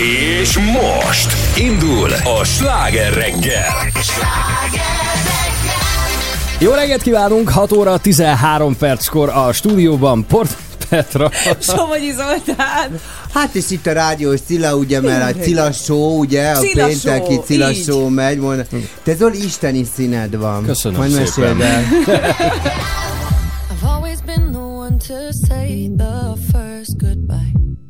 És most indul a sláger reggel. Jó reggelt kívánunk, 6 óra 13 perckor a stúdióban Port Petra. Somogyi Zoltán. Hát, hát és itt a rádió Cilla, ugye, mert a Cilla show, ugye, a pénteki show, Cilla így. show megy. Mond... Te Zoli, isteni színed van. Köszönöm Majd szépen. I've always been the one to say the first good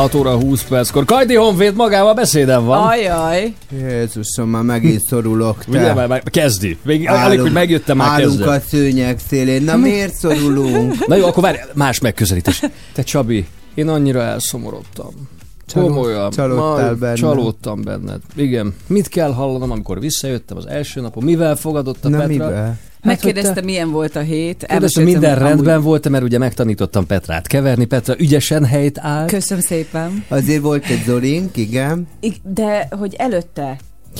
6 óra 20 perckor. Kajdi Honvéd magával beszédem van. Ajaj. Jézusom, már megint szorulok, te. Ugye, már, kezdi. Még alig, hogy megjöttem, már állunk kezdem. a szőnyeg szélén. Na miért szorulunk? Na jó, akkor várj, más megközelítés. Te Csabi, én annyira elszomorodtam. Csaló- Komolyan. csalódtál Majd benned. Csalódtam benned. Igen. Mit kell hallanom, amikor visszajöttem az első napon? Mivel fogadott a Na Petra? mivel? Megkérdezte, hogy te- milyen volt a hét. Kérdezte, minden amúgy- rendben volt mert ugye megtanítottam Petrát keverni. Petra ügyesen helyt áll. Köszönöm szépen. Azért volt egy Zolink, igen. De hogy előtte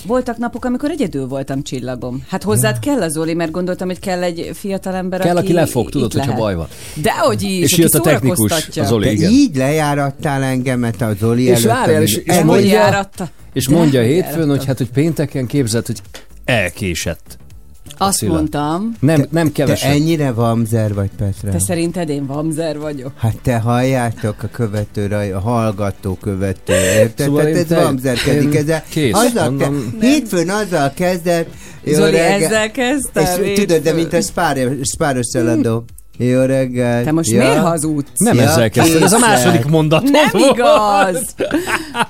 voltak napok, amikor egyedül voltam csillagom. Hát hozzád kell az Zoli, mert gondoltam, hogy kell egy fiatalember, Kell, aki aki lefog, tudod, hogyha lehet. baj van. Dehogy is, És aki jött a technikus, a Zoli. Te Igen. így lejárattál engemet a Zoli És előtt. várjál, és- és mondja- hogy? És De mondja hogy hétfőn, hogy hát, hogy pénteken képzeld, hogy elkésett. Azt Attila. mondtam. Nem, nem Te kevesebb. ennyire vamzer vagy, Petra? Te szerinted én vamzer vagyok? Hát te halljátok a követőre, a hallgató követő. Érted? Szóval Tehát ez te- vamzerkedik. ezzel. kész, azzal te, mondom. hétfőn azzal kezded, jó Zoli, reggel- ezzel kezdtem. És tudod, de mint a spár, spáros eladó. Jó reggel. Te most ja. miért hazudsz? Nem Ja, ezzel kezdted, ez a második mondat. Nem igaz!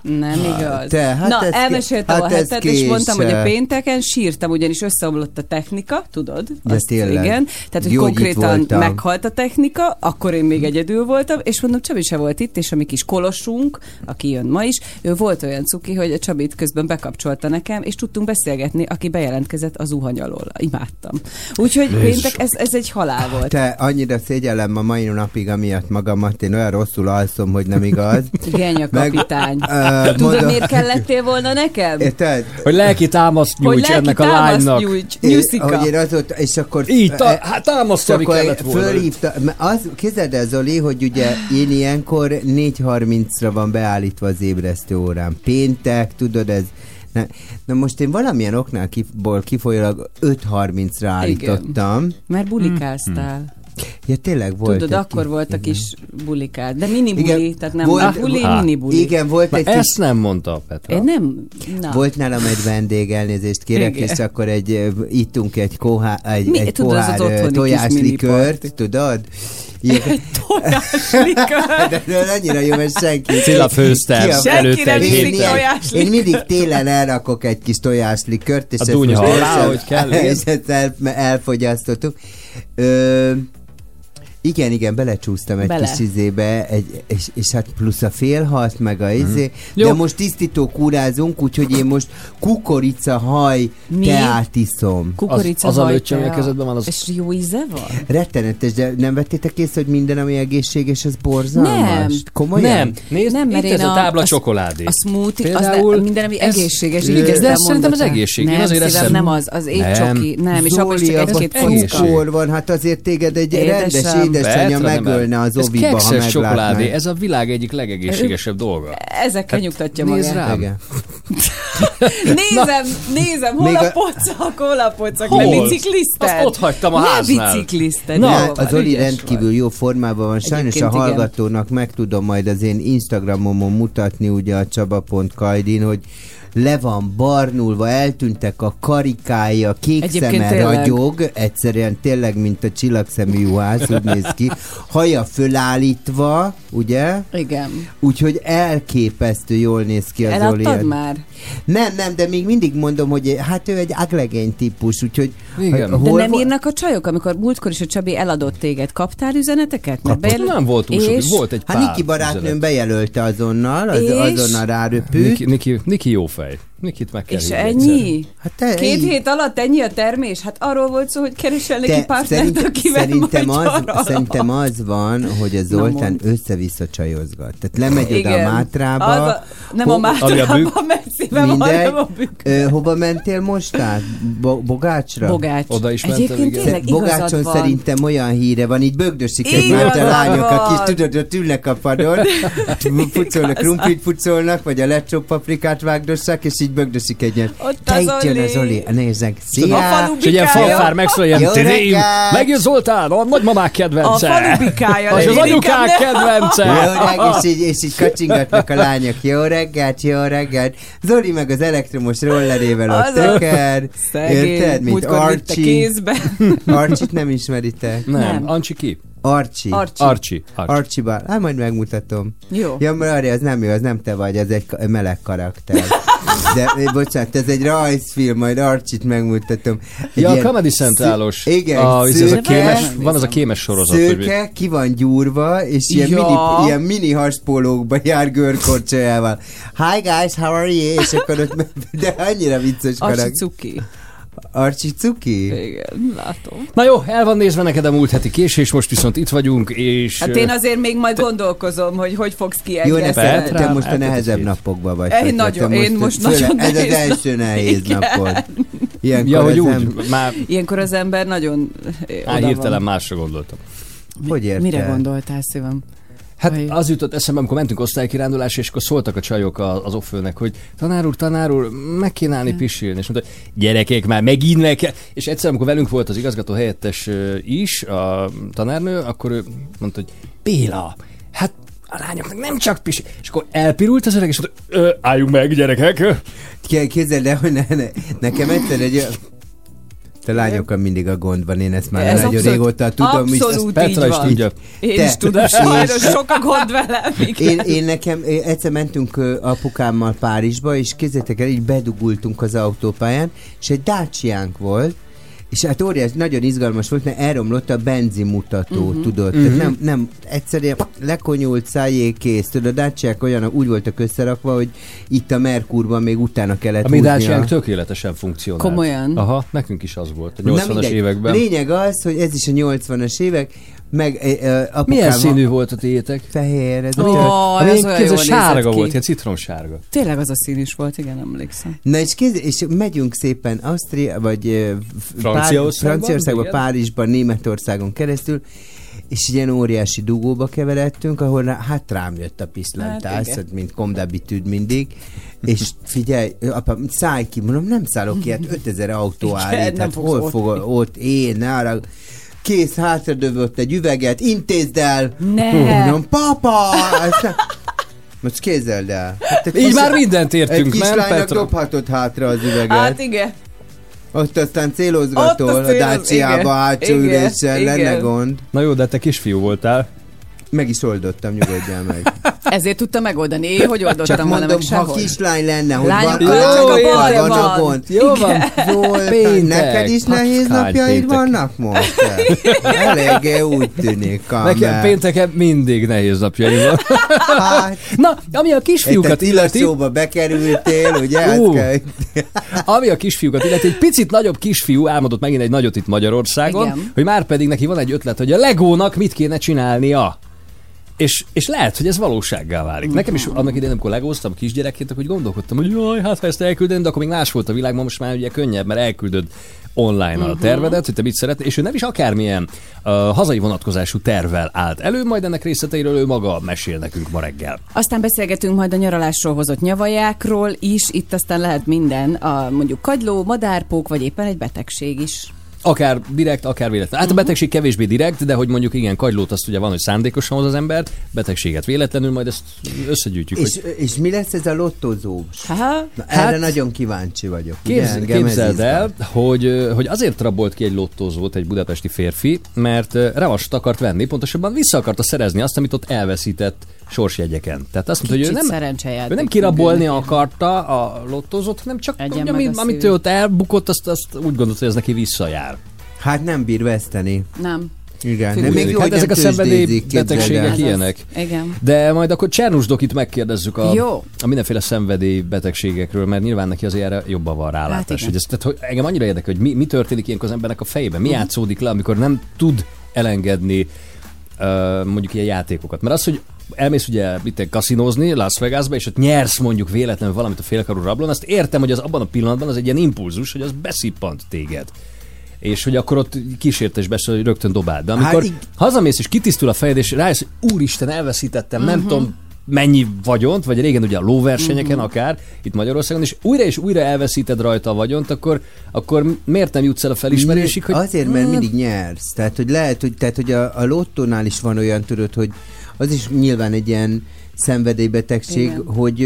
Nem igaz. te, hát Na, ez elmeséltem ké- a hát ez hetet, és mondtam, hogy a késő. pénteken sírtam, ugyanis összeomlott a technika, tudod? De tényleg. Igen. Tehát, hogy Jó, konkrétan meghalt a technika, akkor én még egyedül voltam, és mondom, Csabi se volt itt, és a mi kis kolosunk, aki jön ma is, ő volt olyan cuki, hogy a Csabit közben bekapcsolta nekem, és tudtunk beszélgetni, aki bejelentkezett az zuhany alól. Imádtam. Úgyhogy péntek, ez, ez egy halál volt. Te annyira szégyellem a mai napig amiatt magamat, én olyan rosszul alszom, hogy nem igaz. Genya Meg- kapitány. Ö, Tudod, mondom- miért kellettél volna nekem? Érted? Hogy lelki támaszt Hogy nyújts lelki ennek a támaszt lánynak. nyújts, nyuszika. Hogy én azóta, és akkor... Így, ta, e- hát támasztani akkor kellett volna. fölhívta, az, képzeld el, Zoli, hogy ugye én ilyenkor 4.30-ra van beállítva az ébresztő órám. Péntek, tudod, ez... Na, na most én valamilyen oknál kiból kifolyólag 5.30-ra állítottam. Mert bulikáztál. Ja, tényleg volt. Tudod, egy akkor kis- volt a igen. kis bulikád. De mini buli, Igen, tehát nem volt- volt, buli, Á, mini buli. Igen, volt Na, egy kis ezt nem mondta a Petra. Én nem... Na. Volt nálam egy vendég, elnézést kérek, Igen. és akkor egy, ittunk egy, kohá, egy, Mi? egy Tudod, pohár tojáslikört, tudod? Ilyen, Tojáslikör. de, de annyira jó, mert senki. Cilla főzte Ki a- előtte nem egy Én, héttel. tojáslikört. én mindig télen elrakok egy kis tojáslikört, és A ezt alá, hogy kell, ezt el, elfogyasztottuk. Ö, igen, igen, belecsúsztam egy Bele. kis izébe, egy, és, és hát plusz a félhalt, meg a izé. De Jó. most tisztító kúrázunk, úgyhogy én most kukorica haj Mi? teát iszom. Kukorica Az- az a ami a kezedben van, az- És jó íze van? Rettenetes, de nem vettétek észre, hogy minden, ami egészséges, az borzalmas? Nem. Komolyan? Nem, nézd, Nem, mert itt ez a a- tábla a- csokoládé. A smoothie, az Például ne, minden, ami ez- egészséges. Igen, így de szerintem az egészség. Nem, azért szívem, eszem- nem az, az étcsoki. Nem, és akkor is csak abban egy-két van, hát azért téged egy rendes édesanyja megölne az ez oviba, ha meglátná. ez a világ egyik legegészségesebb dolga. Ezekkel nyugtatja Hát, nézd magát. rám. Igen. Nézem, nézem, hol a pocak, hol a pocak, Hol? le biciklizted? Azt ott hagytam a háznál. biciklizted. Na, Na, van, az Oli rendkívül jó formában van. Sajnos Egyébként a igen. hallgatónak meg tudom majd az én Instagramomon mutatni, ugye a csaba.kajdin, hogy le van barnulva, eltűntek a karikája, kék Egyébként szeme tényleg. ragyog, egyszerűen tényleg, mint a csillagszemű juhász, úgy néz ki. Haja fölállítva, ugye? Igen. Úgyhogy elképesztő jól néz ki az Oli. Eladtad már? Nem, nem, de még mindig mondom, hogy hát ő egy aglegény típus, úgyhogy Igen. De hol nem van- írnak a csajok, amikor múltkor is a Csabi eladott téged. Kaptál üzeneteket? Kapott, nem volt túl sok, és... volt egy Hát pár Niki barátnőm üzenet. bejelölte azonnal, az, És? azonnal ráröpült. Niki, Niki, Niki jó fej. Nikit meg kell És hívni ennyi? egyszer. Hát te, Két így- hét alatt ennyi a termés? Hát arról volt szó, hogy keresel neki partnert, szerint, akivel szerintem, majd az, arra szerintem az van, hogy a Zoltán össze-vissza csajozgat. Tehát lemegy oda a. Mátrába. Az a, nem Ho- a a Mátrába, bükk- messzibe van, a bükk. Ö, hova mentél most át? Bo- Bogácsra? Bogács. Oda is mentem, Egyébként igen. tényleg igazad Bogácson van. szerintem olyan híre van, így bögdösik egymást a lányok, van. akik tudod, ott ülnek a padon, pucolnak, krumplit pucolnak, vagy a lecsó paprikát vágdossák, és így bögdösik egyet. Ott Te az itt jön az Oli. Nézzek, A szia! falu És egy ilyen fanfár megszól, ilyen Jó trim, reggelt! megjön Zoltán, a nagymamák kedvence. A falu bikája. És az anyukák kedvence. Jó reggelt, és így, és így kacsingatnak a lányok. Jó reggelt, jó reggelt. Zoli meg az elektromos rollerével ott a- teker. Érted, mint Archie. kézbe. Archie-t nem ismeritek? Nem, Nem. Ancsi ki? Archie. Archie. Archie. Archie. Archibald. Hát majd megmutatom. Jó. Ja, Mari, az nem jó, az nem te vagy, az egy meleg karakter. De, eh, bocsánat, ez egy rajzfilm, majd Archit megmutatom. Egy Ja, a Comedy Centrálos. szü- Igen, a, ez a szőke, kémes, van az a kémes sorozat. hogy Szőke, ki van gyúrva, és ilyen, Ja. mini, ilyen mini haspólókba jár görkorcsolyával. Hi guys, how are you? És akkor ott, de annyira vicces karakter. cuki. Archie Cuki? Igen, látom. Na jó, el van nézve neked a múlt heti késés, most viszont itt vagyunk, és... Hát én azért még majd gondolkozom, hogy hogy fogsz Jó, ne fel, te most a nehezebb ez napokban vagy. Én te nagyon- én most nagyon Ez az nehéz első nehéz Igen. napod. Ilyenkor Ja, hogy az úgy, már Ilyenkor az ember nagyon eh, á, hirtelen másra gondoltam. Hogy érted? Mire gondoltál szívem? Hát Vagy- az jutott eszembe, amikor mentünk osztálykirándulásra, és akkor szóltak a csajok az offőnek, hogy tanár úr, tanár úr, meg kéne állni pisilni. És mondta, gyerekek, már megint meg kell. És egyszer, amikor velünk volt az igazgató helyettes is, a tanárnő, akkor ő mondta, hogy Béla, hát a lányoknak nem csak pisil. És akkor elpirult az öreg, és mondta, "Ö, álljunk meg, gyerekek. Ké- Képzeld el, hogy ne, ne, nekem egyszer egy te lányokkal mindig a gond van, én ezt már Ez nagyon abszolút- régóta tudom. is- abszolút Petra így is van. tudja. Én Te- is tudom, sajnos sok a gond velem. Én, én nekem, én egyszer mentünk apukámmal Párizsba, és kézzétek el, így bedugultunk az autópályán, és egy Daciánk volt, és hát óriás, nagyon izgalmas volt, mert elromlott a benzinmutató, uh-huh. tudod. Tehát nem, nem, egyszerűen lekonyult, szájé kész. Tudod, a Daciák olyan, úgy voltak összerakva, hogy itt a Merkurban még utána kellett A mi Daciánk tökéletesen funkcionált. Komolyan? Aha, nekünk is az volt a Na 80-as mindegy. években. Lényeg az, hogy ez is a 80-as évek, meg apukám... Milyen színű volt a tiétek? Fehér, ez Ó, a Ami olyan kézzel jól sárga volt, ilyen citromsárga. Tényleg az a szín is volt, igen, emlékszem. Na és, kéz, és megyünk szépen Ausztria, vagy ö, f- Franciaországban? Franciaországban, Igen. Párizsban, Németországon keresztül, és ilyen óriási dugóba keveredtünk, ahol hát rám jött a piszlantás, Hát hát, mint komdabitűd mindig, és figyelj, apa, szállj ki, mondom, nem szállok ki, hát 5000 autó Igen, áll itt, nem hát hol ott fog ott én, nára, kész hátradövött egy üveget, intézd el, Ne! mondom, papa, nem- most kézeld el. Hát egy Így már mindent egy értünk, nem, kislánynak Petra? dobhatod hátra az üveget. Hát igen. Ott aztán célozgatol Ott a a céloz- Dacia-ba igen, hátsó igen, üléssel, lenne gond. Na jó, de te kisfiú voltál. Meg is oldottam, nyugodjál meg. Ezért tudta megoldani. Én hogy oldottam Csak volna mondom, meg ha sehol. kislány lenne, hogy Lányokkal van, csak a lányokkal baj van a van. gond. Jó van. Zoltán, Péntek. neked is nehéz napjaid péntek. vannak most? Eléggé úgy tűnik, Nekem Kamer. pénteken mindig nehéz napjaim van. Hát, Na, ami a kisfiúkat illeti, tilaszóba bekerültél, ugye? Ú. Hát kell- ami a kisfiúkat illeti, egy picit nagyobb kisfiú álmodott megint egy nagyot itt Magyarországon, Igen. hogy már pedig neki van egy ötlet, hogy a Legónak mit kéne csinálnia. És, és lehet, hogy ez valósággá válik. Nekem is annak idején, amikor legóztam kisgyerekként, akkor úgy gondolkodtam, hogy jaj, hát ha ezt elküldöm, de akkor még más volt a világ, ma most már ugye könnyebb, mert elküldöd online uh-huh. a tervedet, hogy te mit szeretnél, és ő nem is akármilyen uh, hazai vonatkozású tervvel állt elő, majd ennek részleteiről ő maga mesél nekünk ma reggel. Aztán beszélgetünk majd a nyaralásról hozott nyavajákról is, itt aztán lehet minden, a, mondjuk kagyló, madárpók, vagy éppen egy betegség is. Akár direkt, akár véletlen. Hát a betegség kevésbé direkt, de hogy mondjuk igen, kagylót azt ugye van, hogy szándékosan hoz az ember, betegséget véletlenül, majd ezt összegyűjtjük. És, hogy és mi lesz ez a? Na, Hát- erre nagyon kíváncsi vagyok. Ugye, Képz, ez képzeld el, hogy, hogy azért rabolt ki egy lottózót egy budapesti férfi, mert revast akart venni, pontosabban vissza akarta szerezni azt, amit ott elveszített sorsjegyeken. Tehát azt mondta, hogy ő Kicsit nem, ő nem kirabolni függőnek. akarta a lottózót, hanem csak Egyen ugye, amit, amit ő ott elbukott, azt, azt úgy gondolta, hogy ez neki visszajár. Hát nem bír veszteni. Nem. Igen, Fú, nem még jó, hát ezek a szenvedély betegségek el. Ez az. ilyenek. Igen. De majd akkor Csernus Dokit megkérdezzük a, Jó. a mindenféle szenvedély betegségekről, mert nyilván neki azért erre jobban van rálátás. Hát igen. hogy ez, tehát, hogy engem annyira érdekel, hogy mi, mi történik ilyenkor az embernek a fejében, mi Mhm. játszódik le, amikor nem tud elengedni uh, mondjuk ilyen játékokat. Mert az, hogy elmész ugye itt kaszinózni Las Vegasba, és ott nyersz mondjuk véletlenül valamit a félkarú rablón, azt értem, hogy az abban a pillanatban az egy ilyen impulzus, hogy az beszippant téged. És hogy akkor ott kísértesbe hogy rögtön dobáld. De amikor Hát hazamész és kitisztul a fejed, és rájössz, hogy úristen, elveszítettem, nem tudom mennyi vagyont, vagy régen ugye a lóversenyeken akár, itt Magyarországon, és újra és újra elveszíted rajta a vagyont, akkor, akkor miért nem jutsz el a felismerésig, hogy Azért, mert mindig nyersz. Tehát, hogy lehet, hogy, tehát, hogy a, a lottónál is van olyan, tudod, hogy az is nyilván egy ilyen szenvedélybetegség, Igen. hogy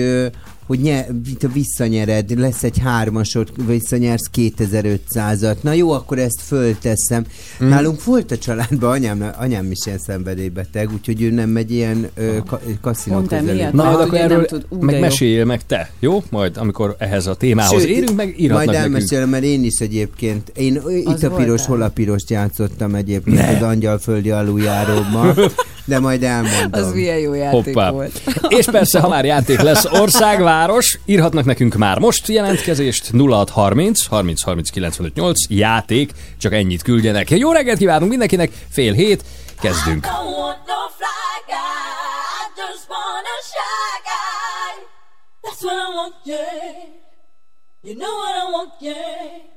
hogy nye, visszanyered, lesz egy hármasod, visszanyersz 2500-at. Na jó, akkor ezt fölteszem. Mm. Nálunk volt a családban, anyám, anyám is ilyen szenvedélybeteg, úgyhogy ő nem megy ilyen ö, ka, kaszinó közelé. Na, Hát akkor erről tud- ú, meg meséljél meg te, jó? Majd, amikor ehhez a témához Sőt, érünk, meg írhatnak Majd elmesélem, mert én is egyébként, én ö, itt a piros, hol a pirost játszottam egyébként ne. az angyalföldi aluljáróban, de majd elmondom. Az milyen jó játék Hoppá. volt. És persze, ha már játék lesz ország, város, írhatnak nekünk már most jelentkezést 0630 30 30 95 8 játék, csak ennyit küldjenek. Jó reggelt kívánunk mindenkinek, fél hét, kezdünk. That's what I want, yeah. You know what I want, yeah.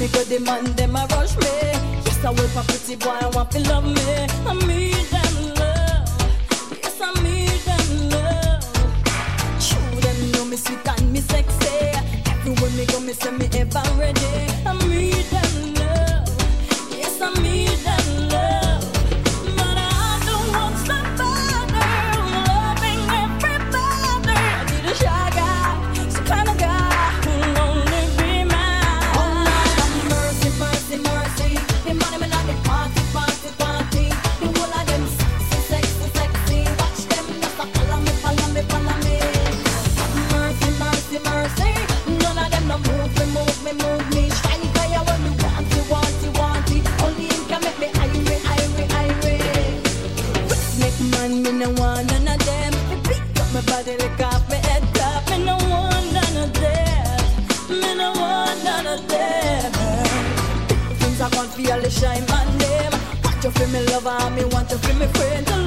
Me go, man them a rush me. Yes, I will for pretty boy, I want to love me. I need them love. Yes, I need them love. True, them know me sweet and me sexy. Everywhere me go, me say me ever ready. I need them I can't feel the shine man them. Want you feel me lover, me want you feel me friend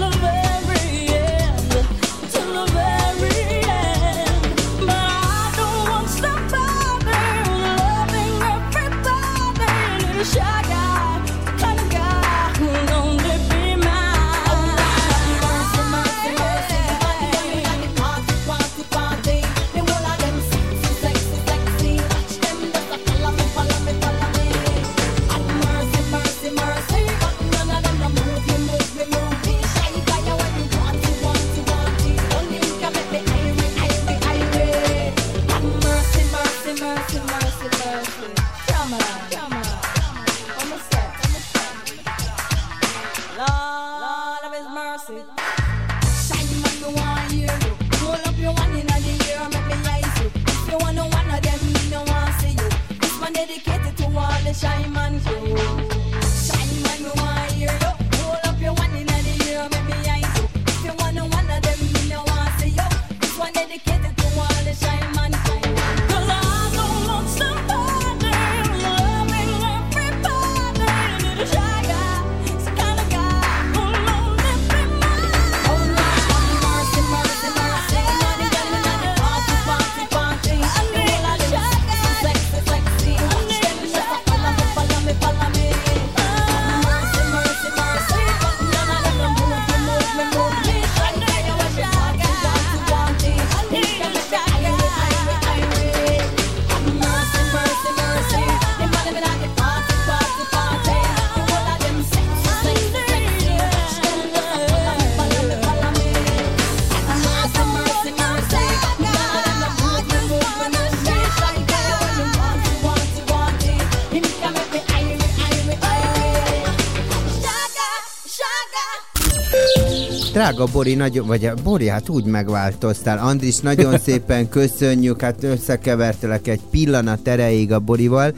Drága Bori, nagyon, vagy a Bori, hát úgy megváltoztál. Andris, nagyon szépen köszönjük, hát összekevertelek egy pillanat erejéig a Borival.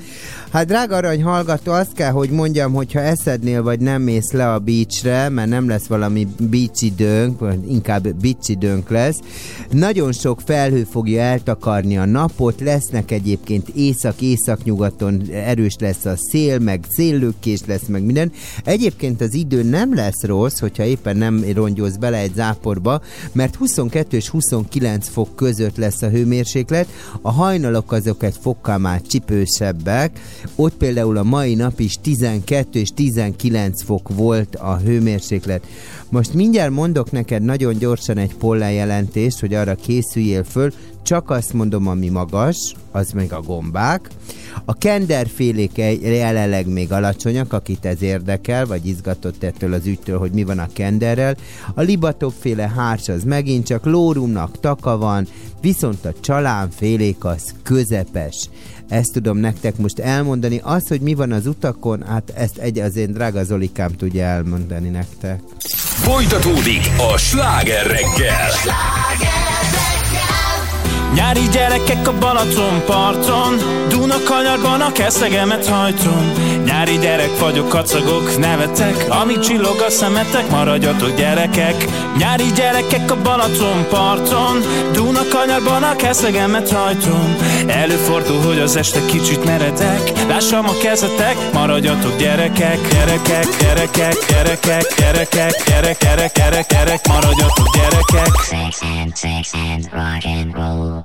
Hát drága arany hallgató, azt kell, hogy mondjam, hogyha eszednél vagy nem mész le a beachre, mert nem lesz valami beach időnk, vagy inkább beach időnk lesz. Nagyon sok felhő fogja eltakarni a napot, lesznek egyébként észak-észak-nyugaton erős lesz a szél, meg széllökés lesz, meg minden. Egyébként az idő nem lesz rossz, hogyha éppen nem rongyolsz bele egy záporba, mert 22 és 29 fok között lesz a hőmérséklet, a hajnalok azok egy fokkal már csipősebbek, ott például a mai nap is 12 és 19 fok volt a hőmérséklet. Most mindjárt mondok neked nagyon gyorsan egy pollenjelentést, hogy arra készüljél föl, csak azt mondom, ami magas, az meg a gombák. A kenderfélék jelenleg még alacsonyak, akit ez érdekel, vagy izgatott ettől az ügytől, hogy mi van a kenderrel. A libatokféle hárs az megint csak lórumnak taka van, viszont a csalánfélék az közepes. Ezt tudom nektek most elmondani. Az, hogy mi van az utakon, hát ezt egy az én drága Zolikám tudja elmondani nektek. Folytatódik a sláger reggel. Nyári gyerekek a Balaton parton Duna kanyarban a keszegemet hajtom Nyári gyerek vagyok, kacagok, nevetek Amíg csillog a szemetek, maradjatok gyerekek. Nyári gyerekek a Balaton parton Duna kanyarban a keszegemet hajtom. Előfordul, hogy az este kicsit meredek Lássam a kezetek, maradjatok gyerekek. Gyerekek, gyerekek, gyerekek, gyerekek, gyerek, gyerek, gyerek, gyerek, maradjatok gyerekek. Sex and sex and rock and roll.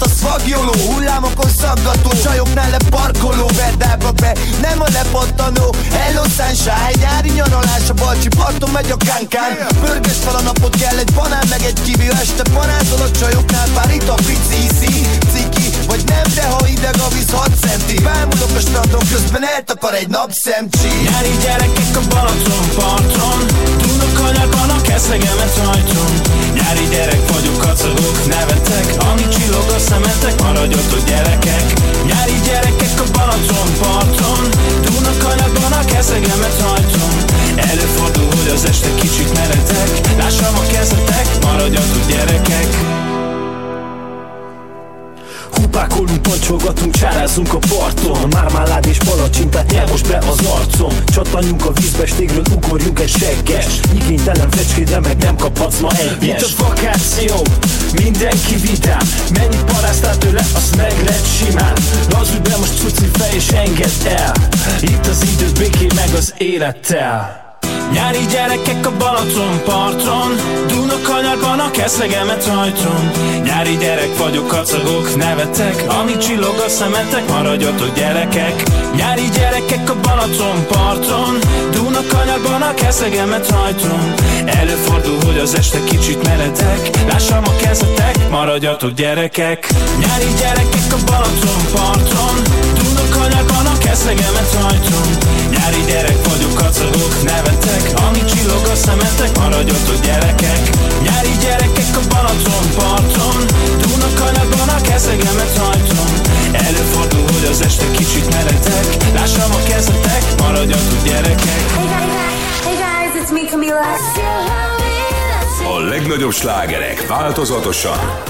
partizán, Mr. Svagjoló Hullámokon szaggató, csajoknál leparkoló Verdába be, nem a lepattanó Hello Sunshine, nyári nyaralás A Balcsi parton megy a kánkán Pörgős fel a napot, kell egy banán meg egy kivi Este panázol a csajoknál, pár itt a pici vagy nem, de ha ideg a víz 6 centi. Bámulok a strandon, közben eltakar egy napszemcsi Nyári gyerekek a Balaton parton. Duna kanyarban a keszegemet hajtom Nyári gyerek vagyok, kacagok, nevetek. Amíg csillog a szemetek, maradjatok gyerekek. Nyári gyerekek a Balaton parton. Duna kanyarban a keszegemet hajtom Előfordul, hogy az este kicsit meredek. Lássam a kezetek, maradjatok gyerekek Hupákolunk, pancsolgatunk, csárázunk a parton. Mármálád és palacsintát nyel most be az arcom Csattanjunk a vízbe, stégről ugorjunk egy segges Igénytelen fecskédre meg nem kaphatsz ma Itt egyes a vakáció, mindenki vidám. Mennyit paráztál tőle, azt meg lett simán. Lazulj be most cuci fej és engedd el. Itt az idő béké meg az élettel Nyári gyerekek a Balaton parton Duna kanyarban a keszegemet hajtom Nyári gyerek vagyok, kacagok, nevetek Amíg csillog a szemetek, maradjatok gyerekek. Nyári gyerekek a Balaton parton Duna kanyarban a keszegemet hajtom Előfordul, hogy az este kicsit meredek Lássam a kezetek, maradjatok gyerekek. Nyári gyerekek a Balaton parton Anyagban a keszegemet hajtom Nyári gyerek vagyok, kacagok, nevetek. Amíg csillog a szemetek, maradjatok gyerekek. Nyári gyerekek a Balaton parton. Dúnok anyagban a keszegemet hajtom Előfordul, hogy az este kicsit meredek Lássam a kezetek, maradjatok gyerekek. Hey guys, it's me, Camila. A legnagyobb slágerek változatosan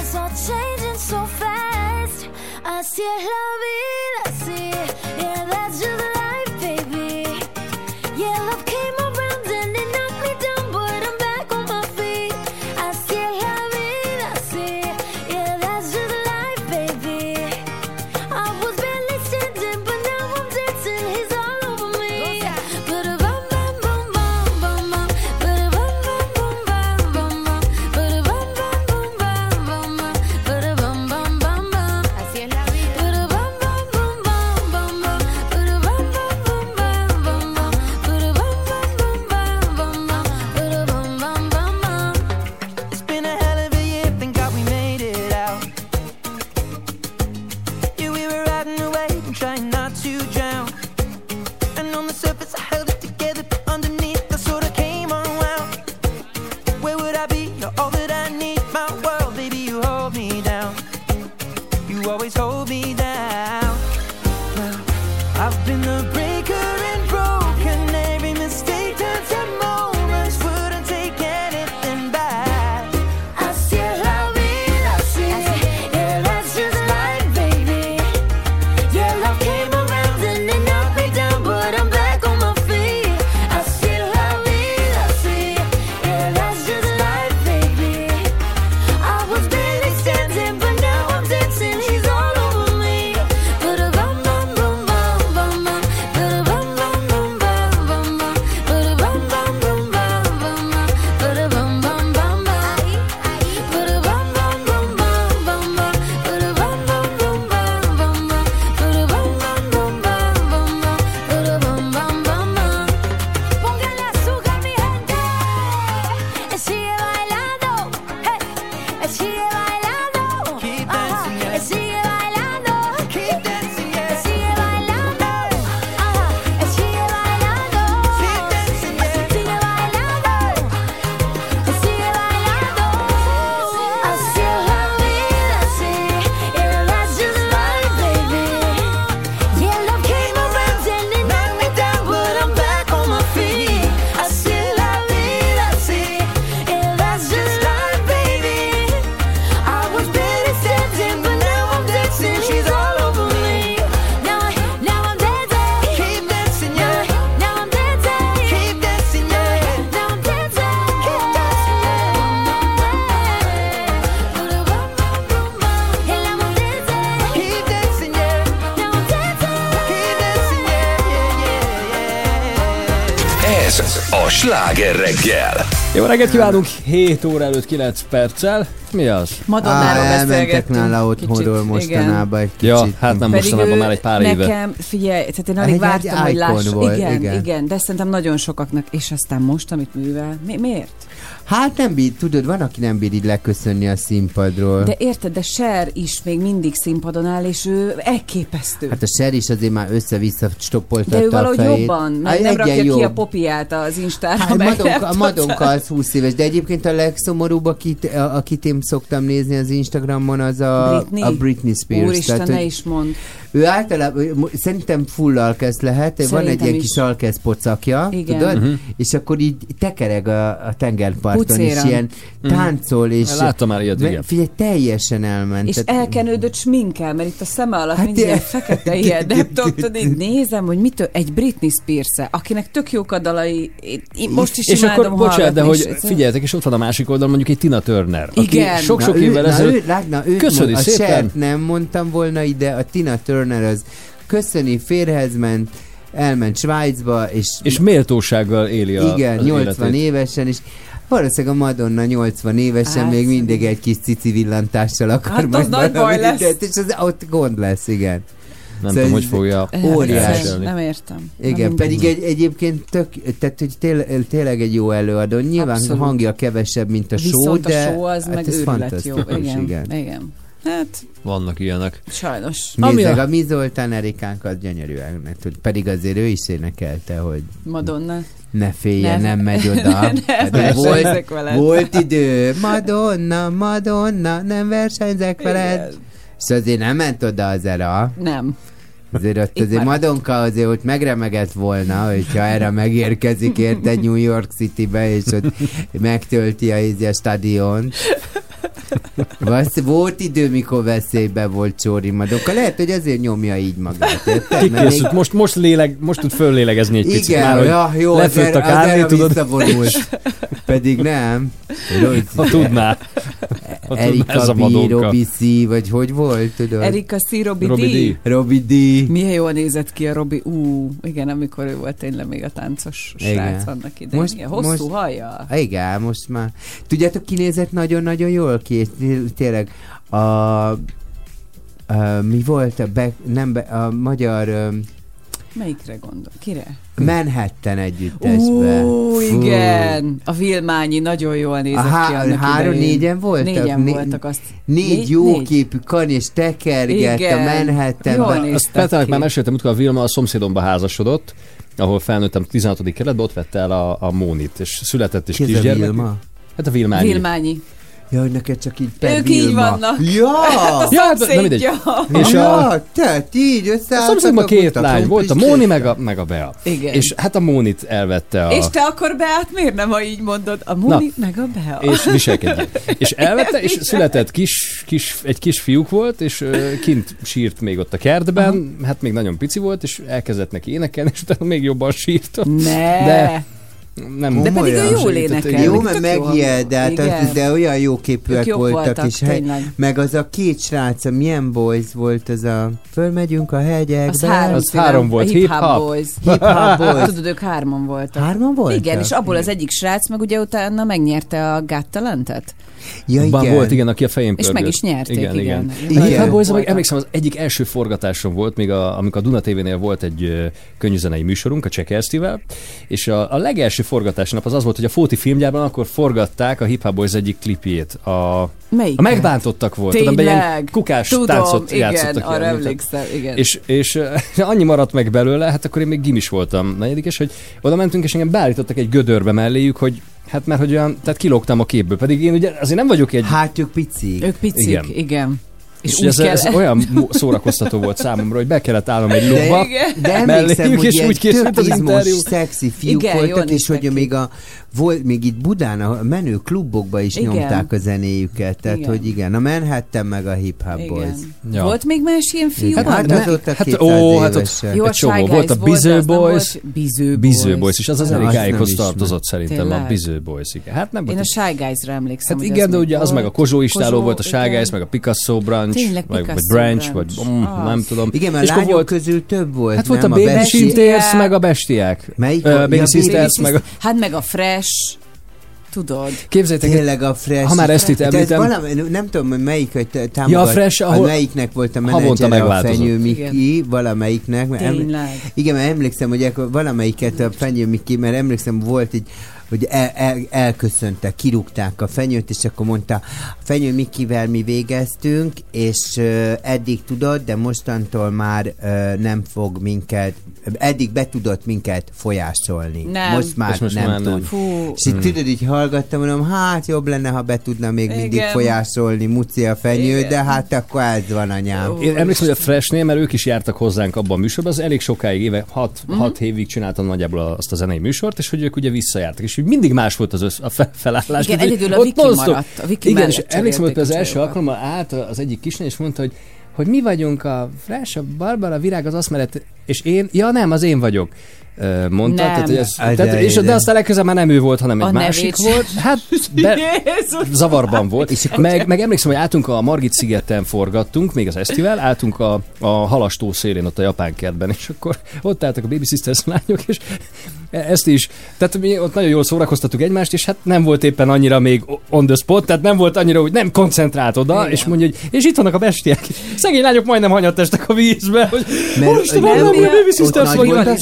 it's all changing so fast. I Así es la vida, así, yeah, that's just life, baby. Yeah, love reggelt kívánunk, 7 óra előtt 9 perccel. Mi az? Madonnáról elmentek beszélgettünk. nála otthonról mostanában egy kicsit. Ja, hát nem Pedig mostanában már egy pár éve. nekem, figyelj, tehát én alig Egy- egy vártam, hogy icon láss. volt, igen, igen. igen, de szerintem nagyon sokaknak, és aztán most, amit művel, mi, miért? Hát nem bír, tudod, van, aki nem bír így leköszönni a színpadról. De érted, de Cher is még mindig színpadon áll, és ő elképesztő. Hát a Ser is azért már össze-vissza stoppoltatta de ő a valahogy fejét. jobban, Hát meg nem rakja ki a jobb. popiát az Instára, Hát Madonka, a Madonka az 20 éves, de egyébként a legszomorúbb, akit, a- akit én szoktam nézni az Instagramon, az a Britney? a Britney Spears. Úristen, ne hogy is mond. Ő általában, szerintem full alkesz lehet, van Szerintem egy ilyen is. kis alkesz pocakja, Igen. tudod? Mhm. És akkor így tekereg a, a tengerparton parton, és Pucéran. ilyen táncol, és... Láttam már ilyet, igen. Figyelj, teljesen elment. És Tehát- elkenődött sminkel, mert itt a szeme alatt Hát mind ilyen ilyen- fekete ilyen, nem tudom, tudod, nézem, hogy mitől, egy Britney spears akinek tök jók a dalai, én, most is És imádom akkor, bocsánat, de hogy és- figyeljetek, és ott van a másik oldalon mondjuk egy Tina Turner, aki Igen. sok-sok évvel ezelőtt... Köszöni szépen. Nem mondtam volna ide, a Tina Turner az köszöni, férhez ment, elment Svájcba, és, És méltósággal éli a igen, az 80 életét. évesen, és valószínűleg a Madonna 80 évesen Hát, még mindig egy kis cici villantással akar Hát az majd nagy baj lesz. És az ott gond lesz, igen. Nem Szóval tudom, hogy fogja Óriási. elviselni. Nem értem. Igen, Na, pedig egy, egyébként tök, tehát hogy tél, tényleg egy jó előadó. Nyilván Abszolút. Hangja kevesebb, mint a show, Viszont de a show az hát meg ez őrület jó. Igen, igen. igen. Hát, Vannak ilyenek. sajnos. Nézd Ami meg, a- a mi Zoltán Erikánk az gyönyörűen, tud- pedig azért ő is énekelte, hogy Madonna. ne féljen, Ne- nem megy oda. Ne Hát versenyzek volt, veled. volt idő, Madonna, Madonna, nem versenyzek veled. Igen. És azért nem ment oda az era. Nem. Azért ott Itt azért maradt. Madonka azért ott megremegett volna, hogyha erre megérkezik érte New York Citybe, és ott megtölti a, a stadiont. Vasz, volt idő, mikor veszélybe volt Csóri Madonka. Lehet, hogy azért nyomja így magát, érted? Még- most, most, léleg, most tud föllélegezni egy picit igen, már, ja, jó, az, lefőtt er, a az kávé, erre tudod? visszavonult. Pedig nem. Ha tudná. Ha tudná ez Erika a B. Robi C, vagy hogy volt, tudod? Erika C. Robi, Robi D. D. Robi D. Milyen jól nézett ki a Robi. Ú, igen, amikor ő volt tényleg még a táncos Igen. srác annak idején. Most- Most, Hosszú most- haja. Igen, most már. Tudjátok, kinézett nagyon-nagyon jól ki, és té- tényleg a, a mi volt a, be, nem be, a magyar Melyikre gondol? Kire? Manhattan együttesbe. Ú, Fú. igen. A Vilmányi nagyon jól nézett A ki há- annak három, idején. négyen voltak? Négyen Né- voltak azt. Négy, Négy- jó négy. képű kan és tekergett a Igen. Jól Manhattanben. Azt Petának ki. már meséltem, amikor a Vilma a szomszédomba házasodott, ahol felnőttem 16. kerületben, ott vette el a, a Mónit, és született is Ki a kisgyermek. Vilma? Hát a Vilmányi. Vilmányi. Ja, hogy neked csak így per Ők így Vilma. vannak. Ja! Ja, hát nem mindegy. És a, ja, te, ti így a összeálltatok. szomszédban két lány, volt a Móni meg a, meg a Bea. Igen. És hát a Mónit elvette a... És te akkor Beát miért nem, ha így mondod? A Muni meg a Bea. és viselkedjen. És elvette, és született kis, kis, egy kis fiúk volt, és kint sírt még ott a kertben, hát még nagyon pici volt, és elkezdett neki énekelni, és utána még jobban sírt. Ne. De nem, De pedig ő jól énekel. Jó, mert megijed, de, hát az, de olyan jó képűek voltak, voltak, és hely, meg az a két srác, a milyen boys volt az a fölmegyünk a hegyekbe. Az három, Az három volt, a hip-hop. hip-hop boys. Hip-hop boys. Tudod, ők hárman voltak. Hárman voltak? Igen, és abból az egyik srác meg ugye utána megnyerte a Got Talentet. Ja, igen. volt, igen, aki a fején És pörgött. meg is nyerték, igen. igen. Igen. A Hip Hop Boys, meg emlékszem, az egyik első forgatásom volt, még a, amikor a Duna TV-nél volt egy ö, könnyűzenei műsorunk, a Csekelsztivel, és a, a legelső forgatási nap az az volt, hogy a Fóti filmgyárban akkor forgatták a Hip Hop Boys egyik klipjét. A, Melyik? a megbántottak volt. Tudom, be ilyen Tényleg? kukás Tudom, táncot igen, játszottak. arra ilyen, emlékszem, igen. És, és ö, annyi maradt meg belőle, hát akkor én még gimis voltam negyedikes, hogy oda mentünk, és engem beállítottak egy gödörbe melléjük, hogy hát mert hogy olyan, tehát kilógtam a képből, pedig én ugye azért nem vagyok egy Hát ők pici. Ők picik, Igen. igen. És, és úgy ez, kell... ez olyan szórakoztató volt számomra, hogy be kellett állnom egy Igen. De emlékszem, melléjük, hogy és úgy készült az izmos, interjú. szexi fiúk Igen, voltak, és hogy még, a, volt, még itt Budán a menő klubokba is Igen. nyomták a zenéjüket, tehát Igen. hogy igen, a Manhattan meg a Hip Hop Boys. Ja. Volt még más ilyen fiú? Hát, hát, ne- azóta hát, 200 ó, hát ott-. Jó, egy a csomó. Volt a Biző nem Boys. Biző Biző Boys, és az az nem ismerem. tartozott szerintem, a? Biző Boys, igen. Hát nem Én a Shy Guys-ra emlékszem. Hát igen, de ugye az meg a. Kozsó Istáló volt, a Shy. Guys, meg a Picasso Branch, vagy, Branch, vagy mm, nem tudom. Igen, mert a lányok volt, közül több volt, hát volt a? Baby Sisters, meg a Bestiák. Melyik? Baby Sisters, meg a... Hát meg a Fresh, tudod. Képzeljétek, Tényleg a Fresh. Ha már ezt itt említem- valami, nem tudom, hogy melyik, hogy támogat, Ja, a Fresh, ahol- a melyiknek volt a Havonta menedzsere, a. Fenyő Miki, valamelyiknek. mert eml-. Igen, mert emlékszem, hogy akkor valamelyiket a Fenyő Miki, mert emlékszem, volt egy hogy el, el, elköszöntek, kirúgták a fenyőt, és akkor mondta, a fenyő Mikivel mi végeztünk, és uh, eddig tudod, de mostantól már uh, nem fog minket, eddig be tudott minket folyásolni. Nem. Most már És most nem már nem. tud. Fú. És itt tudod, így hallgattam, mondom, hát jobb lenne, ha be tudna még mindig Igen. folyásolni Muci a fenyő, Igen. de hát akkor ez van anyám. Én emlékszem, hogy a Freshnél, mert ők is jártak hozzánk abban a műsorban, az elég sokáig, éve, 6 Mhm. hat évig csináltam nagyjából azt a zenei műsort, és hogy ők ugye visszajártak, és úgy mindig más volt az össz, a fe- felállás. Igen, hogy egyedül a Viki maradt. A Viki Igen, és emlékszem, hogy az első alkalommal állt az egyik kislány, és mondta, hogy hogy mi vagyunk a Fresh, a Barbara, a Virág, az aszmeret, és én, ja nem, az én vagyok mondta, Nem. tehát, hogy ez, Á, tehát, de- és, de aztán legközelebb már nem ő volt, hanem egy A másik nevét volt. Hát, be, zavarban volt. És meg, meg emlékszem, hogy álltunk a Margit szigeten forgattunk, még az Esztivel, álltunk a, a halastó szélén, ott a japán kertben, és akkor ott álltak a Baby Sisters lányok, és ezt is, tehát mi ott nagyon jól szórakoztattuk egymást, és hát nem volt éppen annyira még on the spot, tehát nem volt annyira, hogy nem koncentrált oda, Igen. és mondja, hogy és itt vannak a bestiák. Szegény lányok majdnem hanyatestek a vízbe, hogy most nem, nem, nem, Baby ott Sisters nagy vagy. volt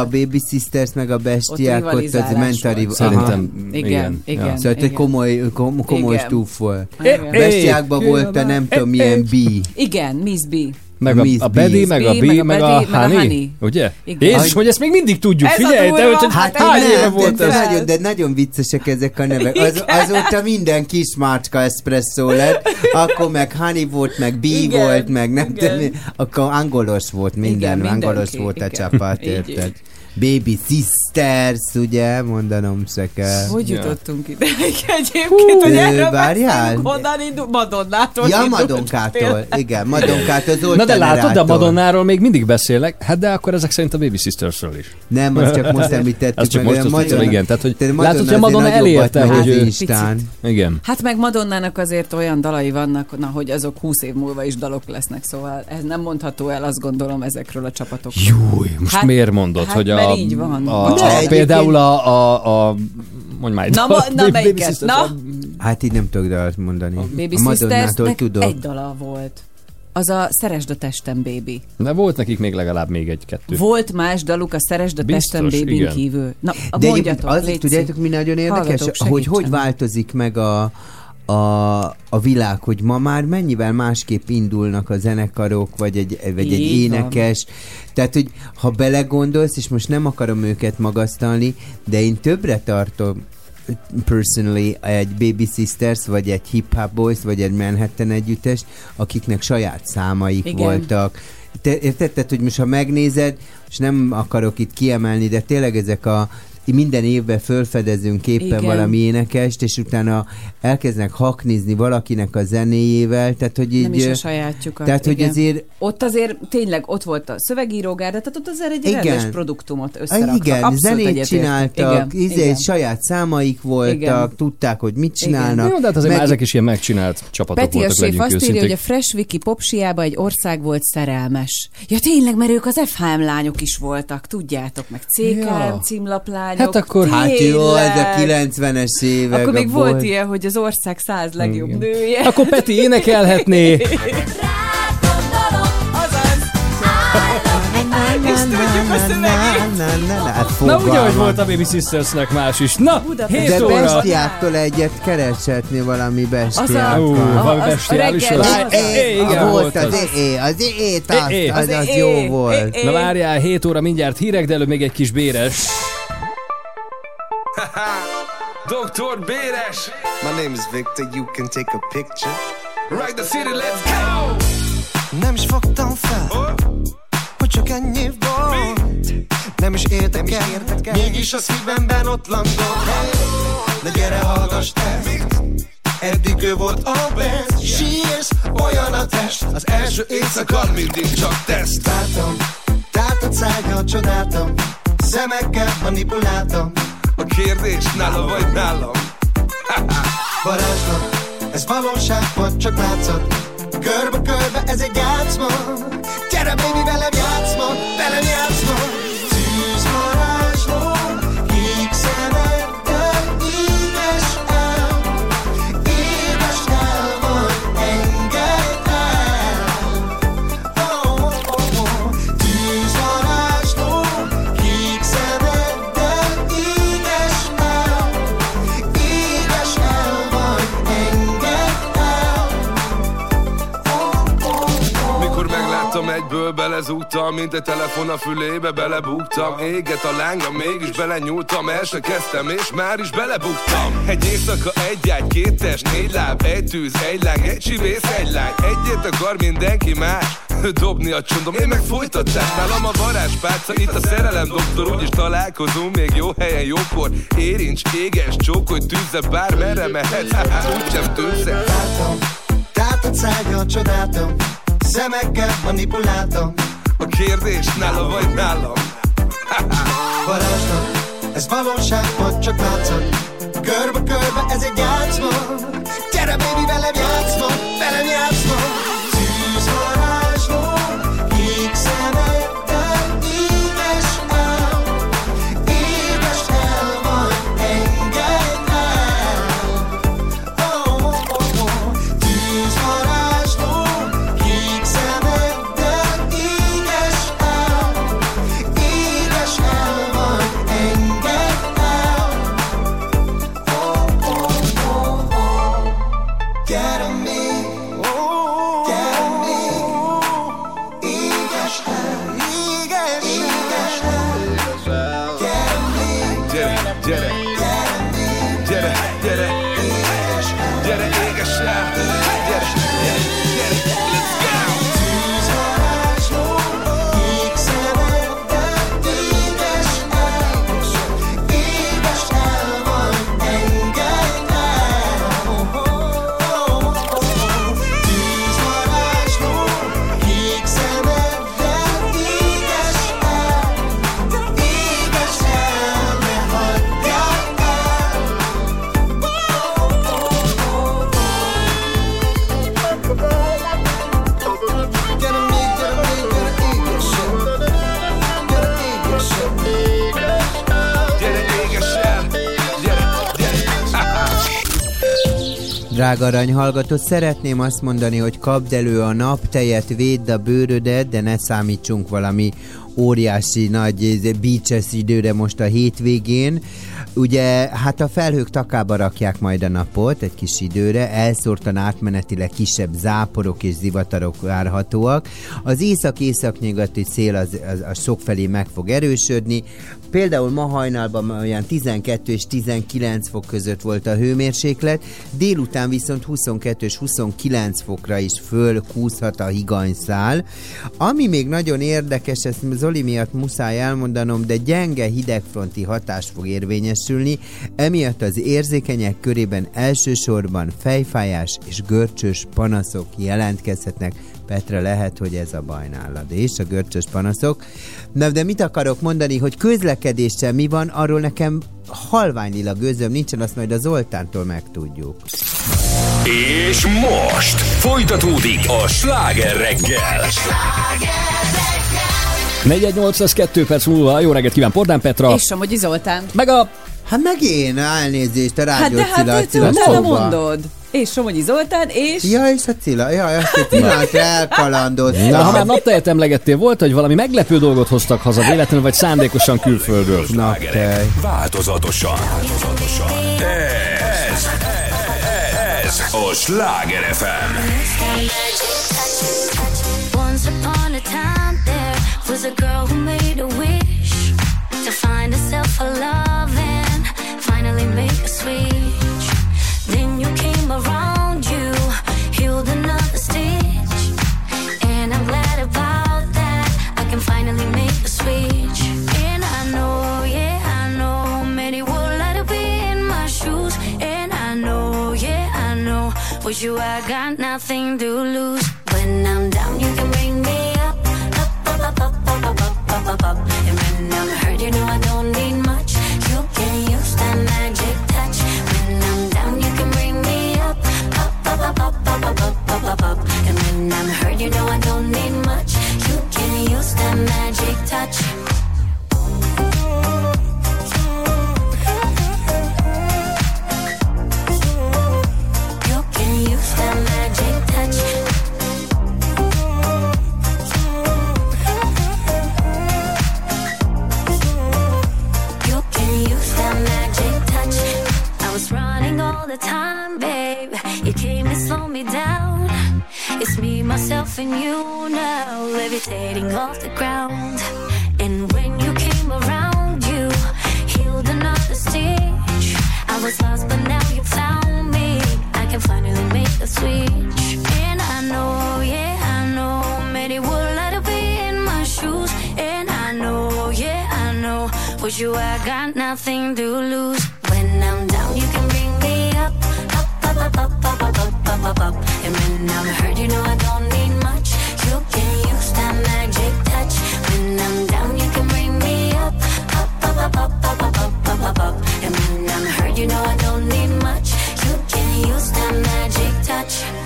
a Baby Sisters meg a bestiák, ott, ott az rivalizálás ment a riv- volt. Szerintem, Igen, igen. igen. Szóval egy komoly, kom, komoly stúf volt. Bestiákban volt a nem tudom milyen B. Igen, Miss B. Meg a, Miss a B. Betty, meg a B, B, meg a meg a a Honey. ugye? Igen. Jézus, hogy ezt még mindig tudjuk, Ez figyelj, de hogy Hát hány éve volt ez? de, nagyon, de nagyon viccesek ezek a nevek. Az, azóta minden kis márka espresso lett, akkor meg honey volt, meg bee Igen, volt, meg nem tudom, akkor angolos volt minden, Igen, angolos volt a igen. csapat, érted? Baby Sisters, ugye, mondanom se kell. Hogy Ja. jutottunk ide egyébként, hogy Ö, erről várjál. honnan indul? Madonnától Ja. Madonkától, igen, Madonkától, Na de látod, de a. Madonnáról még mindig beszélek, hát de akkor ezek szerint a Baby Sistersről is. Nem, azt csak most említettük Azt csak meg, most Madonna- igen, tehát hogy Te látod, hogy a Madonna elérte, hogy ő-. Igen. Hát meg Madonnának azért olyan dalai vannak, na, hogy azok 20 év múlva is dalok lesznek, szóval ez nem mondható el, azt gondolom ezekről a csapatokról. Júj, most Hát- miért mondod, hát hogy a, így van. a, Bocsánat. a, például a, a, a mondj már Na, ma- na, Baby melyiket? Na? a- Hát így nem tudok dalt mondani. Baby a Madonnától tudok. egy dala volt. Az a Szeresd a testem, baby. De volt nekik még legalább még egy-kettő. Volt más daluk a Szeresd a testem, baby igen. kívül. Na, De mondjatok, az, tudjátok, mi nagyon érdekes? Hogy hogy változik meg a, a, a világ, hogy ma már mennyivel másképp indulnak a zenekarok, vagy egy, vagy egy Így van. énekes. Tehát, hogy ha belegondolsz, és most nem akarom őket magasztalni, de én többre tartom personally egy Baby Sisters, vagy egy Hip Hop Boys, vagy egy Manhattan együttes, akiknek saját számaik Igen. voltak. Te, érted? Tehát, hogy most ha megnézed, és nem akarok itt kiemelni, de tényleg ezek a minden évben fölfedezünk éppen Igen. valami énekest, és utána elkezdenek haknizni valakinek a zenéjével, tehát hogy így... Nem is a sajátjukat. Tehát, hogy igen. azért Ott azért tényleg ott volt a szövegírógárda, tehát ott azért egy Igen. rendes produktumot Ah, összeraktak. igen, Abszolút zenét egyetértek. csináltak, Igen, izé, igen. saját számaik voltak, Igen. tudták, hogy mit Igen. csinálnak. Jó, de hát azért Meg- már ezek is ilyen megcsinált csapatok Peti a voltak, legyünk azt írja, hogy a Fresh Wiki popsiába egy ország volt szerelmes. Ja tényleg, mert ők az FHM lányok is voltak, tudjátok, meg CKM Ja. Címlaplányok. Hát akkor- Hát jó, ez a Tényleg. 90-es évek. Akkor még volt ilyen, hogy az ország száz legjobb Igen. nője. Akkor Peti énekelhetné. Na, fogalmam. volt a Baby Sistersnek más is. Na, Budapest. 7 De óra. bestiáktól egyet kereshetni valami. Ú, a- valami é, igen, volt volt az é, az é, az, jó volt. é, Na várjál, 7 óra mindjárt hírek, de előbb még egy kis béres. Dr. Béres, My name is Victor, you can take a picture. Rock the city, let's go! Nem is fogtam fel, hogy csak ennyi volt. Nem is értek el, mégis a szívemben ott landol. Hey, de gyere, hallgass te, eddig ő volt a best. Sírsz, olyan a test, Az első éjszaka mindig csak teszt. Látom, tátott szájjal csodáltam, szemekkel manipuláltam. A kérdés nála vagy nálam. Varázslat, ez valóság vagy csak látszat. Körbe-körbe ez egy játszma. Gyere baby velem játszma, velem játszma egyből belezúgtam Mint egy telefon a fülébe belebuktam. Éget a lánga, mégis belenyúltam El se kezdtem és már is belebuktam. Egy éjszaka, egy ágy, két test, négy láb Egy tűz, egy láng, egy csibész, egy lány. Egyet akar mindenki más Dobni a csondom, én meg folytatás Nálam a varázspálca, itt a szerelem doktor Úgyis találkozunk még jó helyen, jókor. Érincs, éges, csókolj, tűzze Bármerre mehetsz, úgysem tűzze. Látom, tátott szájjal csodáltam Szemekkel manipuláltam. A kérdés nála vagy nálam? Varázslat, ez valóság vagy csak látszat. Körbe-körbe ez egy játszma. Gyere baby velem játszma, Drága arany hallgató, szeretném azt mondani, hogy kapd elő a naptejet, védd a bőrödet, de ne számítsunk valami óriási nagy beaches időre most a hétvégén. Ugye, hát a felhők takába rakják majd a napot egy kis időre, elszórtan átmenetileg kisebb záporok és zivatarok várhatóak. Az észak-északnyugati szél az, az, az sokfelé meg fog erősödni. Például ma hajnalban olyan 12 és 19 fok között volt a hőmérséklet, délután viszont 22 és 29 fokra is fölkúszhat a higanyszál. Ami még nagyon érdekes, ezt Zoli miatt muszáj elmondanom, de gyenge hidegfronti hatás fog érvényesülni, emiatt az érzékenyek körében elsősorban fejfájás és görcsös panaszok jelentkezhetnek. Petra, lehet, hogy ez a baj nálad, és a görcsös panaszok. Na, de mit akarok mondani, hogy közlekedéssel mi van, arról nekem halványilag gőzöm nincsen, azt majd a Zoltántól megtudjuk. És most folytatódik a sláger reggel. 41802 perc múlva, jó reggelt kíván Pordán Petra, És Somogyi Zoltán. meg a Hát meg én, elnézést, a Hát rádió de Cilla, hát Cilla utána mondod. És Somogyi Zoltán, és... Ja, és a Cilla, ja, azt egy pillanatra elkalandoztam. Na, ha már naptejet emlegettél, volt, hogy valami meglepő dolgot hoztak haza véletlenül, vagy szándékosan külföldről. Naptej. Változatosan. Változatosan. Ez, ez a Sláger FM. Once upon a time, there was a girl who made a wish to find herself a love and finally make a switch. With you I got nothing to lose. When I'm down, you can bring me up, up, up, up, up, up, up, up, up, up, up. And nothing you now, levitating off the ground. And when you came around, you healed another stitch. I was lost, but now you found me. I can finally make the switch. And I know, yeah, I know, many would like to be in my shoes. And I know, yeah, I know, with you I got nothing to lose. When I'm down, you can bring me up, up, up, up, up, up, up, up, up, up. And when I'm hurt, you know I don't need my you know I don't need much. You can use that magic touch.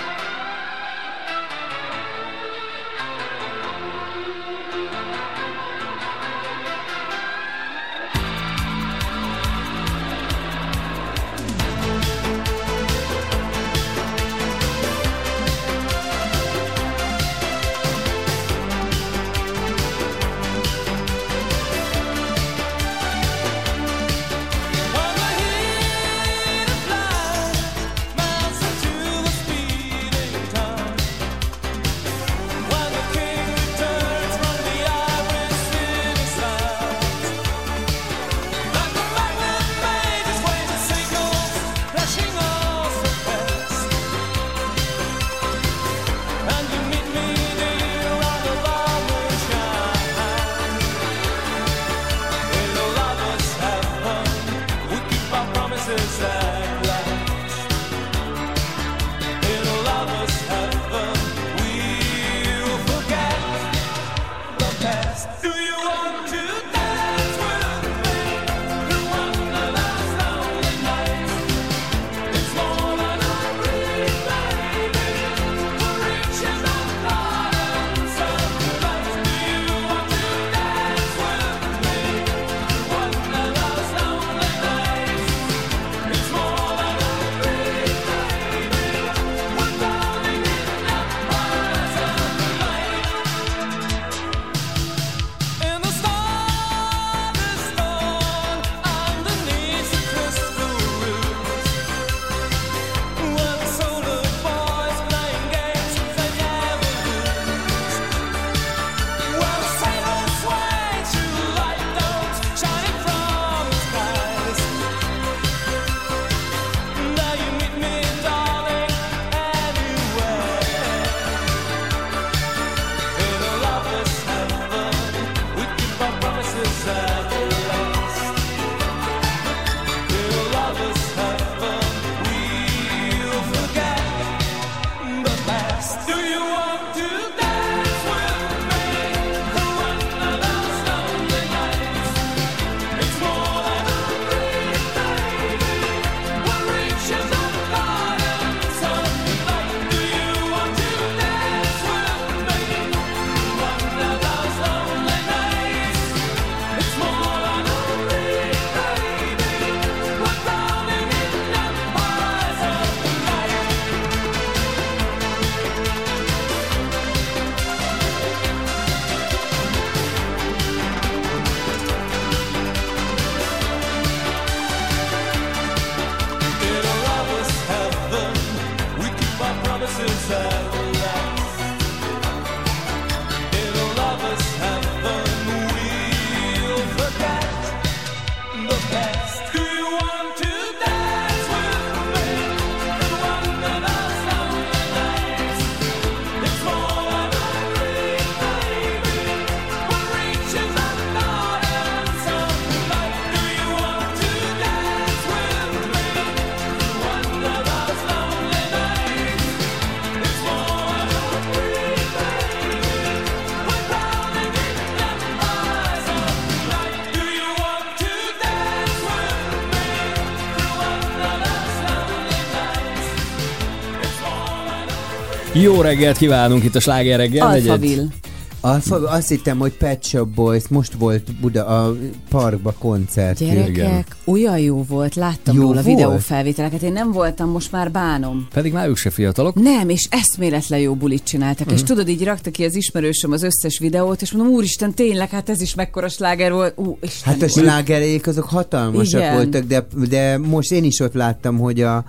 Jó reggelt kívánunk itt a Sláger reggel. Alphaville. Azt, azt hittem, hogy Pet Shop Boys most volt Buda a parkba koncert. Gyerekek, Igen. olyan jó volt, láttam jó róla volt. videófelvételeket, én nem voltam, most már bánom. Pedig már ők se fiatalok. Nem, és eszméletlen jó bulit csináltak, uh-huh. és mhm. tudod, így rakta ki az ismerősöm az összes videót, és mondom, úristen, tényleg, hát ez is mekkora sláger volt. Ú, Isten hát a slágerék azok hatalmasak Igen. voltak, de, de most én is ott láttam, hogy a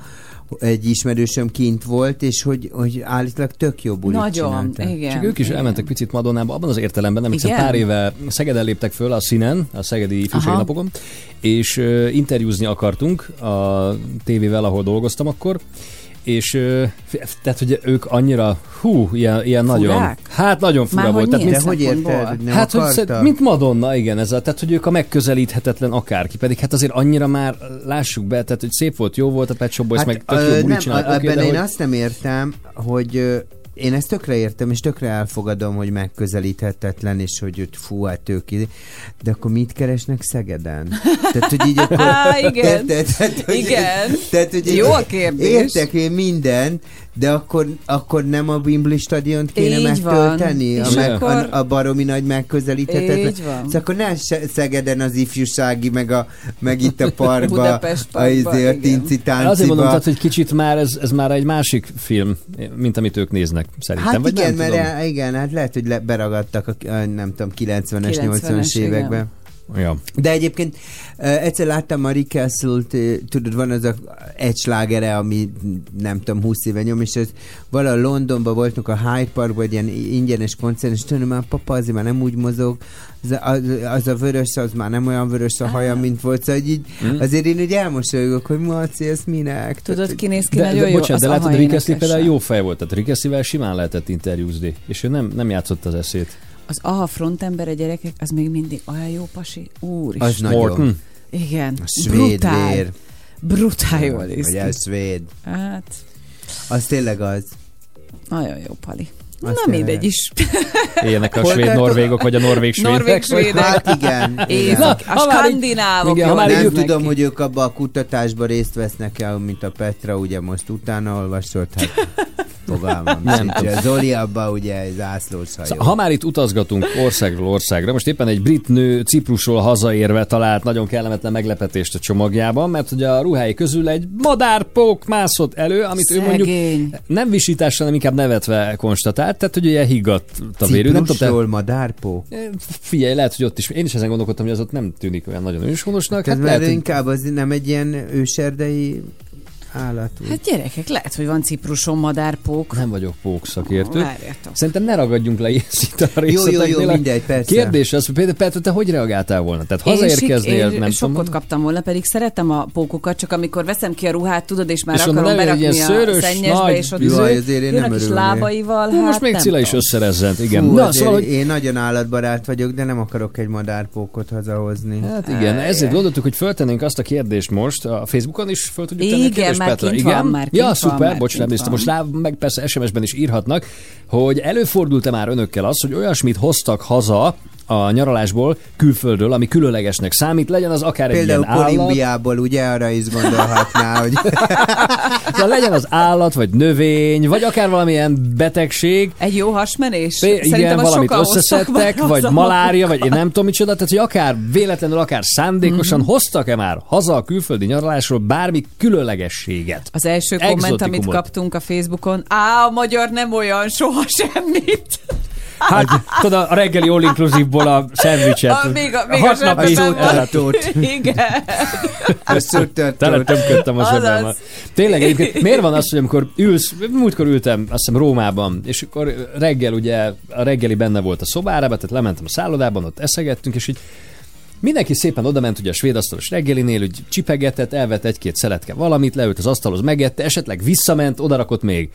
egy ismerősöm kint volt, és hogy, hogy állítólag tök jó bulit Nagyon, csináltak. igen. Csak ők is igen. elmentek picit Madonnába, abban az értelemben, nem hiszen Igen? pár éve Szegeden léptek föl a színen, a Szegedi Ifjúsági. Napokon, és uh, interjúzni akartunk a tévével, ahol dolgoztam akkor, és tehát, hogy ők annyira, hú, ilyen, ilyen nagyon, hát nagyon fura Már volt. hogy Tehát, De hogy érted? Nem Hát, hogy akarta? szed, mint Madonna, igen, ez a, tehát, hogy ők a megközelíthetetlen akárki, pedig hát azért annyira már lássuk be, tehát, hogy szép volt, jó volt a Pet Shop Boys, hát, meg tök ö, jó nem, ebben én hogy, azt nem értem, hogy én ezt tökre értem, és tökre elfogadom, hogy megközelíthetetlen, és hogy ott fú, hát ők ide. De akkor mit keresnek Szegeden? Tehát, hogy így akkor... Á, igen. Érted? Tehát, hogy, Igen. Tehát, hogy Jó a kérdés. Értek én mindent, de akkor, akkor nem a Wembley stadiont kéne Így megtölteni? van. A, meg, akkor- a, a baromi nagy megközelíthetetlen. Így van. Szóval akkor ne se- Szegeden az ifjúsági, meg, a, meg itt a parkba, Budapest a, parkba, izé, a igen. tinci Azért mondom, tánciba. tehát, hogy kicsit már ez, ez már egy másik film, mint amit ők néznek, szerintem. Hát vagy igen, nem mert tudom. igen, hát lehet, hogy le, beragadtak a, a nem tudom, 90-es, 90-es, 80-es igen. Ja. De egyébként egyszer láttam Marie Castle-t, tudod, van az a, egy slágere, ami nem tudom, 20 éve nyom, és ez valahol Londonban voltunk a Hyde Parkban, egy ilyen ingyenes koncert, és tudom, már papa azért már nem úgy mozog, az, az, az a vörös, az már nem olyan vörös a haja, mint volt, szóval hogy így, Mm. azért én úgy elmosolyogok, hogy Marci, ez minek? Tudod, ki néz ki De, nagyon de jó? bocsánat, de látod, énekese. például jó fej volt, tehát Rick Astley-vel simán lehetett interjúzni, és ő nem, nem játszott az eszét. Az AHA frontember a gyerekek, az még mindig olyan jó pasi. Úristen. Az nagyon. Morton. Igen. A svéd Brutál. vér. Brutál jól ki. a svéd. Hát, Az tényleg az. nagyon jó pali. Azt Na mindegy is. Ilyenek a Hol svéd tartok? norvégok, vagy a norvég svédek. Norvég svédek. Hát igen. Igen. Na, a skandinávok igen, nem néznek tudom, hogy ők abban a kutatásban részt vesznek el, mint a Petra, ugye most utána olvasott, hát fogalmam Nem nem Zoli abban ugye zászlós hajó. Szóval, ha már itt utazgatunk országról országra, most éppen egy brit nő Ciprusról hazaérve talált nagyon kellemetlen meglepetést a csomagjában, mert ugye a ruhái közül egy madárpók mászott elő, amit ő mondjuk Szegény. nem visítással, hanem inkább nevetve konstatált, tehát hogy ugye higgadt a vérű. Nem tudom, te, Ciprusról madárpó? figyelj, lehet, hogy ott is, én is ezen gondolkodtam, hogy az ott nem tűnik olyan nagyon őshonosnak. Hát Hát lehet, mert hogy inkább az nem egy ilyen őserdei állat. úgy. Hát gyerekek, lehet, hogy van Cipruson madárpók. nem vagyok pók szakértő. Várjatok. Szerintem ne ragadjunk le ilyen a jó, jó. A mindegy, persze. Kérdés az, hogy például Petra, te hogy reagáltál volna? Tehát Én hazaérkeznél, sik- én nem sokkot tudom. kaptam volna, pedig szeretem a pókokat, csak amikor veszem ki a ruhát, tudod, és már És akarom berakni egy a szőrös, szennyesbe, nagy és ott. Jaj, azért én nem a kis lábaival, Hát, most még Cilla is tudom. összerezzent, igen. Fú, Na, szóval, hogy Én nagyon állatbarát vagyok, de nem akarok egy madárpókot hazahozni. Hát igen, ezért gondoltuk, hogy föltennénk azt a kérdést most, a Facebookon is föl tudjuk tenni Igen, már Petra? kint igen? van, már ja, kint van, szuper, bocs, nem néztem, most rá, meg persze SMS-ben is írhatnak, hogy előfordult-e már önökkel az, hogy olyasmit hoztak haza a nyaralásból, külföldről, ami különlegesnek számít, legyen az akár egy Például ilyen állat, Kolumbiából, ugye arra is gondolhatná, hogy szóval legyen az állat, vagy növény, vagy akár valamilyen betegség, Egy jó hasmenés? Bé- igen, Szerintem valamit összeszedtek, vagy malária, vagy én nem tudom micsoda, tehát hogy akár véletlenül, akár szándékosan Mhm. hoztak-e már haza a külföldi nyaralásról bármi különlegességet? Az első komment, amit kaptunk a Facebookon, á, a magyar nem olyan, soha semmit. Hát, tudod, a reggeli all inclusive-ból a szendvicset. A, még a, még a hat napi ellátót. Igen. összötört. Tele tömködtem a Azaz. zsebem. Tényleg egyébként miért van az, hogy amikor ülsz, múltkor ültem, azt hiszem Rómában, és akkor reggel ugye a reggeli benne volt a szobárába, tehát lementem a szállodában, ott eszegettünk, és így Mindenki szépen odament ugye a svéd asztalos reggelinél, hogy csipegetett, elvett egy-két szeletke valamit, leült az asztalhoz, megette, esetleg visszament, odarakott még.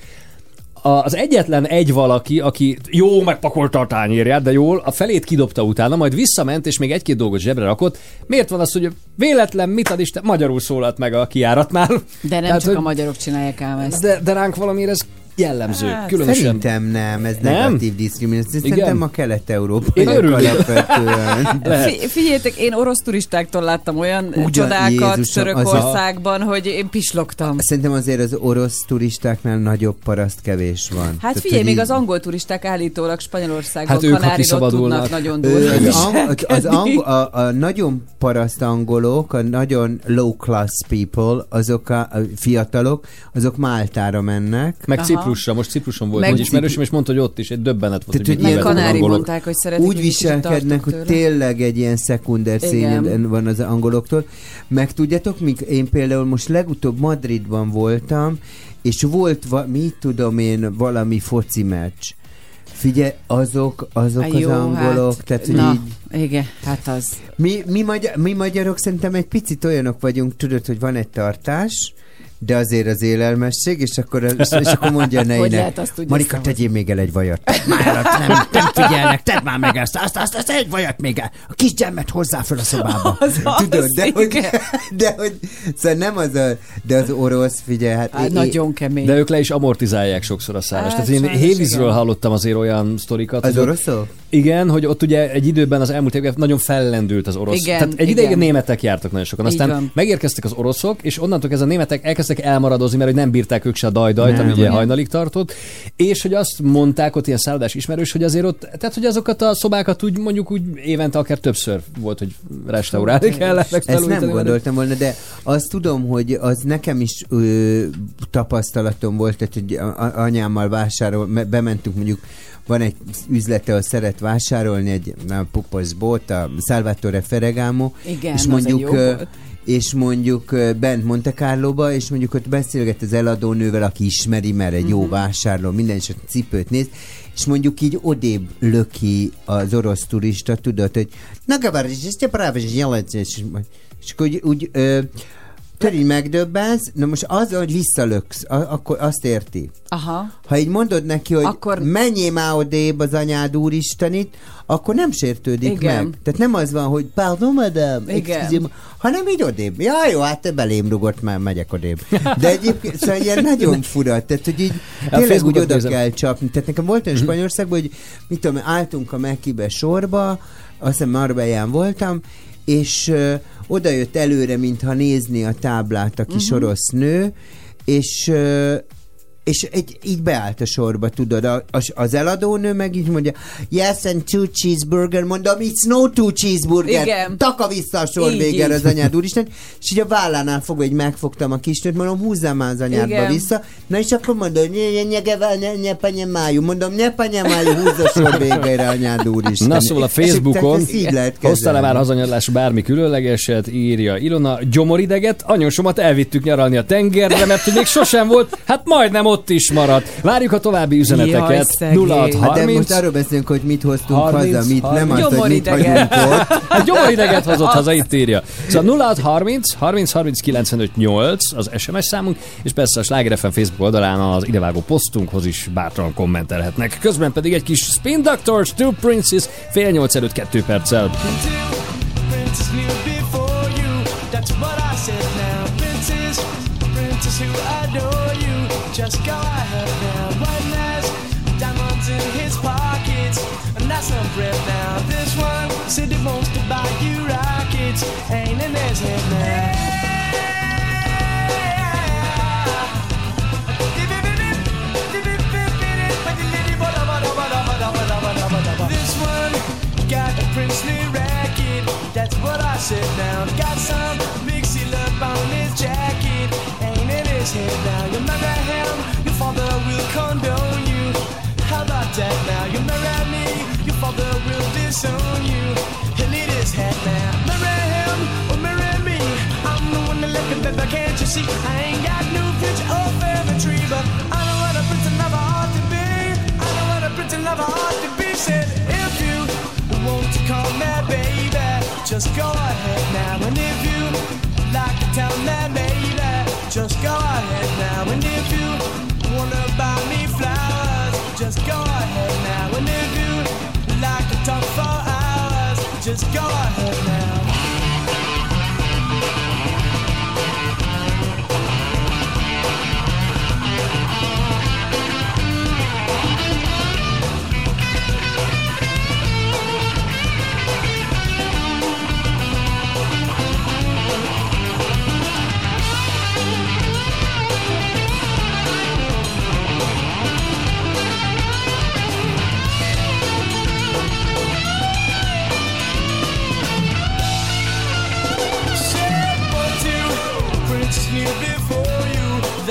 Az egyetlen egy valaki, aki jó megpakolta a tányérját, de jól, a felét kidobta utána, majd visszament, és még egy-két dolgot zsebre rakott. Miért van az, hogy véletlen, mit ad Isten, magyarul szólalt meg a kiáratnál. De nem Tehát, csak hogy- a magyarok csinálják ám ezt. de, de ránk valamiért ez jellemző. Hát, Különösen. Szerintem nem, ez Nem? negatív diszkrimináció. Igen? Szerintem a kelet-európai alapvetően. Fi- Figyeljetek, én orosz turistáktól láttam olyan Ugyan, csodákat Jézusom, Törökországban, hogy én pislogtam. Szerintem azért az orosz turistáknál nagyobb paraszt kevés van. Hát Tehát, figyelj, még az angol turisták állítólag Spanyolországban, Hát ők, kiszabadulnak. tudnak nagyon Ö, durva az, ang- az ang- a, a nagyon paraszt angolok, a nagyon low class people, azok a, a fiatalok, azok Máltára mennek. Meg Aha. Ciprusra, most Cipruson volt Meg egy ismerősöm, és mondta, hogy ott is egy döbbenet volt, Tehát, hogy Meg Kanári mondták, hogy szeretik, Úgy viselkednek, hogy tényleg egy ilyen szekunder szényen van az angoloktól. Meg tudjátok, mik, én például most legutóbb Madridban voltam, és volt, va- mit tudom én, valami foci meccs. Figyelj, azok, azok Á, az jó, angolok, hát, tehát hogy na, így, igen, hát az. mi, mi, magyar, mi magyarok szerintem egy picit olyanok vagyunk, tudod, hogy van egy tartás, de azért az élelmesség, és akkor, és, akkor mondja a neinek, Marika, tegyél még el egy vajat. Tedd már el, nem, nem figyelnek, tedd már meg ezt, azt, azt, azt, egy vajat még el. A kis gyermet hozzá föl a szobába. Az az, Tudod, de hogy, de hogy, szóval nem az a, de az orosz, figyelj, hát, Hát, én- nagyon kemény. De ők le is amortizálják sokszor a szállást. Hát, Tehát én Hévízről hallottam azért olyan sztorikat. az oroszok? Igen, hogy ott ugye egy időben az elmúlt években nagyon fellendült az orosz. Igen, Tehát egy igen. ideig németek jártak nagyon sokan. Aztán megérkeztek az oroszok, és onnantól kezdve a németek elkezdtek elmaradozni, mert hogy nem bírták ők se a dajdajt, ami ugye hajnalig tartott. És hogy azt mondták ott ilyen szállodás ismerős, hogy azért ott, tehát hogy azokat a szobákat úgy mondjuk úgy évente akár többször volt, hogy restaurálni kellett, Ezt nem gondoltam volna, de azt tudom, hogy az nekem is ö, tapasztalatom volt, tehát hogy a- a- anyámmal vásárol, me- bementünk mondjuk van egy üzlete, ahol szeret vásárolni, egy pupos bót, a Salvatore Ferragamo, Igen, és az egy mondjuk jó ö, volt és mondjuk bent Monte carlo és mondjuk ott beszélget az eladónővel, aki ismeri, mert egy jó mhm. vásárló, minden, és a cipőt néz, és mondjuk így odébb löki az orosz turista, tudod, hogy na, gavar, és ezt a práve, és és akkor úgy, úgy ö, tudod, így megdöbbensz, na most az, hogy visszalöksz, a, akkor azt érti. Aha. Ha így mondod neki, hogy Akkor- menjél már odébb az anyád úristenit, akkor nem sértődik Igen. meg. Tehát nem az van, hogy pardon, madame, Igen. excuse me, hanem így odébb. Ja, jó, hát te belém rugott, már megyek odébb. De egyébként szóval ilyen nagyon fura, tehát hogy így tényleg úgy oda nézem. kell csapni. Tehát nekem volt olyan Spanyolországban, hogy mit tudom, álltunk a Mekibe sorba, azt hiszem Marbellán voltam, és ö, oda jött előre, mintha nézni a táblát a kis uh-huh. orosz nő, és ö, és egy, így beállt a sorba, tudod, a, az, az eladónő meg így mondja, yes, and two cheeseburger, mondom, it's no two cheeseburger, Igen. taka vissza a sor Így, végére így. az anyád úristen, és így a vállánál fogva, hogy megfogtam a kisnőt, mondom, húzzál már az anyádba Igen. vissza, na és akkor mondod, nye, nye, nye, nye, panye, májú, mondom, nye, panye, májú, húzz a sor végére, anyád úristen. Na szóval a Facebookon így kezelni. már hazanyarlás bármi különlegeset, írja Ilona. Gyomorideget, anyósomat elvittük nyaralni a tengerre, mert még sosem volt, hát majdnem ott is maradt. Várjuk a további Jaj, üzeneteket. szegény. 0630 Hát de most arról beszélünk, hogy mit hoztunk 30, haza, mit nem 30. azt, hogy mit hagyunk ott. Hát gyomorideget hozott haza, itt írja. Szóval 0630 30 30 95 8 az SMS számunk, és persze a Sláger FM Facebook oldalán az idevágó posztunkhoz is bátran kommentelhetnek. Közben pedig egy kis Spin Doctors, Two Princes, fél nyolc előtt kettő perccel. Princess Just go ahead now. One has diamonds in his pockets. And that's some bread now. This one said he wants to buy you rockets. Ain't in his head now. This one got a princely racket. That's what I said now. Got some seal up on his jacket. His head now. You marry him, your father will condone you. How about that now? You marry me, your father will disown you. He'll eat his head now. Marry him or marry me. I'm the one that left him, baby, can't you see? I ain't got no future or family tree, but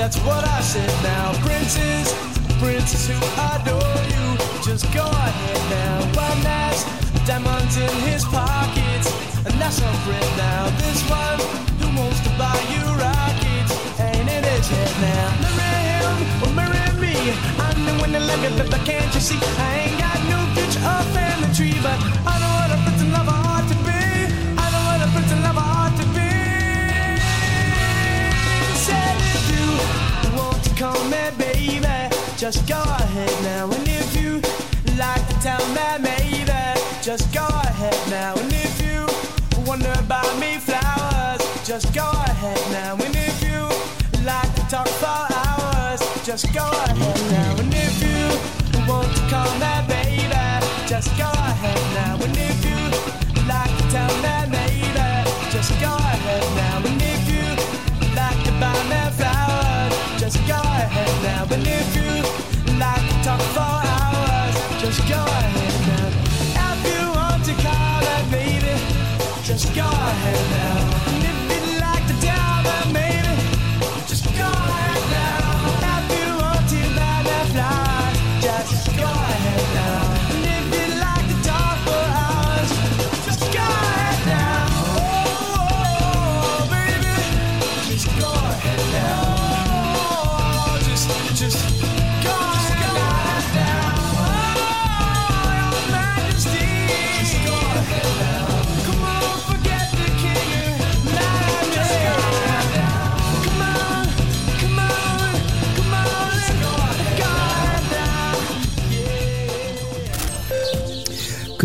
that's what I said now. Princes, princes who adore you, just go ahead now. One has diamonds in his pockets, and that's a friend now. This one who wants to buy you rockets, ain't in his head now. Marry him or marry me. I'm the one that love you, but can't you see? I ain't got no future or family tree, but I know just go ahead now. And if you like to tell me maybe, just go ahead now. And if you wonder about me flowers, just go ahead now. And if you like to talk for hours, just go ahead just go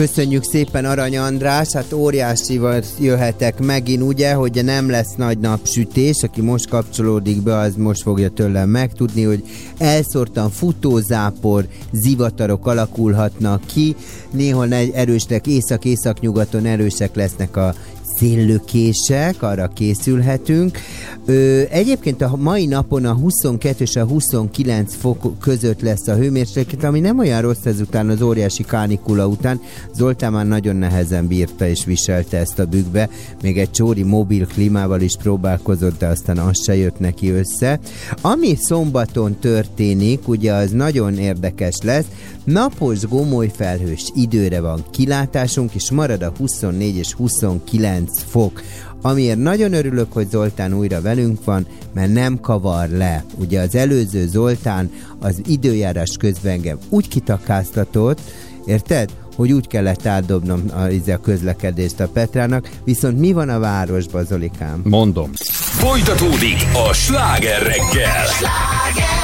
Köszönjük szépen Arany András, hát óriásival jöhetek megint, ugye, hogy nem lesz nagy napsütés, aki most kapcsolódik be, az most fogja tőlem megtudni, hogy elszórtan futózápor, zivatarok alakulhatnak ki, néhol egy erősnek észak-észak-nyugaton erősek lesznek a széllökések, arra készülhetünk. Ö, egyébként a mai napon a 22 és a 29 fok között lesz a hőmérséklet, ami nem olyan rossz ezután az óriási kánikula után. Zoltán már nagyon nehezen bírta és viselte ezt a bükkbe, még egy csóri mobil klímával is próbálkozott, de aztán az se jött neki össze. Ami szombaton történik, ugye az nagyon érdekes lesz, napos gomoly felhős időre van kilátásunk, és marad a 24 és 29 fok. Amiért nagyon örülök, hogy Zoltán újra velünk van, mert nem kavar le. Ugye az előző Zoltán az időjárás közben engem úgy kitakáztatott, érted? hogy úgy kellett átdobnom a, izé a közlekedést a Petrának, viszont mi van a városban, Zolikám? Mondom. Folytatódik a sláger reggel. Ha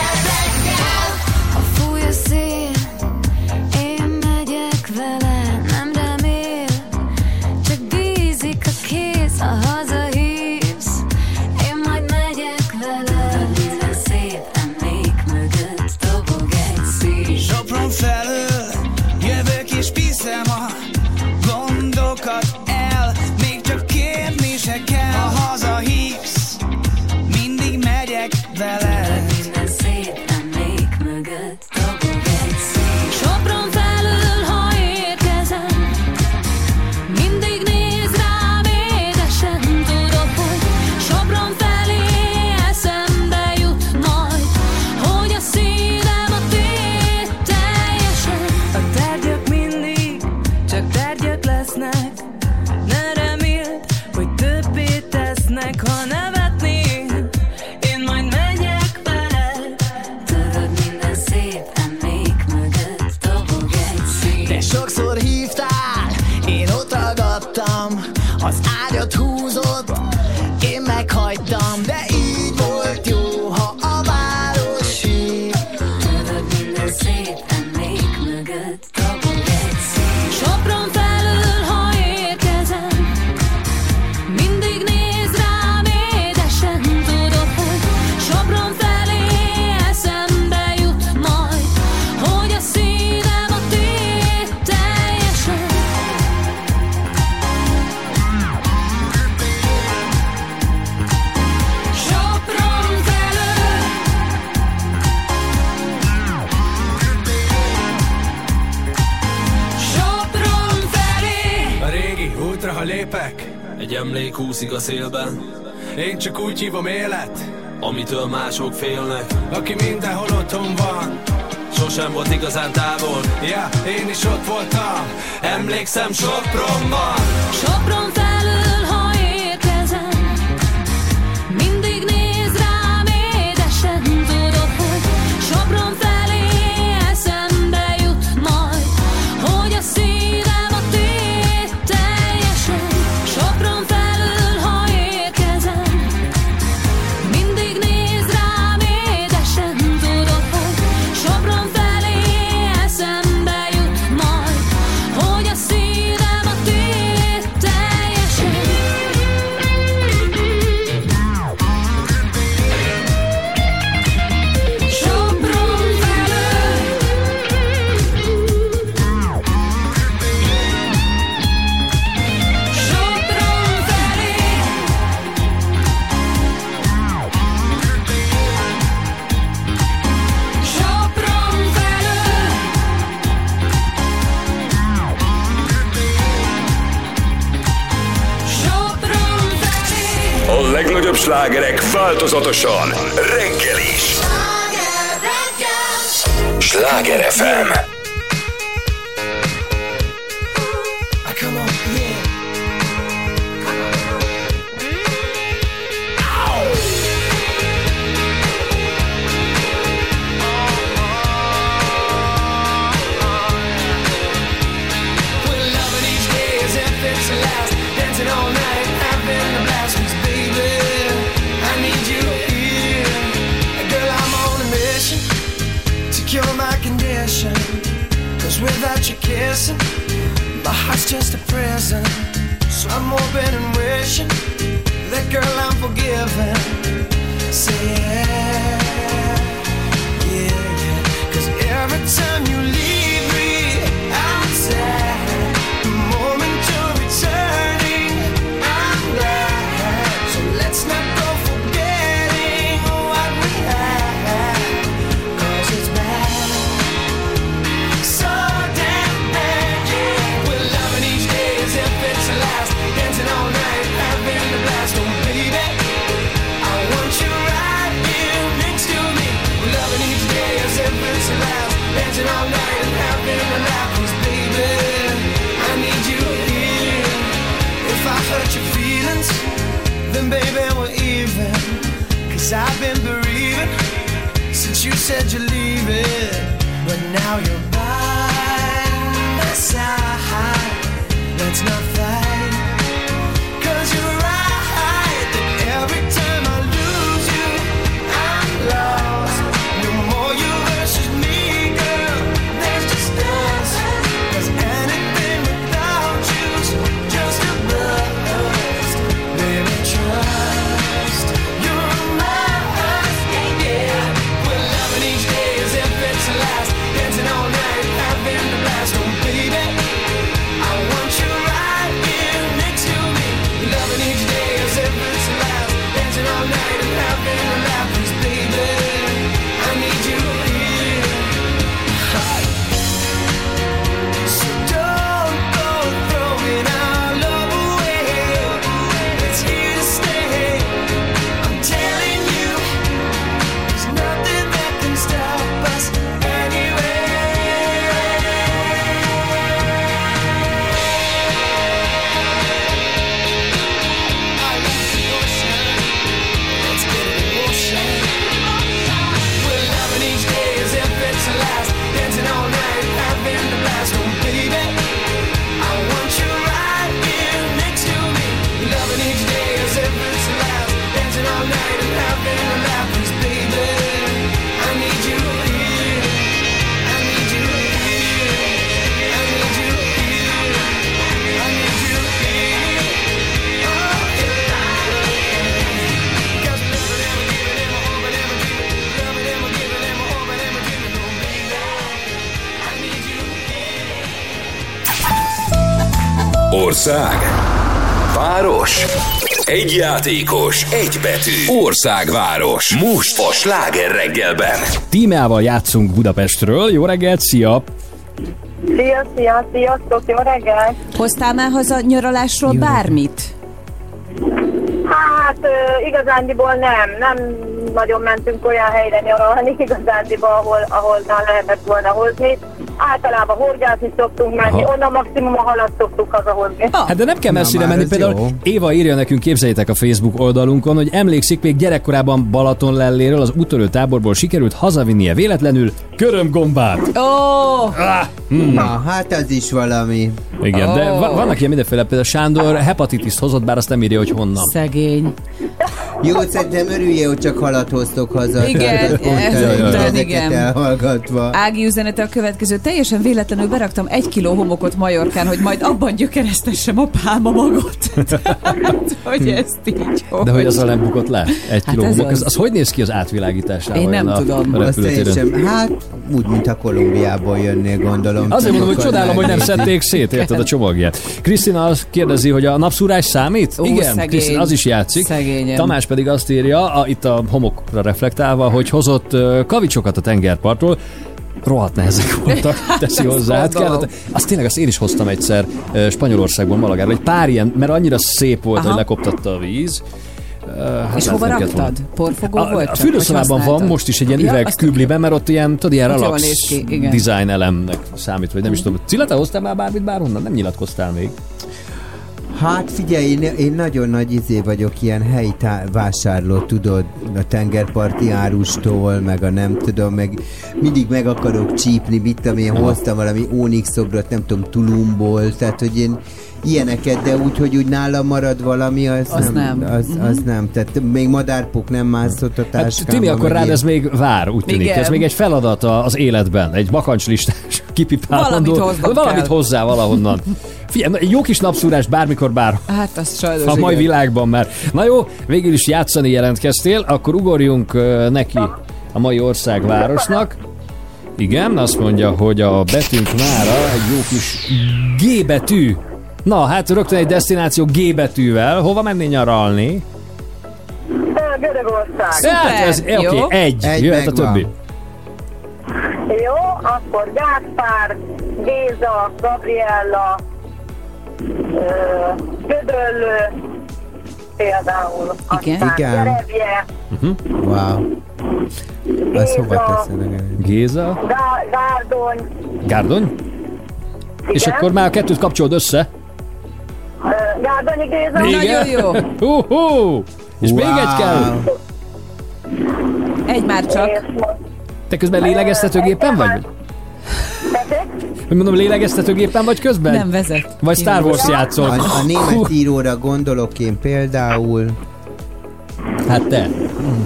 kúszik a szélben. Én csak úgy hívom élet Amitől mások félnek. Aki mindenhol otthon van Sosem volt igazán távol. Ja, yeah, én is ott voltam. Emlékszem Sopronban. Sopron változatosan reggel is. Sláger FM. Ország. Város. Egy játékos, egy betű. Országváros. Most a sláger reggelben. Tímeával játszunk Budapestről. Jó reggelt, szia! Szia, szia, sziasztok, jó reggelt! Hoztál már haza nyaralásról jó. bármit? Hát igazándiból nem, nem nagyon mentünk olyan helyre nyaralni igazándiból, ahol, ahol lehetett volna hozni Általában horgászni szoktunk menni, Aha. onnan maximum a halat szoktuk hazahozni. Hát de nem kell messzire már menni. Például jó. Éva írja nekünk, képzeljétek a Facebook oldalunkon, hogy emlékszik még gyerekkorában Balaton lelléről az úttörő táborból sikerült hazavinnie véletlenül körömgombát. Ó, oh, Hmm. Na, hát ez is valami. Igen, de Ó. va- vannak ilyen mindenféle, például Sándor hepatitiszt hozott, bár azt nem írja, hogy honnan. szegény. Jó, szerintem örüljél, hogy csak halat hoztok haza. Igen, tehát pont ez- ezeket igen, elhallgatva. Ági üzenete a következő. Teljesen véletlenül beraktam egy kiló homokot Majorkán, hogy majd abban gyökeresztessem a pálmamagot. Tehát, hogy ezt így hogy. De hogy azzal nem bukott le? Egy kiló ez homok. az. Az, az hogy néz ki az átvilágításával? Én nem a, tudom. Azt teljesen, hát úgy, mintha Kolumbiából jönnél, gondolom. Azért mondom, hogy csodálom, hogy nem szedték szét, érted a csomagját. Krisztina azt kérdezi, hogy a napszúrás számít? Ó, Igen, szegény. Krisztina, az is játszik. Szegényem. Tamás pedig azt írja, a, itt a homokra reflektálva, hogy hozott kavicsokat a tengerpartról, rohadt nehezek voltak, teszi hozzá. Hát kellett, azt tényleg azt én is hoztam egyszer ö, Spanyolországból Malagára, egy pár ilyen, mert annyira szép volt, Aha. hogy lekoptatta a víz. Hát És hova kellett volna. raktad? Porfogó A, volt a fürdőszobában van most is egy ilyen Ja, üveg kübliben, mert ott ilyen, tudod, ilyen relax design elemnek számít, vagy nem is tudom. Cilla, te hoztál már bármit bárhonnan? Nem nyilatkoztál még. Hát figyelj, én, én nagyon nagy izé vagyok, ilyen helyi tá- vásárló, tudod, a tengerparti árustól, meg a nem tudom, meg mindig meg akarok csípni, mit tudom, én hoztam valami Onyx szobrot, nem tudom, Tulumból, tehát, hogy én ilyeneket, de úgy, hogy úgy nálam marad valami, az, Az nem, nem. Az, az nem. Tehát még madárpuk nem mászott a Hát táskámba. Timi, akkor rád ez még vár, úgy tűnik. Igen. Ez még egy feladat a- az életben, egy bakancslistás kipipálandó. Valamit hoznom Valamit kell. hozzá valahonnan. Figyelj, jó kis napszúrás bármikor bár Hát az sajnos a mai igen. világban már. Na jó, végül is játszani jelentkeztél, akkor ugorjunk neki a mai országvárosnak. Igen, azt mondja, hogy a betűnk mára egy jó kis G betű. Na, hát rögtön egy destináció G betűvel. Hova menni nyaralni? Görögország. Hát ez, oké, jó. okay, egy, Egy jöhet a megvan. többi. Jó, akkor Gáspár, Géza, Gabriella, Gödöllő, például. Igen. Aztán Igen. Gerebje, Wow. Azt hova Géza, teszed? Géza, Gá- Gárdony, Gárdony, és Igen. akkor már a kettőt kapcsolod össze. Gárdonyi Géza, Nagyon jó. Hú, hú. És még egy kell. Egy már csak. Te közben lélegeztetőgépen vagy? Hogy mondom, lélegeztetőgépen vagy közben? Nem vezet. Vagy Star Wars játszol? A, a német íróra gondolok én például. Hát te.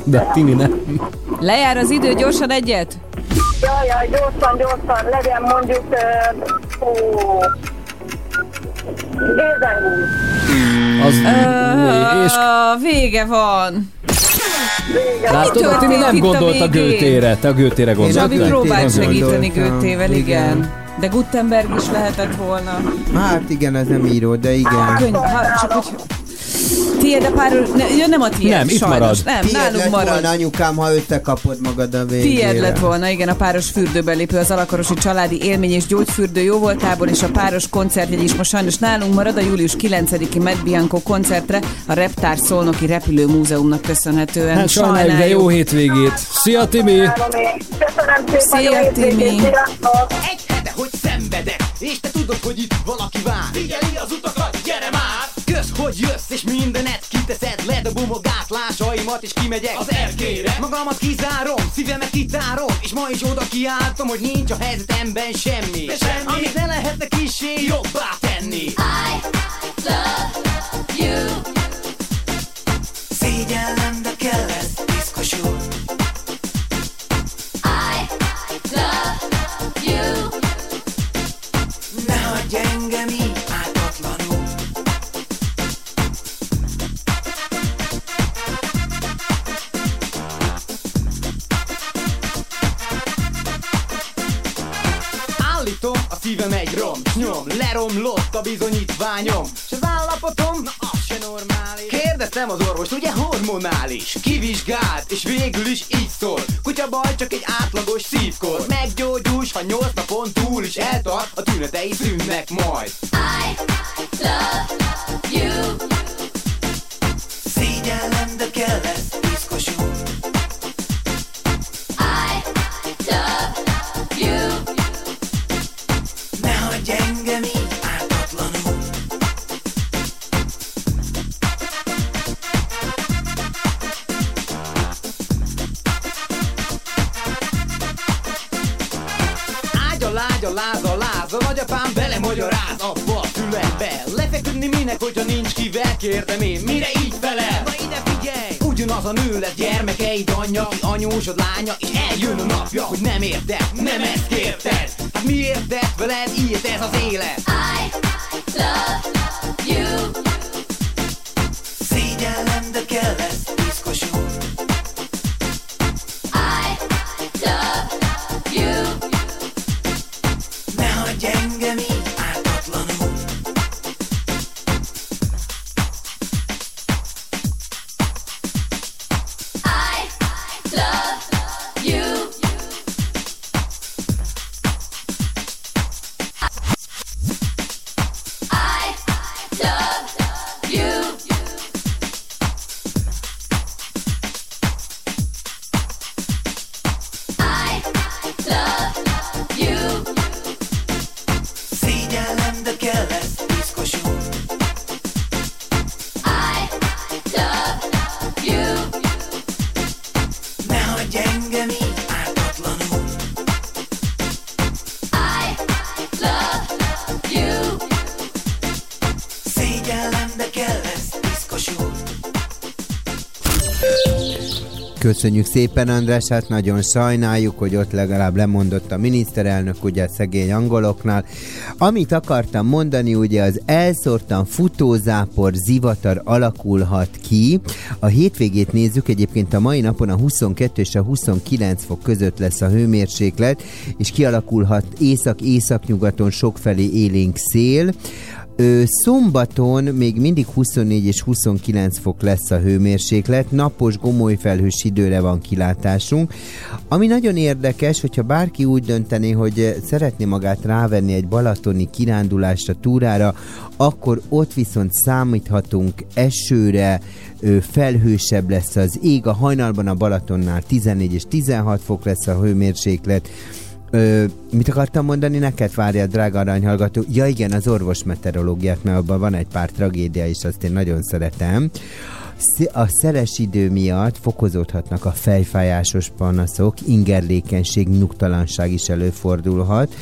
De Tini nem. Lejár az idő, gyorsan egyet. Jaj, jaj, gyorsan, gyorsan, legyen mondjuk, ó, Az, és Ah, vége van. látod, a történt nem a gondolt a végén? Gőtére. Te a Gőtére Zsabi gondoltál? próbált Tényleg segíteni gondoltam, Götével, igen. igen. De Gutenberg is lehetett volna. Hát igen, az nem író, de igen. Könyv, ha, csak hogy... Tiéd a pár... Ne, ja, nem a tiéd, Nem, itt sajnos. marad. Nem, Tiéd nálunk lett marad. volna anyukám, ha összekapod magad a végére. Tiéd lett volna, igen, a páros fürdőbelépő, az Alakarosi Családi Élmény és Gyógyfürdő jóvoltából, és a páros koncertjegy is most sajnos nálunk marad a július 9-i Med Bianco koncertre a Reptár Szolnoki Repülő Múzeumnak köszönhetően. Hát sajnáljuk, de jó hétvégét. Szia Timi! Szia, Timi. Egy hete, hogy szenvedek, és te tudod, hogy itt valaki vár. Figyeli az utakat, gyere már! Hogy jössz, és mindenet kiteszed, ledobom a gátlásaimat, és kimegyek az erkére. Magamat kizárom, szívemet kitárom, és ma is oda kiáltom, hogy nincs a helyzetemben semmi. De semmi. Amit ne lehetne kissé jobbá tenni. I love you. Szégyellem, de kell ez, piszkosul. I love you. Ne hagyj engem így szívem egy rom, nyom, leromlott a bizonyítványom. S az állapotom, na az se normális. Kérdeztem az orvost, ugye hormonális? Kivizsgált, és végül is így szól. Kutya baj, csak egy átlagos szívkor. Meggyógyulsz, ha nyolc napon túl is eltart, a tünetei szűnnek majd. I love you. Szégyellem, de kell ez, piszkos Minek, hogyha nincs kivel Kérdem én, mire így felel? Na ide figyelj! Ugyanaz a nő lesz gyermekeid anyja Ki anyósod lánya, és eljön a napja Hogy nem érted, nem ezt kérted Hát miért tett veled ilyet ez az élet? I love you Szégyellem, de kell lesz Köszönjük szépen, András, hát nagyon sajnáljuk, hogy ott legalább lemondott a miniszterelnök, ugye szegény angoloknál. Amit akartam mondani, ugye az elszórtan futózápor zivatar alakulhat ki. A hétvégét nézzük, egyébként a mai napon a 22 és a 29 fok között lesz a hőmérséklet, és kialakulhat észak-északnyugaton sokfelé élénk szél. Ö, szombaton még mindig 24 és 29 fok lesz a hőmérséklet, napos, gomoly felhős időre van kilátásunk. Ami nagyon érdekes, hogyha bárki úgy döntené, hogy szeretné magát rávenni egy balatoni kirándulásra, túrára, akkor ott viszont számíthatunk esőre, ö, felhősebb lesz az ég, a hajnalban a Balatonnál 14 és 16 fok lesz a hőmérséklet, Ö, mit akartam mondani neked, várjál, drága aranyhallgató? Ja igen, az orvos meteorológiát, mert abban van egy pár tragédia, és azt én nagyon szeretem. A szeles idő miatt fokozódhatnak a fejfájásos panaszok, ingerlékenység, nyugtalanság is előfordulhat.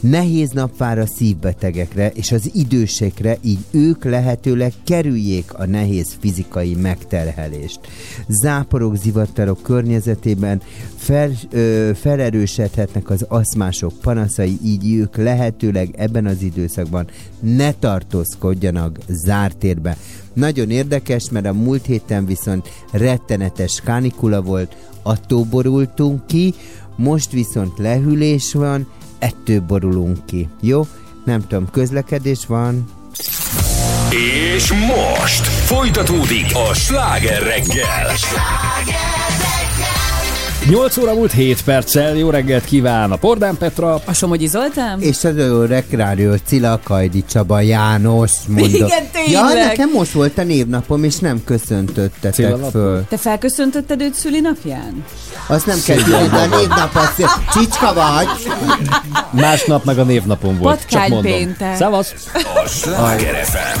Nehéz nap vár a szívbetegekre és az idősekre, így ők lehetőleg kerüljék a nehéz fizikai megterhelést. Záporok, zivatarok környezetében fel, ö, felerősödhetnek az aszmások panaszai, így ők lehetőleg ebben az időszakban ne tartózkodjanak zárt térbe. Nagyon érdekes, mert a múlt héten viszont rettenetes kánikula volt, attól borultunk ki, most viszont lehűlés van, ettől borulunk ki. Jó? Nem tudom, közlekedés van? És most folytatódik a sláger reggel. 8 óra múlt 7 perccel, jó reggelt kíván a Pordán Petra. A Somogyi Zoltán? És az ő rekrárió Cilla Kajdi Csaba János mondott. Igen, tényleg. Ja, nekem most volt a névnapom, és nem köszöntöttetek Cilla föl. Te felköszöntötted őt szülinapján? Azt nem kell tudni, de a névnap az csicska vagy. Másnap meg a névnapom volt. Csak Patkány mondom. péntek. Szevasz! A Sláger FM.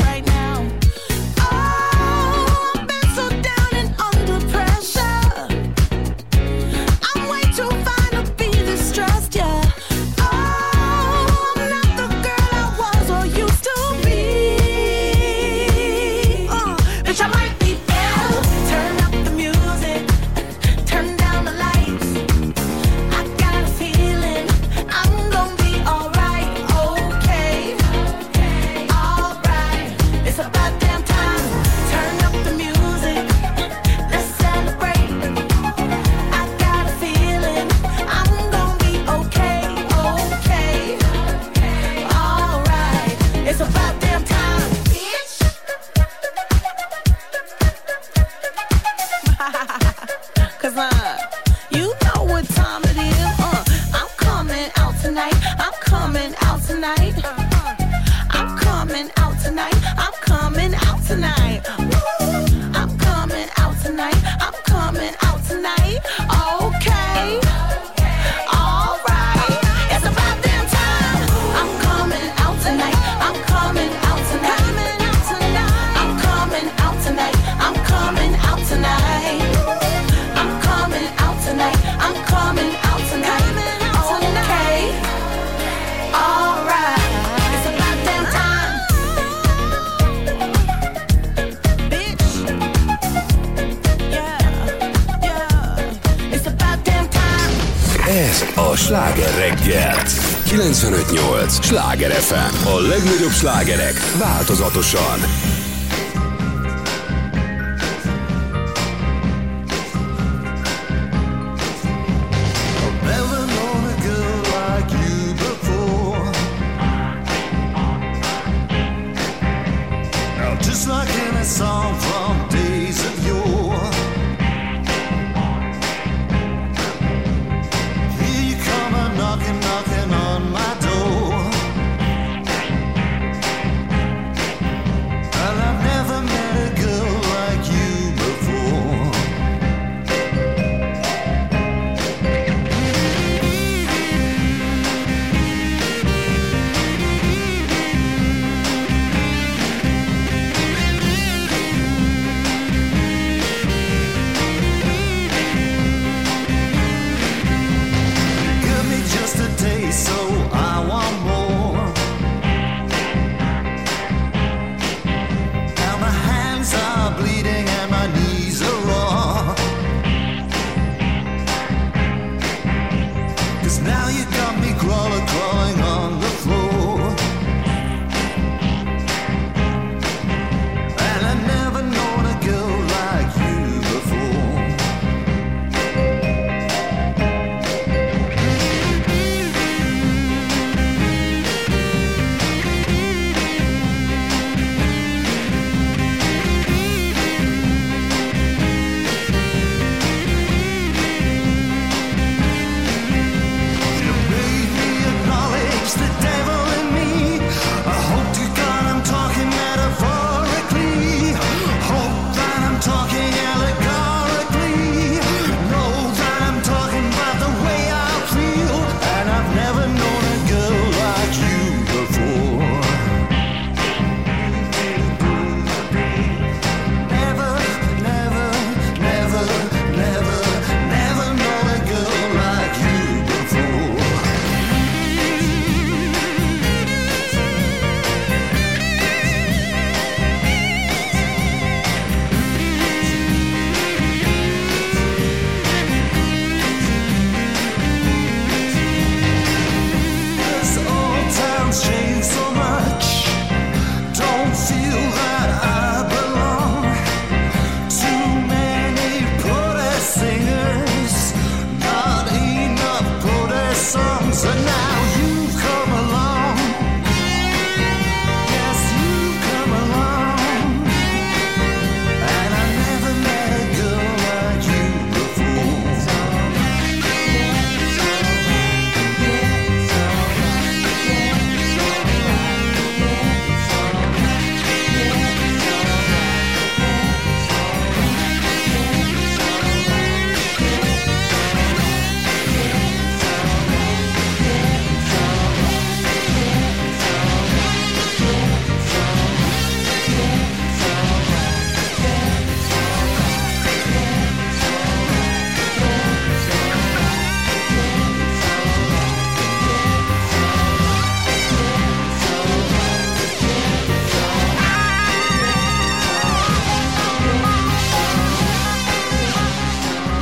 slágerek változatosan.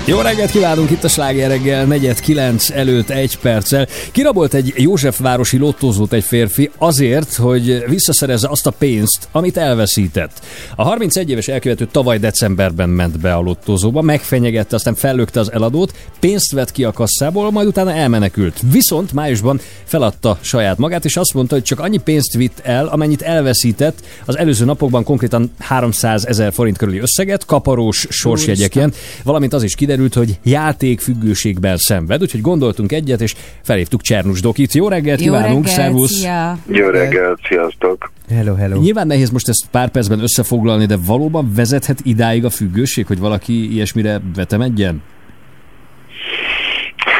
Jó reggelt kívánunk itt a Sláger reggel, negyed kilenc előtt egy perccel. Kirabolt egy Józsefvárosi lottózót egy férfi azért, hogy visszaszerezze azt a pénzt, amit elveszített. A 31 éves elkövető tavaly decemberben ment be a lottózóba, megfenyegette, aztán fellökte az eladót, pénzt vett ki a kasszából, majd utána elmenekült. Viszont májusban feladta saját magát, és azt mondta, hogy csak annyi pénzt vitt el, amennyit elveszített az előző napokban konkrétan 300 ezer forint körüli összeget, kaparós sorsjegyeken, valamint az is kiderült, hogy játékfüggőségben szenved, úgyhogy gondoltunk egyet, és felhívtuk Csernus Dokit. Jó reggelt kívánunk, szervusz! szia! Jó reggelt, sziasztok! Hello, hello. Nyilván nehéz most ezt pár percben összefoglalni, de valóban vezethet idáig a függőség, hogy valaki ilyesmire vetemedjen?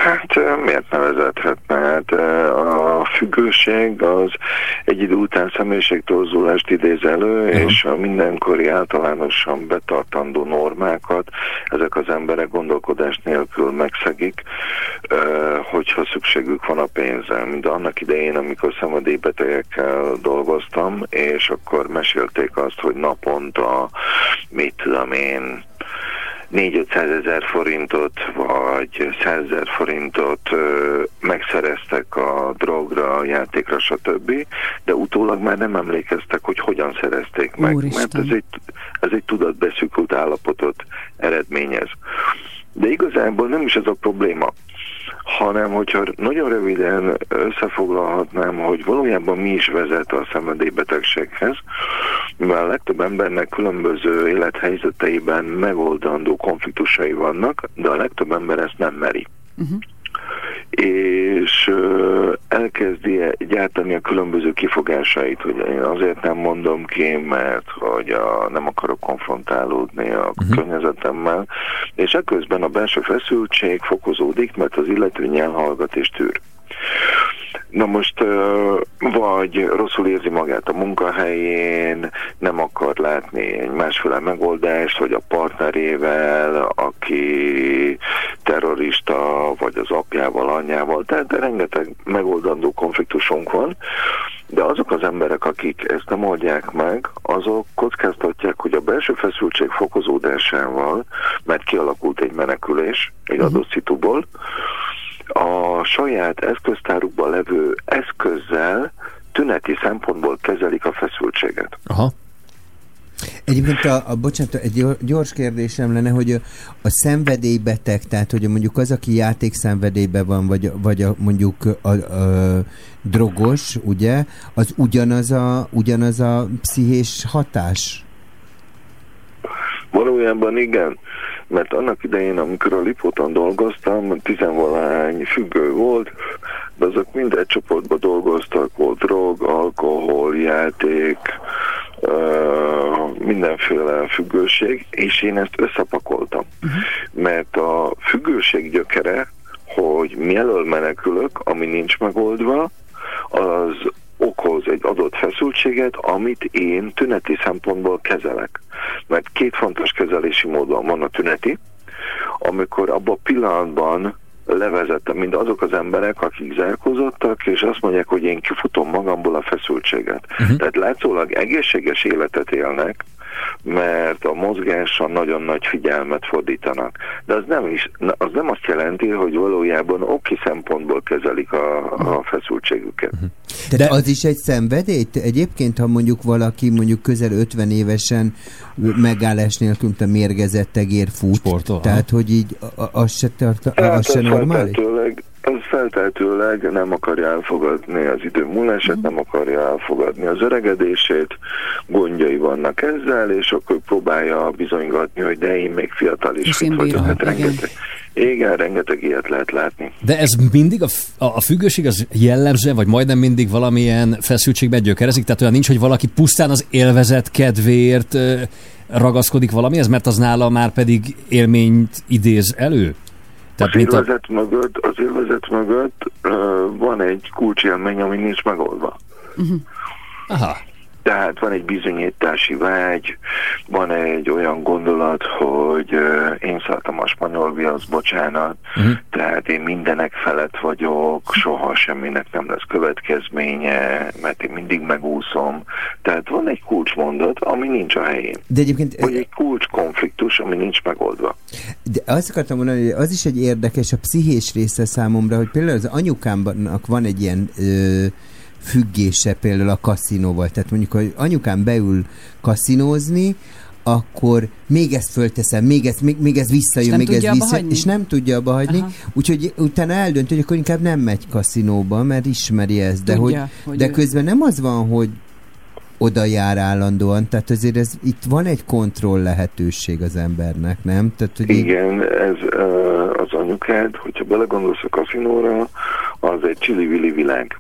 Hát miért ne vezethetne? Hát a függőség az egy idő után személyiségtorzulást idéz elő, és a mindenkori általánosan betartandó normákat ezek az emberek gondolkodás nélkül megszegik, hogyha szükségük van a pénzre. Mint annak idején, amikor szenvedélybetegekkel dolgoztam, és akkor mesélték azt, hogy naponta, mit tudom én, 4-500 ezer forintot, vagy 100 ezer forintot megszereztek a drogra, a játékra, stb., de utólag már nem emlékeztek, hogy hogyan szerezték meg, Úristen. mert ez egy, ez egy tudatbeszűkült állapotot eredményez. De igazából nem is ez a probléma hanem hogyha nagyon röviden összefoglalhatnám, hogy valójában mi is vezet a szenvedélybetegséghez, mivel a legtöbb embernek különböző élethelyzeteiben megoldandó konfliktusai vannak, de a legtöbb ember ezt nem meri. És elkezdi gyártani a különböző kifogásait, hogy én azért nem mondom ki, mert hogy a, nem akarok konfrontálódni a uh-huh. környezetemmel, és ekközben a belső feszültség fokozódik, mert az illető nyelhallgat és tűr. Na most vagy rosszul érzi magát a munkahelyén, nem akar látni egy másféle megoldást, vagy a partnerével, aki terrorista, vagy az apjával, anyjával, tehát de rengeteg megoldandó konfliktusunk van, de azok az emberek, akik ezt nem oldják meg, azok kockáztatják, hogy a belső feszültség fokozódásával, mert kialakult egy menekülés egy adott szituból, a saját eszköztárukban levő eszközzel tüneti szempontból kezelik a feszültséget. Aha. Egyébként a, a bocsánat, egy gyor- gyors kérdésem lenne, hogy a, a szenvedélybeteg, tehát hogy mondjuk az, aki játékszenvedélyben van, vagy, vagy a, mondjuk a, a, drogos, ugye, az ugyanaz a, ugyanaz a pszichés hatás? Valójában igen, mert annak idején, amikor a Lipóton dolgoztam, tizenvalány függő volt, de azok mind egy csoportban dolgoztak, volt drog, alkohol, játék, mindenféle függőség, és én ezt összepakoltam. Mert a függőség gyökere, hogy mielől menekülök, ami nincs megoldva, az okoz egy adott feszültséget, amit én tüneti szempontból kezelek. Mert két fontos kezelési módon van a tüneti, amikor abban a pillanatban levezettem, mind azok az emberek, akik zárkózottak, és azt mondják, hogy én kifutom magamból a feszültséget. Uh-huh. Tehát látszólag egészséges életet élnek, mert a mozgásra nagyon nagy figyelmet fordítanak. De az nem, is, az nem azt jelenti, hogy valójában oki szempontból kezelik a, a feszültségüket. Tehát De... az is egy szenvedély? Egyébként, ha mondjuk valaki mondjuk közel 50 évesen megállás nélkül, mint a mérgezett tegér fut, Sportol, tehát hogy így az se, tart, Hát az se normális? Az feltehetőleg nem akarja elfogadni az idő múlását, nem akarja elfogadni az öregedését, gondjai vannak ezzel, és akkor próbálja bizonygatni, hogy de én még fiatal is És én vagyok. bírom, Hát rengeteg, igen, rengeteg ilyet lehet látni. De ez mindig a, a, függőség az jellemző, vagy majdnem mindig valamilyen feszültségben gyökerezik? Tehát olyan nincs, hogy valaki pusztán az élvezet kedvéért ragaszkodik valamihez, mert az nála már pedig élményt idéz elő? Az élvezet mögött, az élvezet mögött uh, van egy kulcsélmény, ami nincs megoldva. Aha. Tehát van egy bizonyítási vágy, van egy olyan gondolat, hogy én szálltam a spanyol viasz, bocsánat, Mhm. tehát én mindenek felett vagyok, soha semminek nem lesz következménye, mert én mindig megúszom. Tehát van egy kulcsmondat, ami nincs a helyén. De egyébként Vagy egy kulcskonfliktus, ami nincs megoldva. De azt akartam mondani, hogy az is egy érdekes a pszichés része számomra, hogy például az anyukámnak van egy ilyen ö, függése például a kaszinóval. Tehát mondjuk, hogy anyukám beül kaszinózni, akkor még ezt fölteszem, még ez, még, még ez visszajön, még ez vissza, és nem tudja abba hagyni, Aha. úgyhogy utána eldönt, hogy akkor inkább nem megy kaszinóba, mert ismeri ezt, de, Tudja, hogy, hogy de ő- közben nem az van, hogy oda jár állandóan, tehát azért ez, itt van egy kontroll lehetőség az embernek, nem? Tehát, hogy Igen, ez az anyukád, hogyha belegondolsz a kaszinóra, az egy csili-vili világ.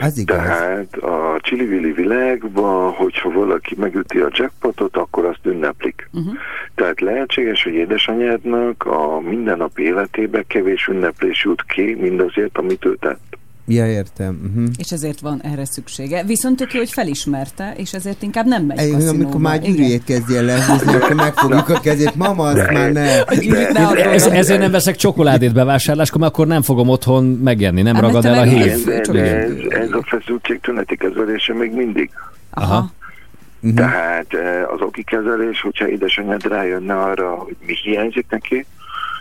Az igaz. Tehát a csili-vili világban, hogyha valaki megüti a jackpotot, akkor azt ünneplik. Mhm. Uh-huh. Tehát lehetséges, hogy édesanyádnak a mindennapi életébe kevés ünneplés jut ki, mindazért, amit ő tett. Ja, értem. Uh-huh. És ezért van erre szüksége. Viszont tök jó, hogy felismerte, és ezért inkább nem megy Egy, kaszinóba. amikor már gyűrűjét kezdje el lehúzni, akkor megfogjuk a kezét. Mama, azt már ne. Gyűrűt ne add Ez, ezért nem veszek csokoládét bevásárláskor, mert akkor nem fogom otthon megenni, nem Hát, ragad el a hív. De, de ez, ez a feszültség tüneti kezelése még mindig. Aha. Uh-huh. Tehát eh, az oki kezelés, hogyha édesanyád rájönne arra, hogy mi hiányzik neki,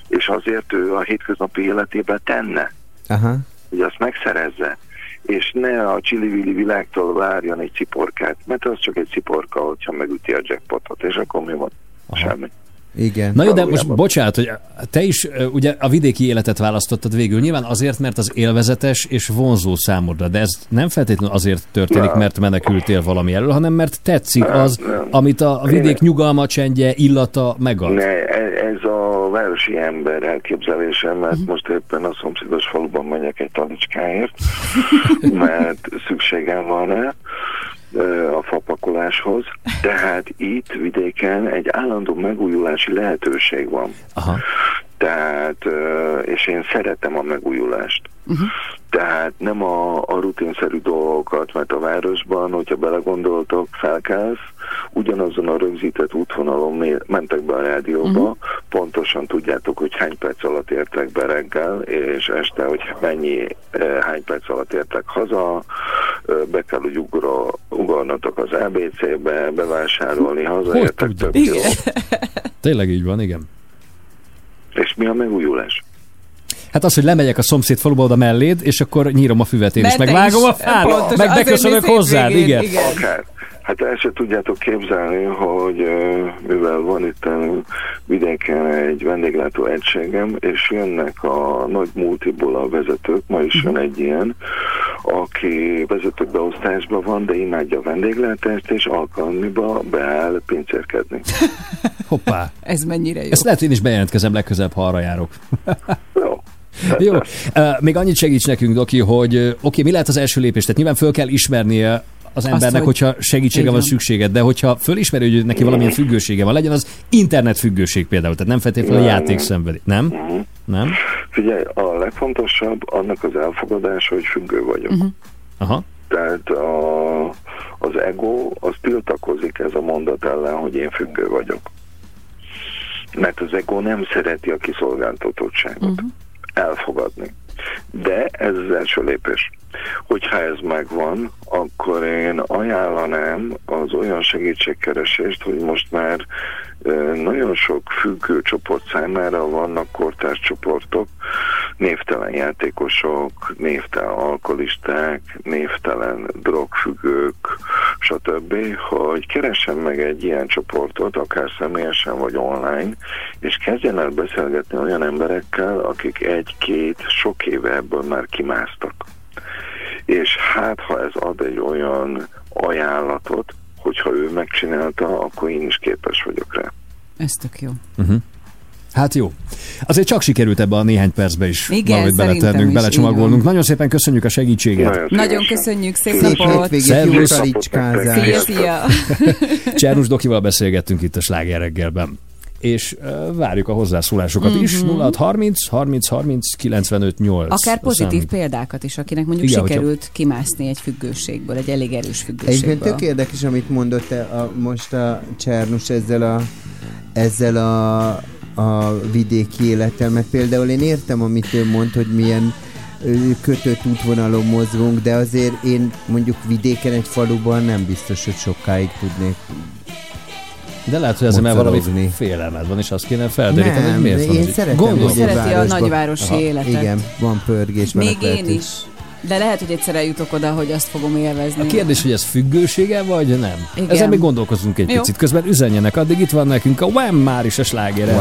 és azért ő a hétköznapi életében tenne, Aha. Hogy azt megszerezze, és ne a csili világtól várjon egy ciporkát, mert az csak egy ciporka, hogyha megüti a jackpotot, és akkor mi van? Semmi. Igen. Na jó, de most bocsánat, hogy te is ugye a vidéki életet választottad végül, nyilván azért, mert az élvezetes és vonzó számodra, de ez nem feltétlenül azért történik, Nem. mert menekültél valami elől, hanem mert tetszik Nem, az, nem. amit a vidék nyugalma, csendje, illata megad. Ne, e- ez a városi ember elképzelésem, mert most éppen a szomszédos faluban megyek egy talicskáért, mert szükségem van rá a fapakoláshoz. Tehát itt vidéken egy állandó megújulási lehetőség van. Aha. Tehát, és én szeretem a megújulást. Uh-huh. Tehát nem a, a rutinszerű dolgokat, mert a városban, hogyha belegondoltok, felkelsz, ugyanazon a rögzített útvonalon mentek be a rádióba, Mhm. uh-huh. pontosan tudjátok, hogy hány perc alatt értek be reggel, és este, hogy mennyi, hány perc alatt értek haza, be kell, hogy ugro, ugornatok az ABC-be, bevásárolni, hazaértek több. Tényleg így van, igen. És mi a megújulás? Hát az, hogy lemegyek a szomszéd faluba oda melléd, és akkor nyírom a füvet én is, Mert te megvágom is, a fát, meg beköszönök hozzád, hétvégén, igen. igen. Akár. Hát el se tudjátok képzelni, hogy mivel van itt vidéken egy vendéglátó egységem, és jönnek a nagy multiból a vezetők, ma is jön egy ilyen, aki vezetők beosztásban van, de imádja a vendéglátást, és alkalmiba beáll pincérkedni. Hoppá. Ez mennyire jó. Ezt lehet én is bejelentkezem legközelebb, ha arra járok. Jó. Jó. Még annyit segíts nekünk, Doki, hogy oké, okay, mi lehet az első lépés? Tehát nyilván föl kell ismernie az embernek, hogy- hogyha segítsége van szükséged, de hogyha fölismeri, hogy neki valamilyen függősége van, legyen az internet függőség például, tehát nem feltétlenül Nem. játék szenvedi. Nem? Nem? Figyelj, a legfontosabb annak az elfogadása, hogy függő vagyok. Mhm. Aha. Tehát a, az ego, az tiltakozik ez a mondat ellen, hogy én függő vagyok. Mert az ego nem szereti a kiszolgáltatottságot Mhm. elfogadni. De ez az első lépés. Hogyha ez megvan, akkor én ajánlanám az olyan segítségkeresést, hogy most már nagyon sok függő csoport számára vannak kortárs csoportok, névtelen játékosok, névtelen alkoholisták, névtelen drogfüggők, stb., hogy keressen meg egy ilyen csoportot, akár személyesen vagy online, és kezdjen el beszélgetni olyan emberekkel, akik egy-két, sok éve ebből már kimásztak. És hát, ha ez ad egy olyan ajánlatot, hogyha ő megcsinálta, akkor én is képes vagyok rá. Ez tök jó. Uh-huh. Hát jó. Azért csak sikerült ebbe a néhány percbe is Igen, valamit beletennünk, belecsomagolnunk. Nagyon szépen köszönjük a segítséget. Nagyon Nagyon köszönjük, szép napot! Szervusz. Szia, szia! Csernus Dokival beszélgettünk itt a Sláger reggelben. És várjuk a hozzászólásokat Mhm. is. 0630 30 30 95 8. Akár pozitív Szám. példákat is, akinek mondjuk Igen, sikerült kimászni egy függőségből, egy elég erős Egyébként függőségből. tök érdekes, amit mondott te a, most a Csernus ezzel a, ezzel a, a vidéki élettel, mert például én értem, amit ő mond, hogy milyen kötött útvonalon mozgunk, de azért én mondjuk vidéken egy faluban nem biztos, hogy sokáig tudnék De lehet, hogy ezért már valami félelmed van, és azt kéne felderíteni, hogy miért van én ez így. szeretem, Gondolom. Szereti a nagyvárosi Aha, életet. Igen, van pörgés. Még én is. De lehet, hogy egyszer eljutok oda, hogy azt fogom élvezni. A kérdés, hogy ez függősége, vagy nem? Igen. Ezen még gondolkozunk egy Jó. picit. Közben üzenjenek, addig itt van nekünk a Wham! már is a sláger. Wow.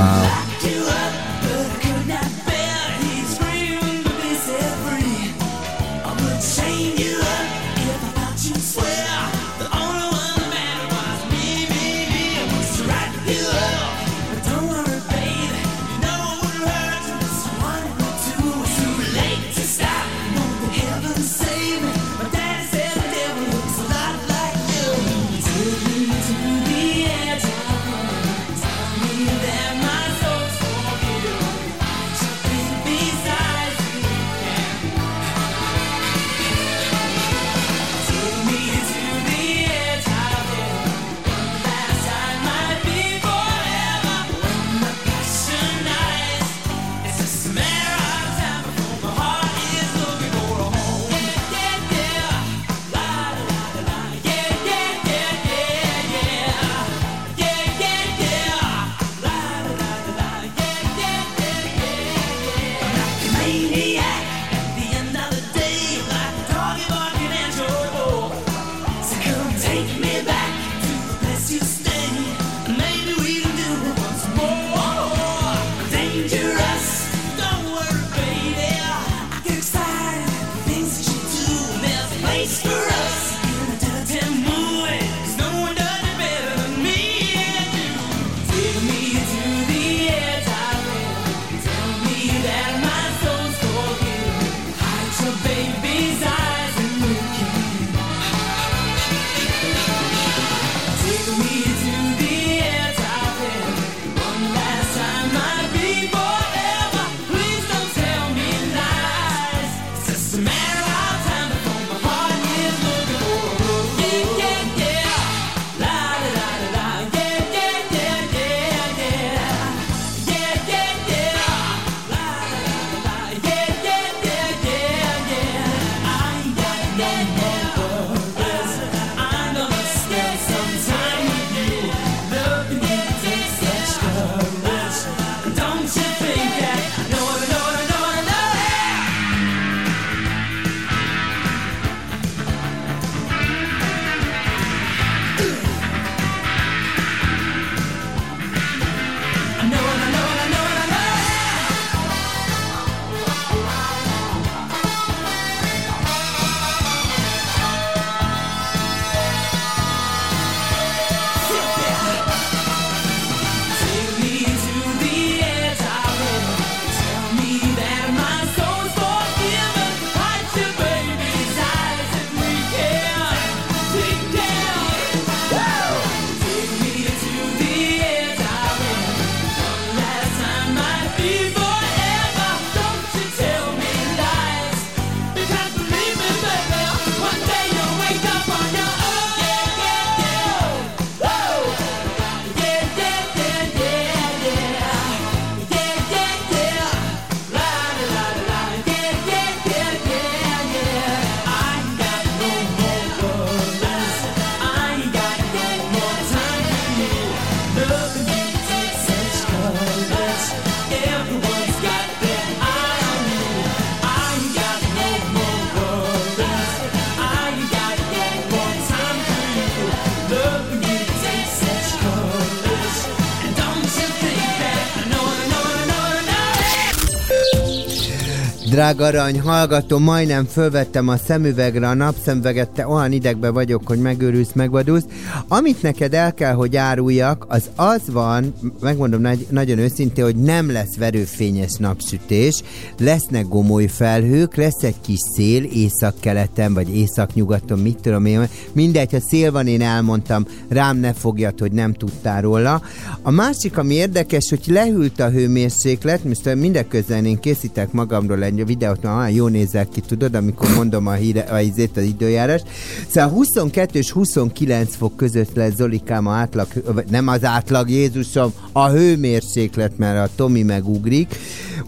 Drága arany, hallgatom, majdnem fölvettem a szemüvegre a napszemüveget, te olyan idegbe vagyok, hogy megőrülsz, megvadulsz. Amit neked el kell, hogy áruljak, az az van, megmondom nagy, nagyon őszintén, hogy nem lesz verőfényes napsütés, lesznek gomoly felhők, lesz egy kis szél északkeleten, vagy északnyugaton, mit tudom én, mindegy, ha szél van, én elmondtam, rám ne fogjad, hogy nem tudtál róla. A másik, ami érdekes, hogy lehűlt a hőmérséklet, most mindeközben én készítek magamról egy videót, mert olyan jó nézek ki, tudod, amikor mondom a, híre, a izét, az időjárás. Szóval 22 és 29 fok között lesz Zolikám a átlag, nem az átlag, Jézusom, a hőmérséklet, mert a Tomi megugrik.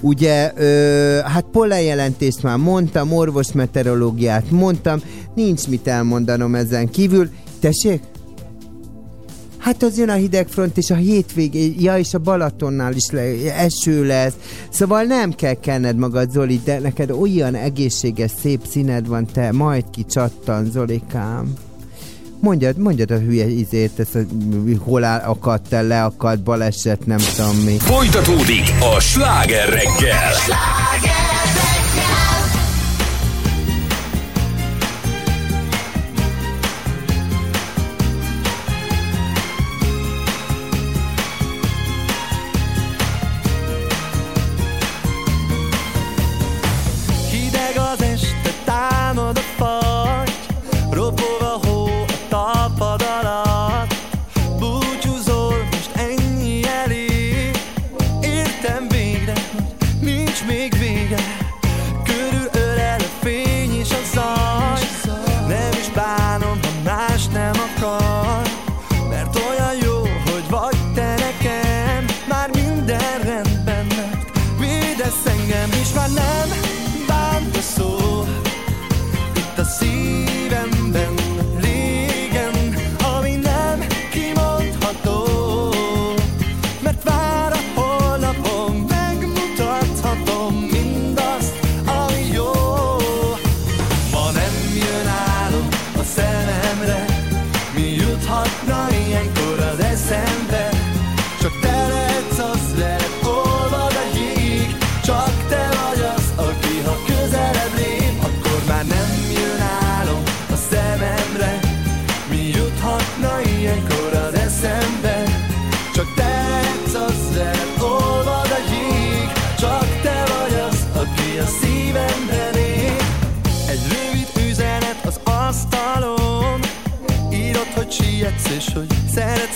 Ugye, ö, hát pollenjelentést már mondtam, orvosmeteorológiát mondtam, nincs mit elmondanom ezen kívül. Tessék? Hát az jön a hidegfront, és a hétvégé, ja, és a Balatonnál is le, eső lesz. Szóval nem kell kenned magad, Zoli, de neked olyan egészséges, szép színed van, te majd kicsattan, Zolikám. Mondjad, mondjad a hülye izét, ezt a, hol áll, akadt el, leakadt, baleset, nem tudom mi. Folytatódik a sláger reggel. Hideg és hogy szeretsz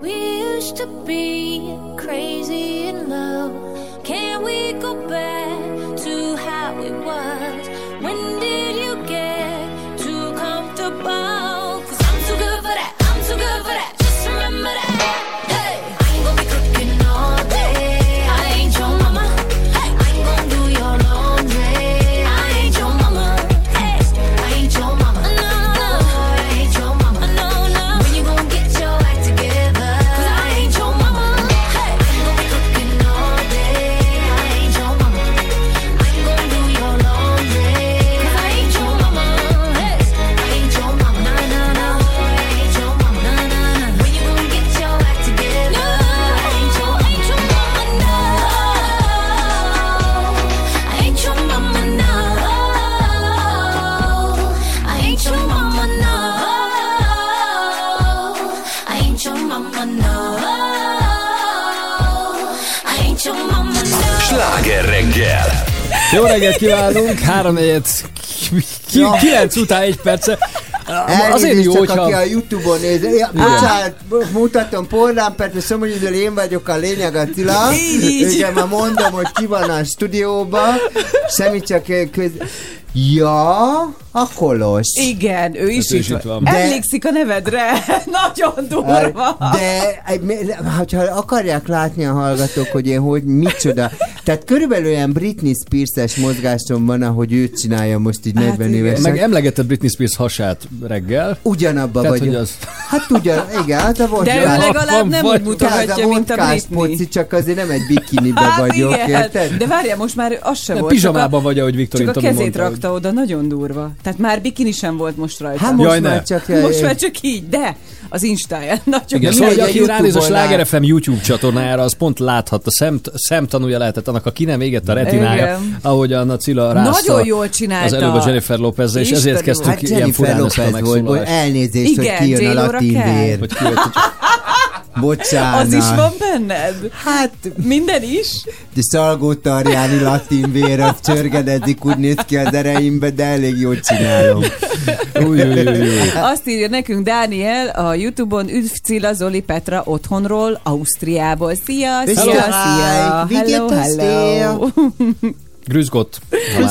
We used to be crazy in love. Can we go back? reggelt kívánunk, három egyet, ki, ja. kilenc után egy perce. Elnézést azért jó, csak hogyha... aki a Youtube-on néz. Ja, bocsánat, mutatom Porlán Petr, Szomorúzol, szóval, én vagyok a lényeg Attila. Igen, már mondom, hogy ki van a stúdióban. Semmi csak eh, köz... Ja... A Kolossz. Igen, ő is, hát is, is van. van. De... Emlékszik a nevedre. Nagyon durva. De, ha akarják látni a hallgatók, hogy én hogy micsoda. Tehát körülbelül olyan Britney Spears-es mozgásom van, ahogy ő csinálja most így 40 hát, évesen. Meg emlegetett Britney Spears hasát reggel. Ugyanabba Tehát, vagyok. Az... Hát ugyan, igen, hát a De ő legalább nem úgy mutatja, mint a Britney. Poci, csak azért nem egy bikinibe hát, vagyok, igen. érted? De várjál, most már az sem volt. Pizsamában vagy, ahogy Viktorin Csak a kezét mondta, rakta oda, nagyon durva. Tehát már bikini sem volt most rajta. Hát most Jaj, már csak, jaj, most már csak így, de az Instáján. Nagyon Igen, szóval, aki ránéz a Sláger FM YouTube csatornájára, az pont láthatta, szem, szemtanúja lehetett annak, aki nem égett a retinája, Igen. ahogy Anna Cilla rászta Nagyon jól csinálta. Az előbb a Jennifer lopez és ezért kezdtük hát ilyen furán hát ezt a megszólalást. Elnézést, Igen, hogy kijön a latin vér. Bocsánat. Az is van benned? Hát... Minden is? De Szalgó Tarjáni latin vér, az csörgedezik, úgy néz ki az ereimbe, de elég jól csinálom. Új, új, új, új. Azt írja nekünk Dániel a Youtube-on Üdv Cilla Zoli Petra otthonról, Ausztriából. Szia, szia, Hello. szia. Hello, es hello. Grüß Gott.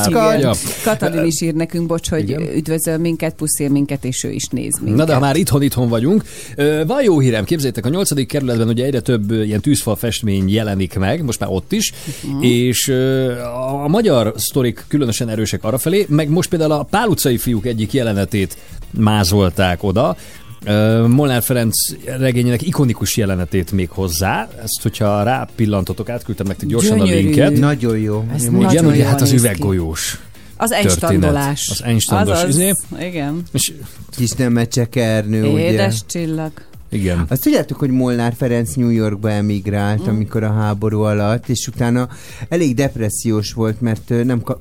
Igen. Ja. Katalin is ír nekünk, bocs, hogy Igen. üdvözöl minket, puszél minket, és ő is néz minket. Na de ha már itthon-itthon vagyunk, van jó hírem, képzétek, a nyolcadik kerületben ugye egyre több ilyen tűzfal festmény jelenik meg, most már ott is, Mhm. és a magyar sztorik különösen erősek arrafelé, meg most például a Pál utcai fiúk egyik jelenetét mázolták oda, Molnár Ferenc regényének ikonikus jelenetét még hozzá. Ezt, hogyha rápillantotok, átküldtem nektek gyorsan Gyönyörű. a linket. Nagyon jó. Ez nagyon Igen, ugye jól hát az üveggolyós. Az történet. einstandolás. Az einstandos. Azaz, izé. igen. És Kis nemecsekernő, ugye? Édes csillag. Igen. Azt tudjátok, hogy Molnár Ferenc New Yorkba emigrált, Mm. amikor a háború alatt, és utána elég depressziós volt, mert nem kap,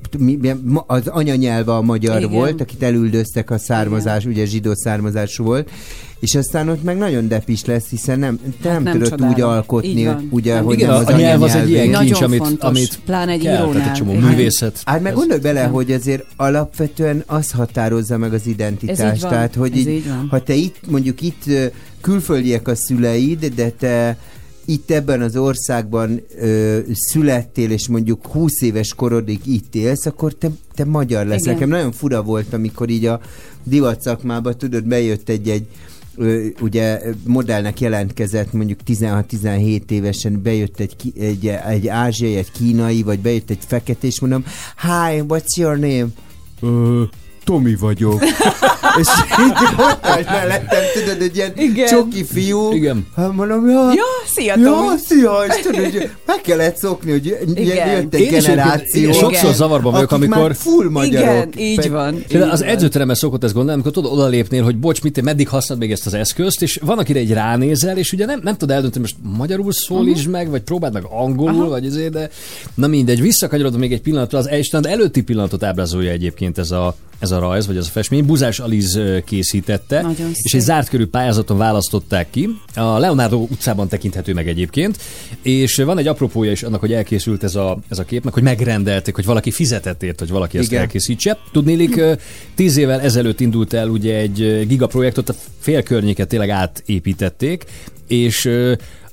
az anyanyelve a magyar Igen. volt, akit elüldöztek a származás, ugye zsidó származású volt, és aztán ott meg nagyon depis lesz, hiszen nem, te nem, nem tudod csodálom. úgy alkotni, Így van. ugye, hogy Igen, nem az a nyelv az egy ilyen kincs, Nagyon amit, fontos, amit pláne egy kell, tehát egy csomó Igen. művészet. Hát meg gondolj bele, hogy azért alapvetően az határozza meg az Ez identitást. így van, Tehát, hogy ez így, így van. ha te itt, mondjuk itt külföldiek a szüleid, de te itt ebben az országban ö, születtél, és mondjuk 20 éves korodig itt élsz, akkor te, te magyar lesz. Igen. Nekem nagyon fura volt, amikor így a divat szakmába, tudod, bejött egy-egy ugye modellnek jelentkezett mondjuk 16-17 évesen bejött egy, egy, egy ázsiai, egy kínai, vagy bejött egy fekete, és mondom, hi, what's your name? Ö, Tomi vagyok. és így ott állt mellettem, tudod, egy ilyen Igen. csoki fiú. Igen. Hát mondom, ja, Ja, szia, ja, Tomi. szia, és tudod, hogy meg kellett szokni, hogy Igen. Igen. jött egy generáció. egyébként sokszor zavarban vagyok, amikor- Már full magyarok. Igen, így van. Így az edzőteremben szokott ezt gondolni, amikor tudod odalépnél, hogy bocs, mit meddig használod még ezt az eszközt, és van, akire egy ránézel, és ugye nem, nem tudod eldönteni, most magyarul szólítsd uh-huh. meg, vagy próbáld meg angolul, Aha. vagy ezért, de na mindegy, visszakanyarodom még egy pillanatra, az Einstein előtti pillanatot ábrázolja egyébként ez a, ez a rajz, vagy ez a festmény. Buzás Aliz készítette, Nagyon és szép. egy zárt körű pályázaton választották ki. A Leonardo utcában tekinthető meg egyébként, és van egy apropója is annak, hogy elkészült ez a, ez a képnek, hogy megrendelték, hogy valaki fizetett ért, hogy valaki ezt Igen. elkészítse. Tudnélik, tíz évvel ezelőtt indult el ugye egy ö, gigaprojekt, ott a félkörnyéket tényleg átépítették, és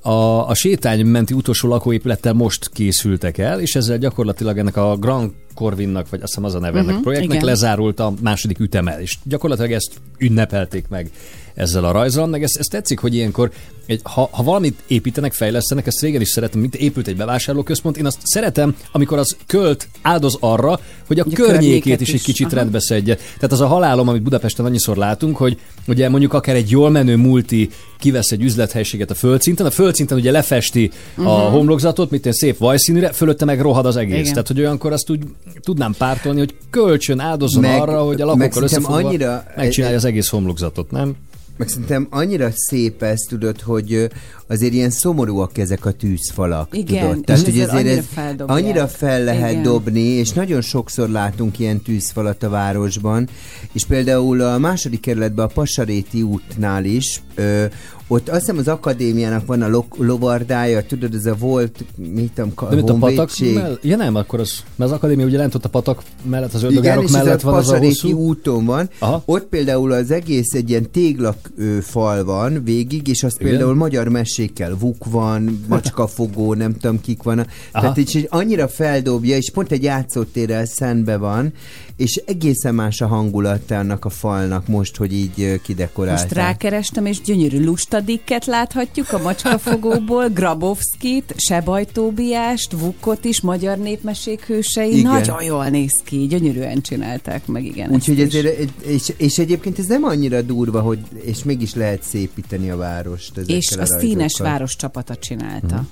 a, a sétány menti utolsó lakóépülettel most készültek el, és ezzel gyakorlatilag ennek a Grand Corvinnak, vagy azt hiszem az a neve ennek Mhm, projektnek igen. lezárult a második üteme, és gyakorlatilag ezt ünnepelték meg ezzel a rajzal, meg ezt, ezt tetszik, hogy ilyenkor, egy, ha, ha valamit építenek, fejlesztenek, ezt régen is szeretem, mint épült egy bevásárlóközpont, én azt szeretem, amikor az költ, áldoz arra, hogy a a környékét környéket is egy is, kicsit aha. rendbe szedje. Tehát az a halálom, amit Budapesten annyiszor látunk, hogy ugye mondjuk akár egy jól menő multi kivesz egy üzlethelységet a földszinten, a földszinten ugye lefesti uh-huh. a Mhm. homlokzatot, mint egy szép vajszínűre, fölötte meg rohad az egész. Igen. Tehát, hogy olyankor azt úgy tudnám pártolni, hogy kölcsön áldozom meg, arra, hogy a lakókkal összefogva annyira- megcsinálja az egész homlokzatot, nem? Meg szerintem annyira szép ez, tudod, hogy azért ilyen szomorúak ezek a tűzfalak. Igen, tudod? és Tehát, hogy ezzel azért annyira ez feldobják. annyira fel lehet Igen. dobni, és nagyon sokszor látunk ilyen tűzfalat a városban, és például a második kerületben a Pasaréti útnál is, ö, ott azt hiszem az akadémiának van a lo- lovardája, tudod, ez a volt, mit tudom, ka- De mint a patak mellett? Ja nem, akkor az, mert az akadémia ugye lent ott a patak mellett, az ördögárok mellett van az a hosszú. úton van. Aha. Ott például az egész egy ilyen téglak ö, fal van végig, és azt Igen. például magyar mesékkel, vuk van, macskafogó, nem tudom kik van. Aha. Tehát így így annyira feldobja, és pont egy játszótérrel szembe van, és egészen más a hangulata annak a falnak most, hogy így kidekorálták. Most rákerestem, és gyönyörű lustadikket láthatjuk a macskafogóból, Grabowskit, Sebajtóbiást, Vukot is, magyar népmesék hősei. Igen. Nagyon jól néz ki, gyönyörűen csinálták meg, igen. Úgyhogy ezért, és, és egyébként ez nem annyira durva, hogy és mégis lehet szépíteni a várost És a a színes város csapata csinálta.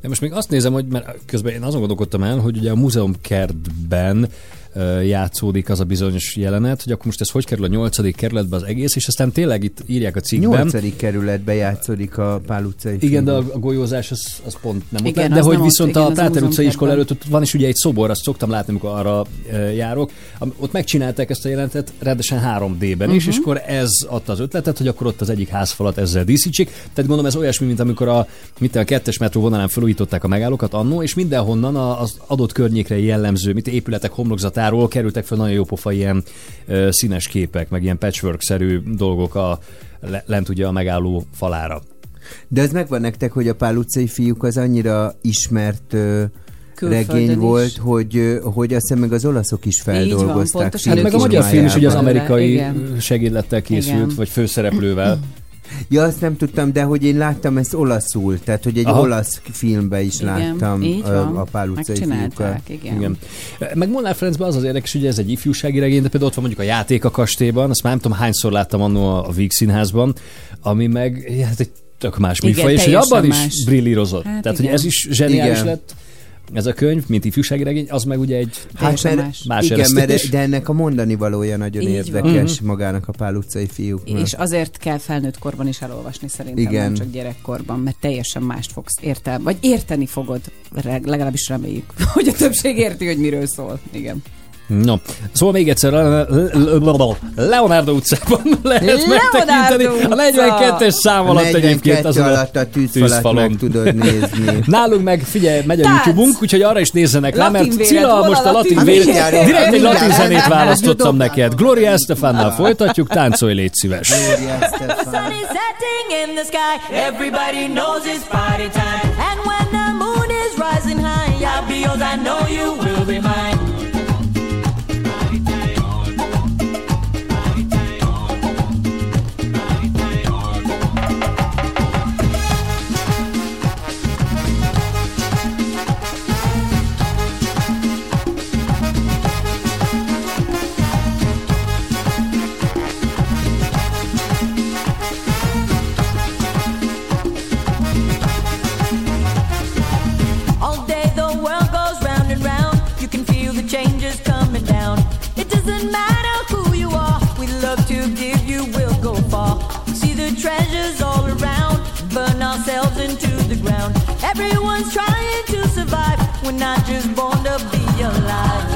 De most még azt nézem, hogy mert közben én azon gondolkodtam el, hogy ugye a múzeum kertben ö, játszódik az a bizonyos jelenet, hogy akkor most ez hogy kerül a nyolcadik kerületbe az egész, és aztán tényleg itt írják a cikkben. Nyolcadik kerületbe játszódik a Pál utcai Igen, de film. a, a golyózás az, az pont nem ott Igen, lett, de hogy nem ott, viszont igen, a Táter utcai iskola előtt ott van is ugye egy szobor, azt szoktam látni, amikor arra járok. Ott megcsinálták ezt a jelentet rendesen 3D-ben is, Mhm. és akkor ez adta az ötletet, hogy akkor ott az egyik házfalat ezzel díszítsék. Tehát gondolom ez olyasmi, mint amikor a, mint a kettes metró vonalán felújították a megállókat annó, és mindenhonnan az adott környékre jellemző, mint épületek homlokzatáról kerültek fel nagyon jó pofa ilyen ö, színes képek, meg ilyen patchwork-szerű dolgok a, le, lent ugye a megálló falára. De az megvan nektek, hogy a Pál utcai fiúk az annyira ismert ö, regény is. volt, hogy, hogy azt hiszem meg az olaszok is feldolgozták. pontosan. Hát meg a magyar film is ugye az amerikai Igen. segédlettel készült, Igen. vagy főszereplővel. Ja, azt nem tudtam, de hogy én láttam ezt olaszul, tehát hogy egy Aha. Olasz filmbe is Igen, láttam így van. a Pál utcai igen. Igen. Meg Molnár Ferencben az az érdekes, hogy ez egy ifjúsági regény, de például ott van mondjuk a játék a kastélyban, azt már nem tudom hányszor láttam annó a Víg Színházban, ami meg hát egy tök más Igen, műfaj, és hogy abban más. is brillírozott. Hát Tehát, igen. hogy ez is zseniális Igen. lett, ez a könyv, mint ifjúsági regény, az meg ugye egy Hát mert, más. más igen, mert, de ennek a mondani valója nagyon Így van. érdekes Mhm. magának a Pál utcai fiúknak. És azért kell felnőtt korban is elolvasni szerintem, Igen. nem csak gyerekkorban, mert teljesen mást fogsz értelni, vagy érteni fogod, legalábbis reméljük, hogy a többség érti, hogy miről szól. Igen. No, szóval még egyszer, Le- Le- Le- Leonardo utcában lehet megtekinteni. A 42-es szám alatt 42 egyébként azon alatt a tűzfalat tűzfalon. meg tudod nézni. Nálunk meg, figyelj, megy a! YouTube-unk, úgyhogy arra is nézzenek rá, mert Cilla, most a latin Mindjárt, direkt egy latin zenét választottam neked. Gloria Estefannal folytatjuk, táncolj, légy szíves. Everybody knows it's party time. And when the moon is rising high, I'll be yours. I know you will be mine. Everyone's trying to survive. We're not just born to be alive.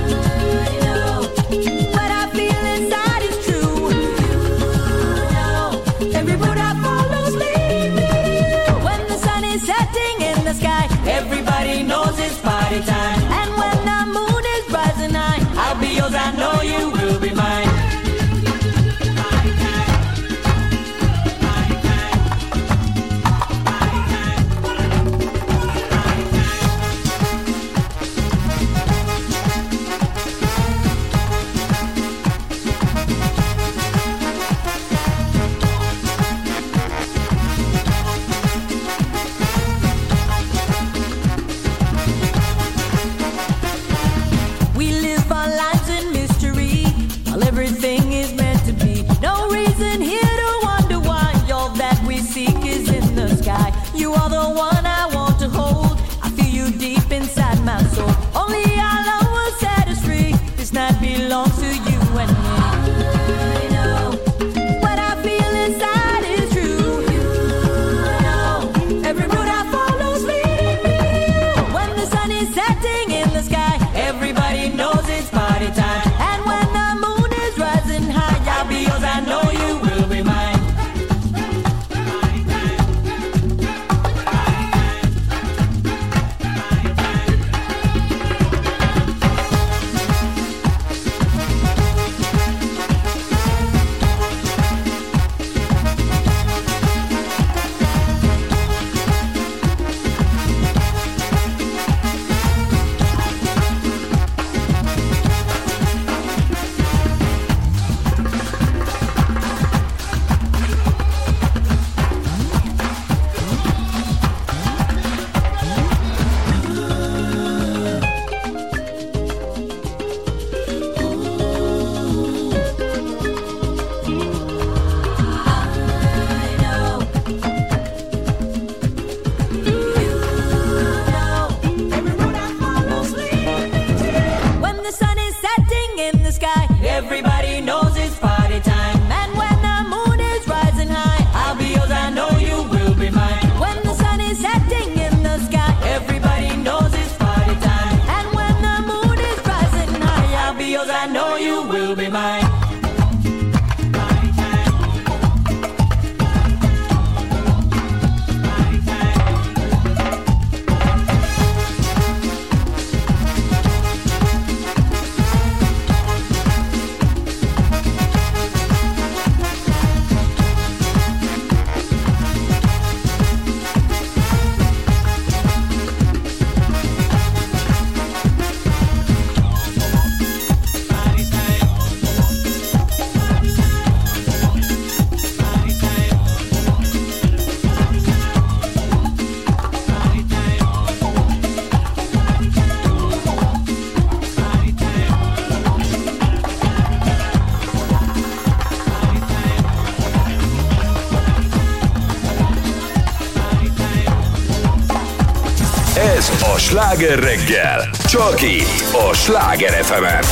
Sláger reggel, csak itt a Sláger fm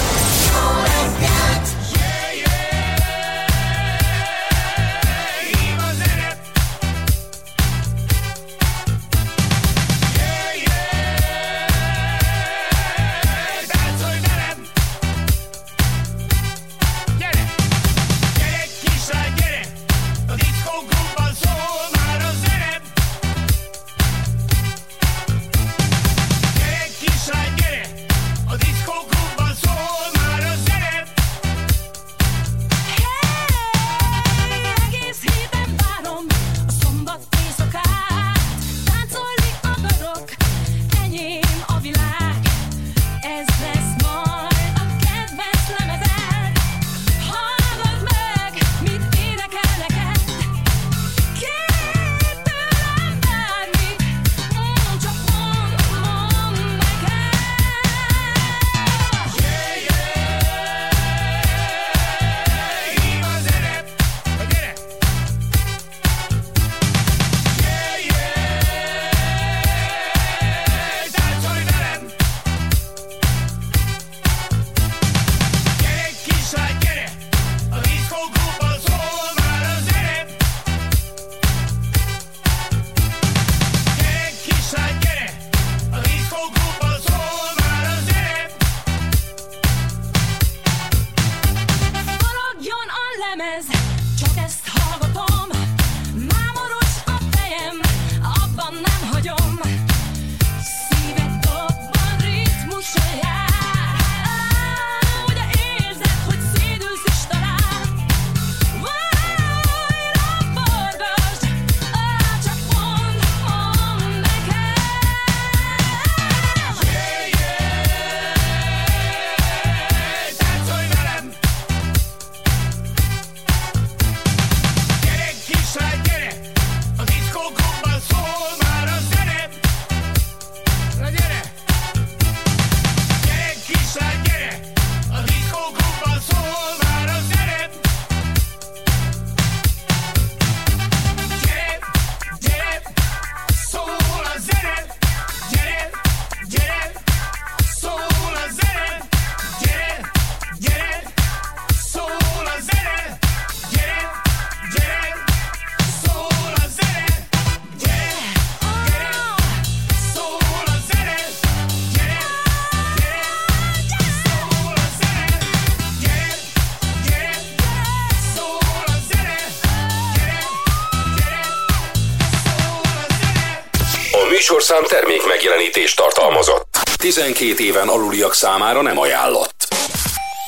műsorszám termék megjelenítést tartalmazott. 12 éven aluliak számára nem ajánlott.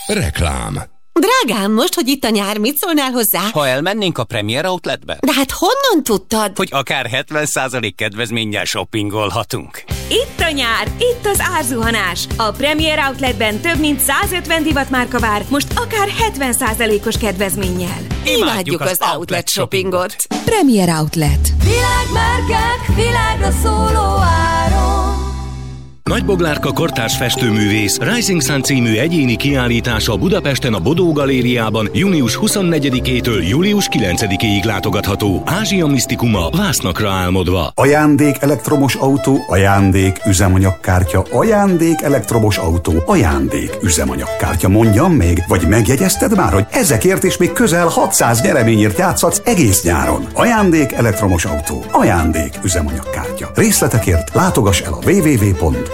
Reklám Drágám, most, hogy itt a nyár, mit szólnál hozzá? Ha elmennénk a Premier Outletbe? De hát honnan tudtad? Hogy akár 70% kedvezménnyel shoppingolhatunk. Itt a nyár, itt az árzuhanás. A Premier Outletben több mint 150 divatmárka vár, most akár 70%-os kedvezménnyel. Imádjuk, Imádjuk az, az Outlet shoppingot. shoppingot. Premier Outlet. Világmárkák, világra szóló áron. Nagyboglárka kortárs festőművész Rising Sun című egyéni kiállítása Budapesten a Bodó Galériában június 24-től július 9-ig látogatható. Ázsia misztikuma vásznakra álmodva. Ajándék elektromos autó, ajándék üzemanyagkártya, ajándék elektromos autó, ajándék üzemanyagkártya. Mondjam még, vagy megjegyezted már, hogy ezekért is még közel 600 nyereményért játszhatsz egész nyáron. Ajándék elektromos autó, ajándék üzemanyagkártya. Részletekért látogass el a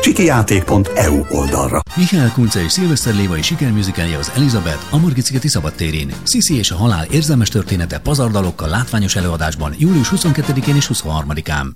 www.csikijáték.eu oldalra. Mihály Kunce és Szilveszter Lévai sikerműzikelje az Elizabeth a Margit-szigeti szabadtérén. Sisi és a halál érzelmes története pazardalokkal látványos előadásban július 22-én és 23-án.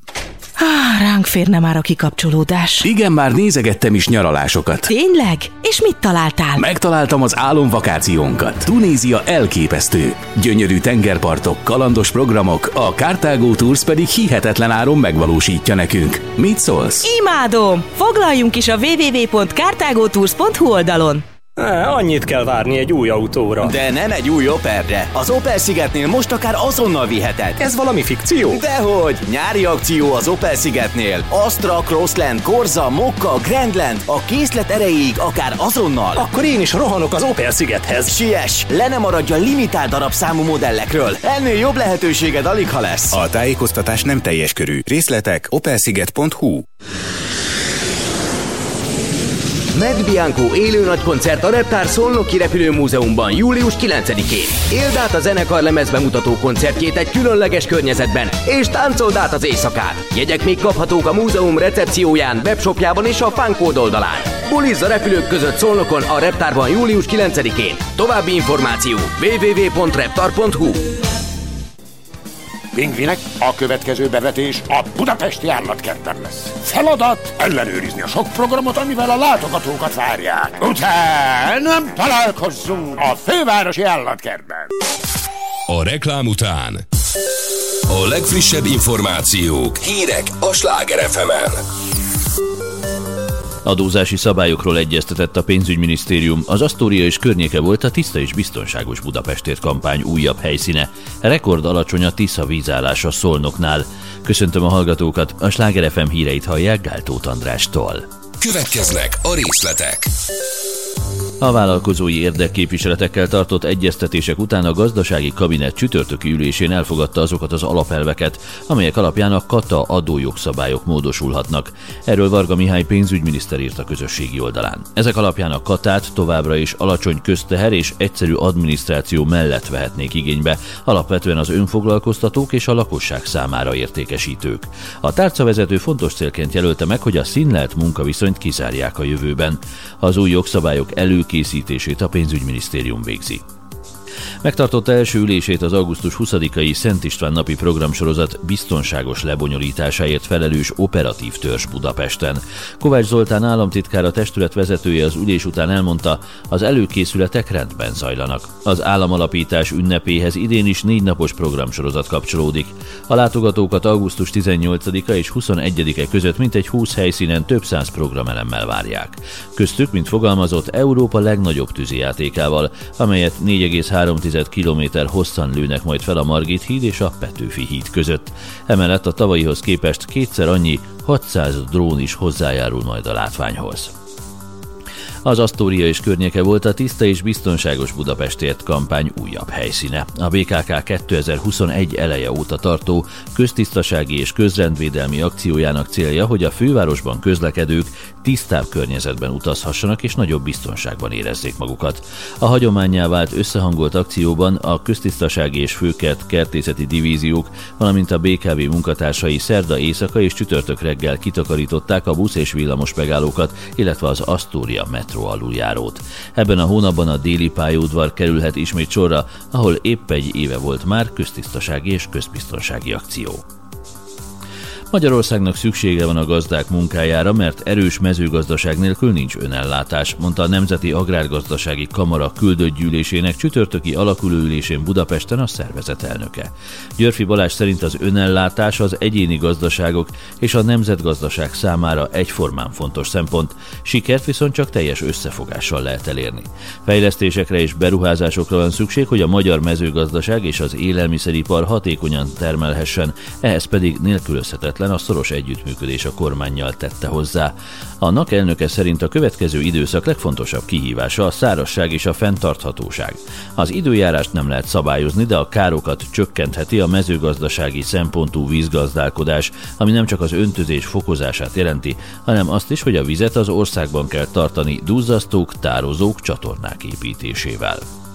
Ah, ránk férne már a kikapcsolódás. Igen, már nézegettem is nyaralásokat. Tényleg? És mit találtál? Megtaláltam az álomvakációnkat. Tunézia elképesztő. Gyönyörű tengerpartok, kalandos programok, a Cartago Tours pedig hihetetlen áron megvalósítja nekünk. Mit szólsz? Imádom! Foglaljunk is a www.cartagotours.hu oldalon. Annyit kell várni egy új autóra. De nem egy új Opelre. Az Opel Szigetnél most akár azonnal viheted. Ez valami fikció? Dehogy! Nyári akció az Opel Szigetnél. Astra, Crossland, Corsa, Mokka, Grandland. A készlet erejéig akár azonnal. Akkor én is rohanok az Opel Szigethez. Siess! Le ne maradj a limitált darabszámú modellekről. Ennél jobb lehetőséged alig ha lesz. A tájékoztatás nem teljes körű. Részletek opelsziget.hu Med Bianco élő nagy koncert a Reptár Szolnoki Repülőmúzeumban július 9-én. Éld át a zenekar lemezbemutató koncertjét egy különleges környezetben, és táncold át az éjszakát. Jegyek még kaphatók a múzeum recepcióján, webshopjában és a Fankód oldalán. Bulizz a repülők között Szolnokon a Reptárban július 9-én. További információ www.reptar.hu Pingvinek, a következő bevetés a Budapesti állatkertben lesz. Feladat ellenőrizni a sok programot, amivel a látogatókat várják. Utána találkozzunk a fővárosi állatkertben. A reklám után a legfrissebb információk, hírek a Sláger fm Adózási szabályokról egyeztetett a pénzügyminisztérium. Az Asztória és környéke volt a tiszta és biztonságos Budapestért kampány újabb helyszíne. Rekord alacsony a Tisza vízállása Szolnoknál. Köszöntöm a hallgatókat, a Sláger FM híreit hallják Gáltót Andrástól. Következnek a részletek. A vállalkozói érdekképviseletekkel tartott egyeztetések után a gazdasági kabinet csütörtöki ülésén elfogadta azokat az alapelveket, amelyek alapján a kata adójogszabályok módosulhatnak. Erről Varga Mihály pénzügyminiszter írt a közösségi oldalán. Ezek alapján a katát továbbra is alacsony közteher és egyszerű adminisztráció mellett vehetnék igénybe, alapvetően az önfoglalkoztatók és a lakosság számára értékesítők. A tárcavezető fontos célként jelölte meg, hogy a színlelt munkaviszonyt kizárják a jövőben. Az új jogszabályok elő előkészítését a pénzügyminisztérium végzi. Megtartotta első ülését az augusztus 20-ai Szent István napi programsorozat biztonságos lebonyolításáért felelős operatív törzs Budapesten. Kovács Zoltán államtitkár a testület vezetője az ülés után elmondta, az előkészületek rendben zajlanak. Az államalapítás ünnepéhez idén is négy napos programsorozat kapcsolódik. A látogatókat augusztus 18-a és 21-e között mintegy 20 helyszínen több száz programelemmel várják. Köztük, mint fogalmazott, Európa legnagyobb tűzijátékával, amelyet 4,3 km hosszan lőnek majd fel a Margit híd és a Petőfi híd között. Emellett a tavalyihoz képest kétszer annyi 600 drón is hozzájárul majd a látványhoz. Az Asztória és környéke volt a tiszta és biztonságos Budapestért kampány újabb helyszíne. A BKK 2021 eleje óta tartó köztisztasági és közrendvédelmi akciójának célja, hogy a fővárosban közlekedők tisztább környezetben utazhassanak és nagyobb biztonságban érezzék magukat. A hagyományá vált összehangolt akcióban a köztisztasági és főkert kertészeti divíziók, valamint a BKV munkatársai szerda éjszaka és csütörtök reggel kitakarították a busz és villamos megállókat, illetve az Asztória metró aluljárót. Ebben a hónapban a déli pályaudvar kerülhet ismét sorra, ahol épp egy éve volt már köztisztasági és közbiztonsági akció. Magyarországnak szüksége van a gazdák munkájára, mert erős mezőgazdaság nélkül nincs önellátás, mondta a Nemzeti Agrárgazdasági Kamara küldött gyűlésének csütörtöki alakulóülésén Budapesten a szervezet elnöke. Györfi Balázs szerint az önellátás az egyéni gazdaságok és a nemzetgazdaság számára egyformán fontos szempont, sikert viszont csak teljes összefogással lehet elérni. Fejlesztésekre és beruházásokra van szükség, hogy a magyar mezőgazdaság és az élelmiszeripar hatékonyan termelhessen, ehhez pedig nélkülözhetetlen részben a szoros együttműködés a kormányjal tette hozzá. A NAK elnöke szerint a következő időszak legfontosabb kihívása a szárazság és a fenntarthatóság. Az időjárást nem lehet szabályozni, de a károkat csökkentheti a mezőgazdasági szempontú vízgazdálkodás, ami nem csak az öntözés fokozását jelenti, hanem azt is, hogy a vizet az országban kell tartani duzzasztók, tározók, csatornák építésével.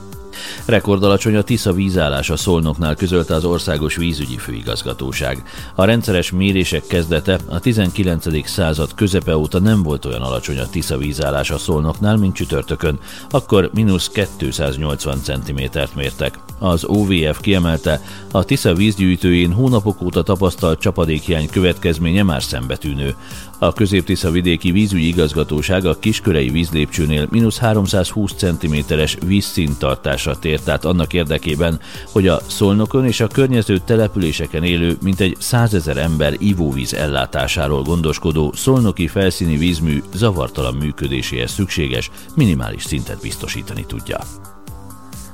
Rekordalacsony a Tisza vízállása Szolnoknál közölte az Országos Vízügyi Főigazgatóság. A rendszeres mérések kezdete a 19. század közepe óta nem volt olyan alacsony a Tisza vízállása Szolnoknál, mint csütörtökön. Akkor mínusz 280 cm-t mértek. Az OVF kiemelte, a Tisza vízgyűjtőjén hónapok óta tapasztalt csapadékhiány következménye már szembetűnő. A közép vidéki vízügyi igazgatóság a kiskörei vízlépcsőnél mínusz 320 cm-es vízszíntartásra tért át annak érdekében, hogy a Szolnokon és a környező településeken élő mintegy 100 ezer ember ivóvíz ellátásáról gondoskodó szolnoki felszíni vízmű zavartalan működéséhez szükséges minimális szintet biztosítani tudja.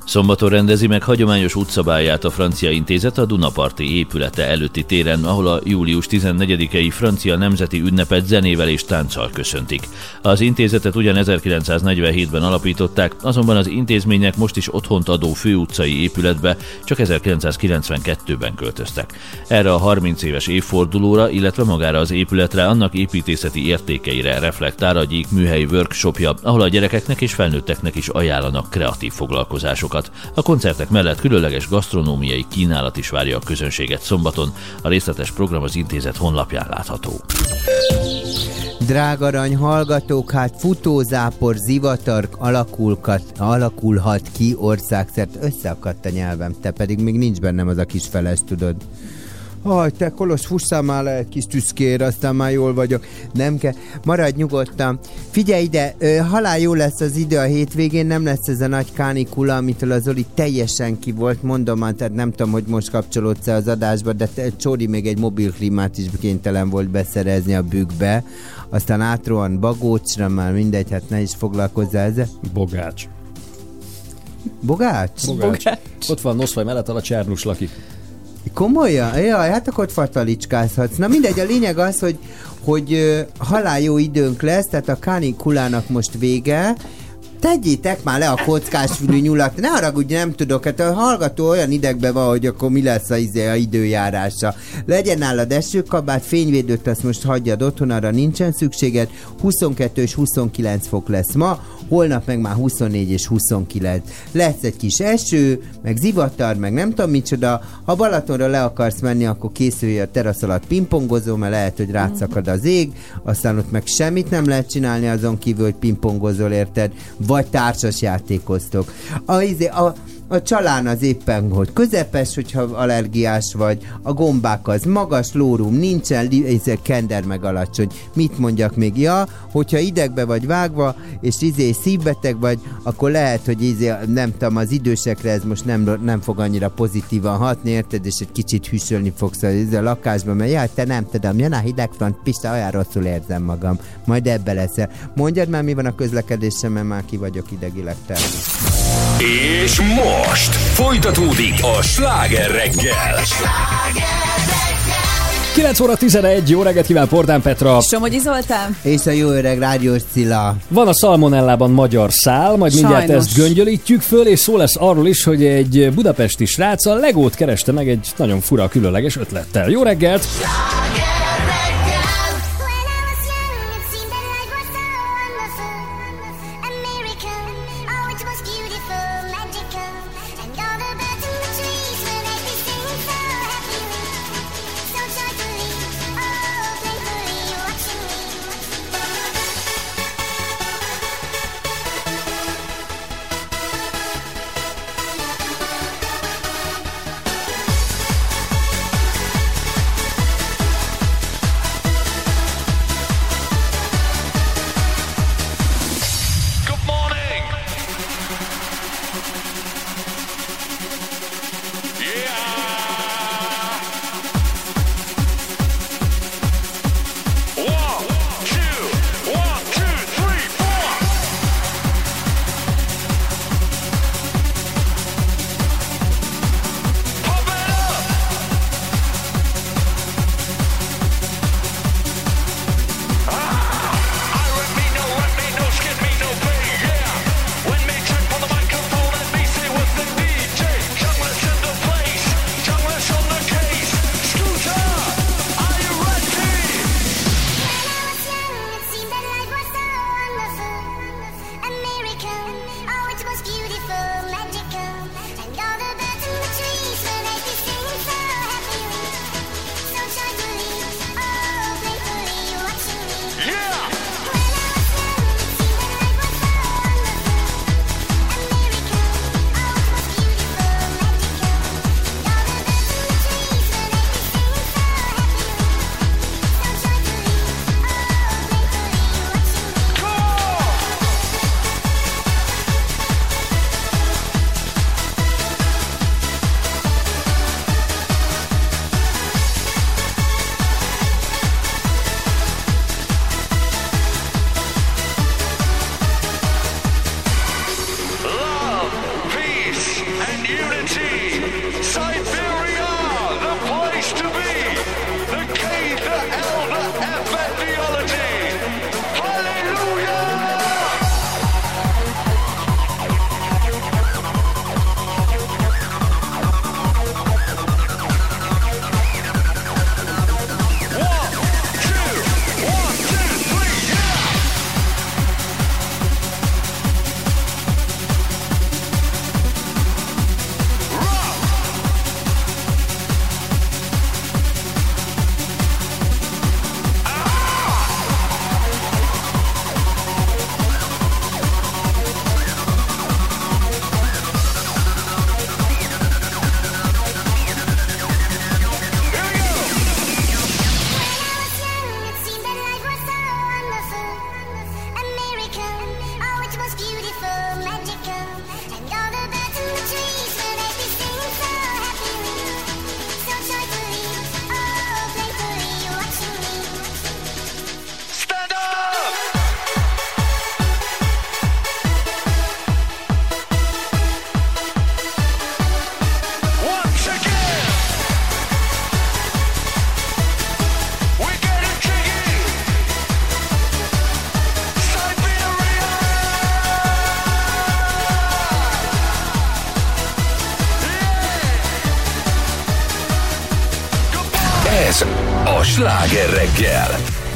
Szombaton rendezi meg hagyományos útszabályát a francia intézet a Dunaparti épülete előtti téren, ahol a július 14-i francia nemzeti ünnepet zenével és tánccal köszöntik. Az intézetet ugyan 1947-ben alapították, azonban az intézmények most is otthont adó főutcai épületbe csak 1992-ben költöztek. Erre a 30 éves évfordulóra, illetve magára az épületre, annak építészeti értékeire reflektál a Gyík műhely workshopja, ahol a gyerekeknek és felnőtteknek is ajánlanak kreatív foglalkozásokat. A koncertek mellett különleges gasztronómiai kínálat is várja a közönséget szombaton. A részletes program az intézet honlapján látható. Drágarany hallgatók, hát futózápor, zivatar alakulkat, alakulhat ki országszert. Összeakadt a nyelvem, te pedig még nincs bennem az a kis feles, tudod. Haj, te Kolos, fussál már le egy kis tüszkér, aztán már jól vagyok. Nem kell, maradj nyugodtan. Figyelj ide, halál jó lesz az idő a hétvégén, nem lesz ez a nagy kánikula, amitől az Oli teljesen ki volt, mondom már, tehát nem tudom, hogy most kapcsolódsz az adásba, de te, Csóri még egy mobilklímát is kénytelen volt beszerezni a bükkbe, aztán átrohan Bagócsra, már mindegy, hát ne is foglalkozzál ezzel. Bogács. Bogács? Bogács. Ott van Noszvaj mellett, a Csernus lakik. Komolyan? Jaj, hát akkor fatalicskázhatsz. Na mindegy, a lényeg az, hogy, hogy halál jó időnk lesz, tehát a kánikulának most vége, Tegyétek már le a kockás fülű nyulat, ne haragudj, nem tudok, hát a hallgató olyan idegben van, hogy akkor mi lesz a, izé, a időjárása. Legyen nálad esőkabát, fényvédőt, azt most hagyjad otthon, arra nincsen szükséged. 22 és 29 fok lesz ma, holnap meg már 24 és 29. Lesz egy kis eső, meg zivatar, meg nem tudom micsoda. Ha Balatonra le akarsz menni, akkor készülj a terasz alatt pingpongozó, mert lehet, hogy rátszakad az ég, aztán ott meg semmit nem lehet csinálni azon kívül, hogy pingpongozol, érted? Vagy társas játékoztok. A, izé, a, a csalán az éppen, hogy közepes, hogyha allergiás vagy, a gombák az magas, lórum nincsen, li- kender meg alacsony. Mit mondjak még? Ja, hogyha idegbe vagy vágva, és izé szívbeteg vagy, akkor lehet, hogy izé, nem tudom, az idősekre ez most nem, nem fog annyira pozitívan hatni, érted, és egy kicsit hűsölni fogsz izé, a lakásban, mert jaj, te nem tudom, jön a hidegfront, Pista, olyan rosszul érzem magam, majd ebbe leszel. Mondjad már, mi van a közlekedésem, mert már ki vagyok idegileg terve. És most folytatódik a sláger reggel. 9 óra 11, jó reggelt kíván Pordán Petra. Somogyi Zoltán? És a jó öreg rádiós Cilla. Van a szalmonellában magyar szál, majd mindjárt Sajnos. ezt göngyölítjük föl, és szó lesz arról is, hogy egy budapesti srác a Legót kereste meg egy nagyon fura, különleges ötlettel. Jó reggelt! sláger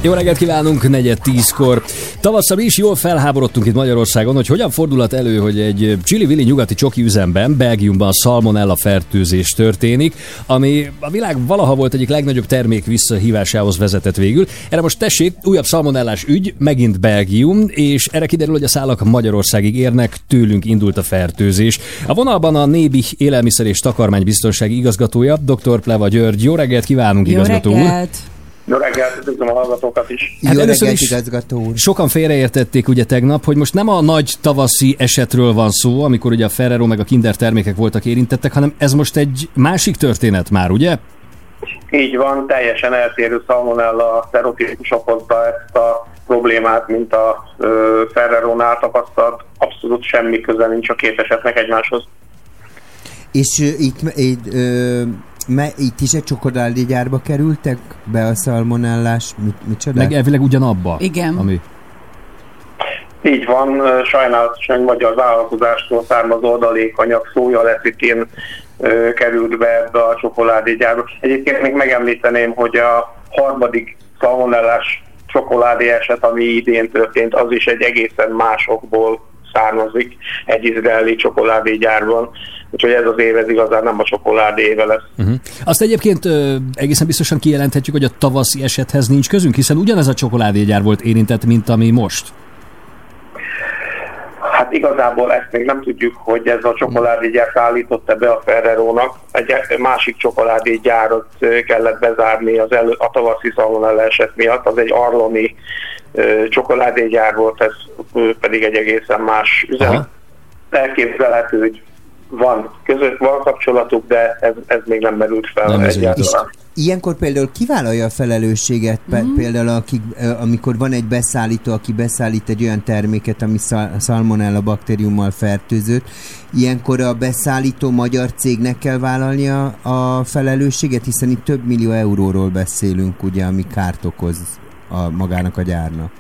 Jó reggelt kívánunk, negyed tízkor. Tavasszal is jól felháborodtunk itt Magyarországon, hogy hogyan fordulhat elő, hogy egy Chili-Willi nyugati csoki üzemben, Belgiumban szalmonella fertőzés történik, ami a világ valaha volt egyik legnagyobb termék visszahívásához vezetett végül. Erre most tessék, újabb szalmonellás ügy, megint Belgium, és erre kiderül, hogy a szálak Magyarországig érnek, tőlünk indult a fertőzés. A vonalban a Nébi élelmiszer és takarmánybiztonsági igazgatója, dr. Pleva György. Jó reggelt kívánunk, igazgató úr! Jó reggelt, üdvözlöm a hallgatókat is. Hát először is Sokan félreértették ugye tegnap, hogy most nem a nagy tavaszi esetről van szó, amikor ugye a Ferrero meg a Kinder termékek voltak érintettek, hanem ez most egy másik történet már, ugye? Így van, teljesen eltérő szalmonella sztereotípus okozta ezt a problémát, mint a Ferrero-nál tapasztalt. Abszolút semmi köze nincs a két esetnek egymáshoz. És itt, itt, ö, me, itt is egy csokoládégyárba kerültek be a szalmonellás, mit, micsoda? Meg elvileg ugyanabba. Igen. Ami... Így van, ö, sajnálatosan egy magyar vállalkozástól származó adalékanyag, szója ö, került be ebbe a csokoládégyárba. Egyébként még megemlíteném, hogy a harmadik szalmonellás csokoládé eset, ami idén történt, az is egy egészen másokból származik egy izraeli csokoládégyárban. Úgyhogy ez az év ez igazán nem a csokoládé éve lesz. Uh-huh. Azt egyébként ö, egészen biztosan kijelenthetjük, hogy a tavaszi esethez nincs közünk, hiszen ugyanez a csokoládégyár volt érintett, mint ami most. Hát igazából ezt még nem tudjuk, hogy ez a csokoládégyár állította be a Ferrero-nak. Egy másik csokoládégyárat kellett bezárni az elő, a tavaszi szalmonella eset miatt. Az egy arloni csokoládégyár volt, ez pedig egy egészen más üzem. Aha. Elképzelhető, hogy van között van kapcsolatuk, de ez, ez még nem merült fel Nem, egyáltalán. Ilyenkor például kivállalja a felelősséget, Mhm. például akik, amikor van egy beszállító, aki beszállít egy olyan terméket, ami szal- szalmonella baktériummal fertőzött, ilyenkor a beszállító magyar cégnek kell vállalnia a felelősséget, hiszen itt több millió euróról beszélünk, ugye, ami kárt okoz a magának a gyárnak.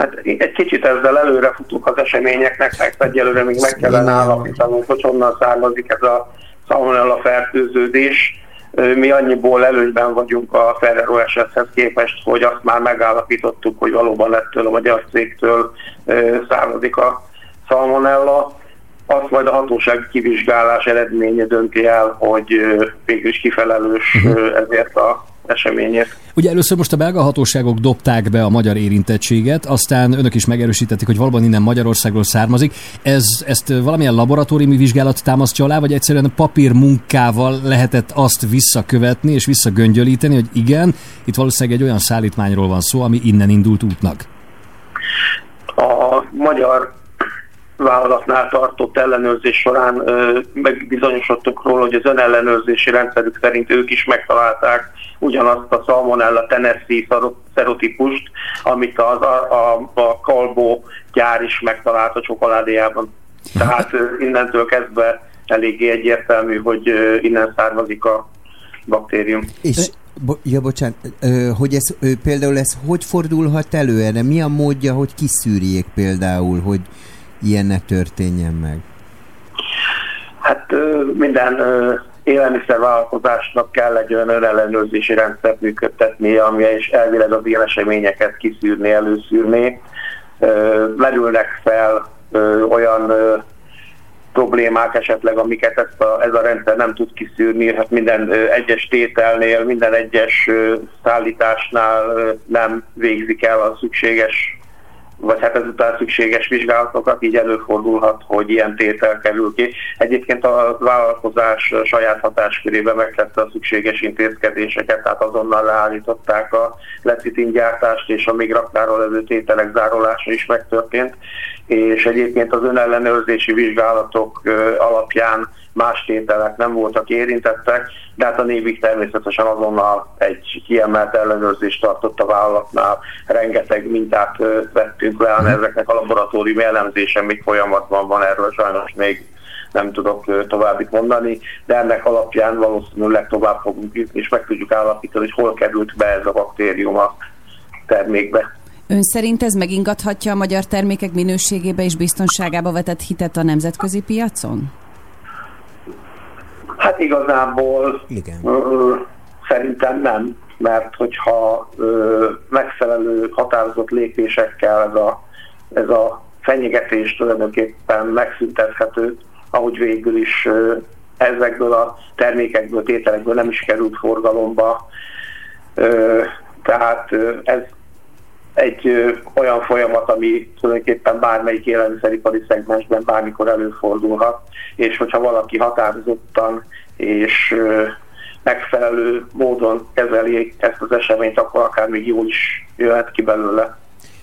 Hát egy kicsit ezzel előre futunk az eseményeknek, mert egyelőre még meg kellene állapítanunk, hogy honnan származik ez a szalmonella fertőződés. Mi annyiból előnyben vagyunk a Ferrero esethez képest, hogy azt már megállapítottuk, hogy valóban ettől a magyar cégtől származik a szalmonella. Azt majd a hatóság kivizsgálás eredménye dönti el, hogy végül is kifelelős ö, ezért a eseményért. Ugye először most a belga hatóságok dobták be a magyar érintettséget, aztán önök is megerősítették, hogy valóban innen Magyarországról származik. Ez, ezt valamilyen laboratóriumi vizsgálat támasztja alá, vagy egyszerűen papír munkával lehetett azt visszakövetni és visszagöngyölíteni, hogy igen, itt valószínűleg egy olyan szállítmányról van szó, ami innen indult útnak. a magyar vállalatnál tartott ellenőrzés során megbizonyosodtunk róla, hogy az önellenőrzési rendszerük szerint ők is megtalálták ugyanazt a Salmonella Tennessee szerotípust, amit az, a, a, a Kalbó gyár is megtalált a csokoládéjában. Tehát innentől kezdve eléggé egyértelmű, hogy innen származik a baktérium. És, ja, bocsánat, hogy ez, például ez hogy fordulhat elő erre? Mi a módja, hogy kiszűrjék például, hogy ilyen ne történjen meg? Hát minden élelmiszervállalkozásnak kell egy olyan önellenőrzési rendszert működtetni, ami is elvileg az ilyen eseményeket kiszűrni, előszűrni. Merülnek fel olyan problémák esetleg, amiket ezt a, ez a rendszer nem tud kiszűrni, hát minden egyes tételnél, minden egyes szállításnál nem végzik el a szükséges vagy hát ezután szükséges vizsgálatokat, így előfordulhat, hogy ilyen tétel kerül ki. Egyébként a vállalkozás saját hatáskörében megtette a szükséges intézkedéseket, tehát azonnal leállították a lecitin gyártást, és a még raktáról levő tételek zárolása is megtörtént, és egyébként az önellenőrzési vizsgálatok alapján más tételek nem voltak érintettek, de hát a Névik természetesen azonnal egy kiemelt ellenőrzést tartott a vállalatnál. Rengeteg mintát vettünk le, ezeknek a laboratóriumi elemzése még folyamatban van, erről sajnos még nem tudok ö, továbbit mondani, de ennek alapján valószínűleg tovább fogunk jutni, és meg tudjuk állapítani, hogy hol került be ez a baktérium a termékbe. Ön szerint ez megingathatja a magyar termékek minőségébe és biztonságába vetett hitet a nemzetközi piacon? Hát igazából Igen. Ö, szerintem nem. mert hogyha ö, megfelelő határozott lépésekkel ez a, ez a fenyegetés tulajdonképpen megszüntethető, ahogy végül is ö, ezekből a termékekből, tételekből nem is került forgalomba. Ö, tehát ez egy ö, olyan folyamat, ami tulajdonképpen bármelyik élelmiszeripari szegmensben bármikor előfordulhat, és hogyha valaki határozottan és ö, megfelelő módon kezeli ezt az eseményt, akkor akár még jól is jöhet ki belőle.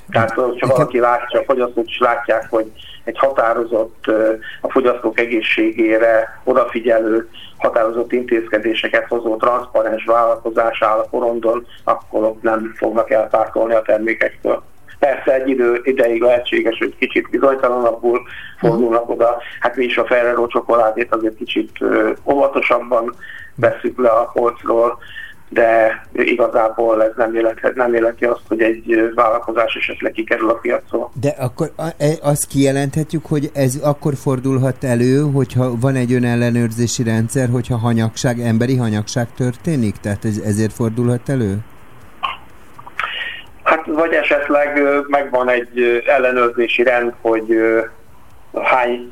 Tehát, hogyha valaki látja, a fogyasztók is látják, hogy egy határozott, a fogyasztók egészségére odafigyelő, határozott intézkedéseket hozó transzparens vállalkozás áll a porondon, akkor ott nem fognak elpártolni a termékektől. Persze egy idő ideig lehetséges, hogy kicsit bizonytalanabbul fordulnak oda. Hát mi is a Ferrero csokoládét azért kicsit óvatosabban veszük le a polcról, de igazából ez nem jelenti, nem jelenti azt, hogy egy vállalkozás esetleg kikerül a piacról. De akkor e- azt kijelenthetjük, hogy ez akkor fordulhat elő, hogyha van egy önellenőrzési rendszer, hogyha hanyagság, emberi hanyagság történik? Tehát ez, ezért fordulhat elő? Hát vagy esetleg megvan egy ellenőrzési rend, hogy hány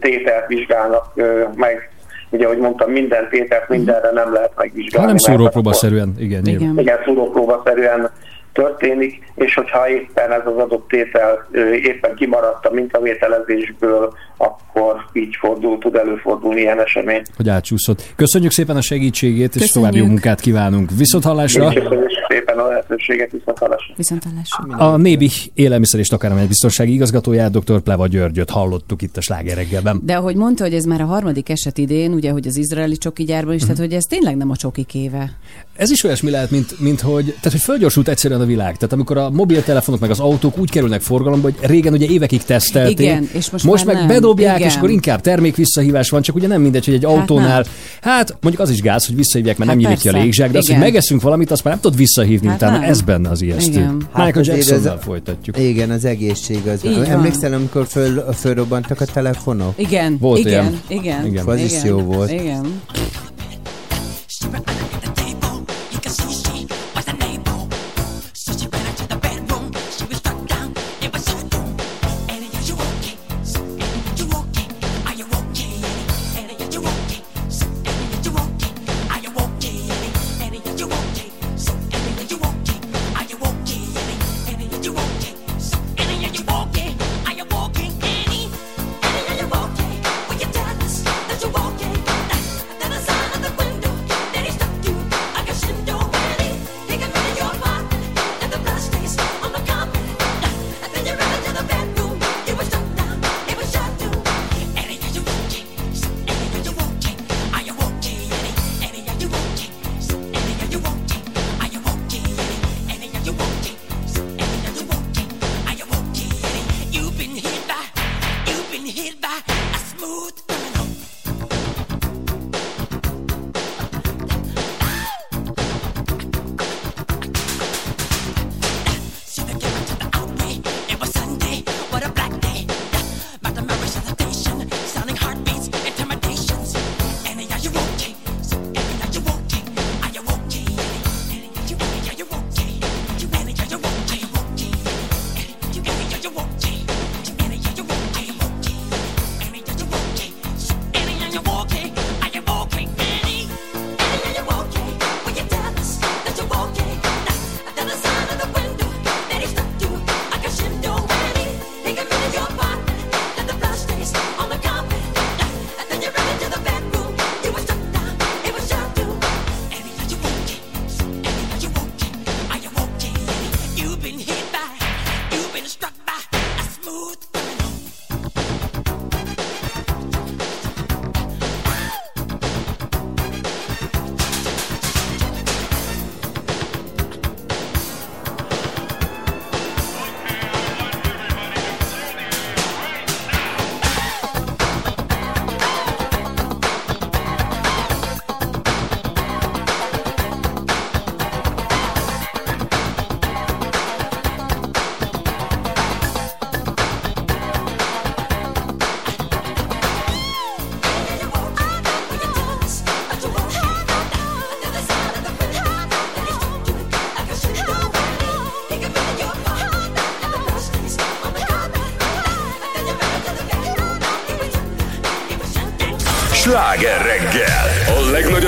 tételt vizsgálnak meg. Ugye, ahogy mondtam, minden tételt mindenre nem lehet megvizsgálni. Hanem szúrópróbaszerűen, igen. nyilván. Igen, szúrópróbaszerűen történik, és hogyha éppen ez az adott tétel éppen kimaradt a mintavételezésből, akkor így fordul, tud előfordulni ilyen esemény. hogy átsúszott. Köszönjük szépen a segítségét, és Köszönjük. további jó munkát kívánunk. Viszont hallásra! Köszönjük szépen a lehetőséget, viszont hallásra. Viszont hallásra. A Nébi élelmiszer és takarmány biztonsági igazgatóját, dr. Pleva Györgyöt hallottuk itt a slágereggelben. De ahogy mondta, hogy ez már a harmadik eset idén, ugye, hogy az izraeli csoki gyárban is, tehát hogy ez tényleg nem a csokik éve. Ez is olyasmi lehet, mint, mint hogy, tehát, hogy fölgyorsult egyszerűen a világ. Tehát amikor a mobiltelefonok meg az autók úgy kerülnek forgalomba, hogy régen ugye évekig tesztelték. Igen, és most most már meg nem. bedobják, Igen. és akkor inkább termék visszahívás van, csak ugye nem mindegy, hogy egy Hát autónál, hát mondjuk az is gáz, hogy visszahívják, mert Hát nem nyílik ki a légzsák, de az, hogy Igen. megeszünk valamit, azt már nem tudod visszahívni Hát utána. nem. Ez benne az ijesztő. Igen. Michael azért Jacksonnal ez- folytatjuk. Igen, az egészség az. Így van. Emlékszel, amikor föl, fölrobbantak a telefonok? Igen, Volt igen, ilyen. igen, Igen. Az is igen, jó volt. Igen.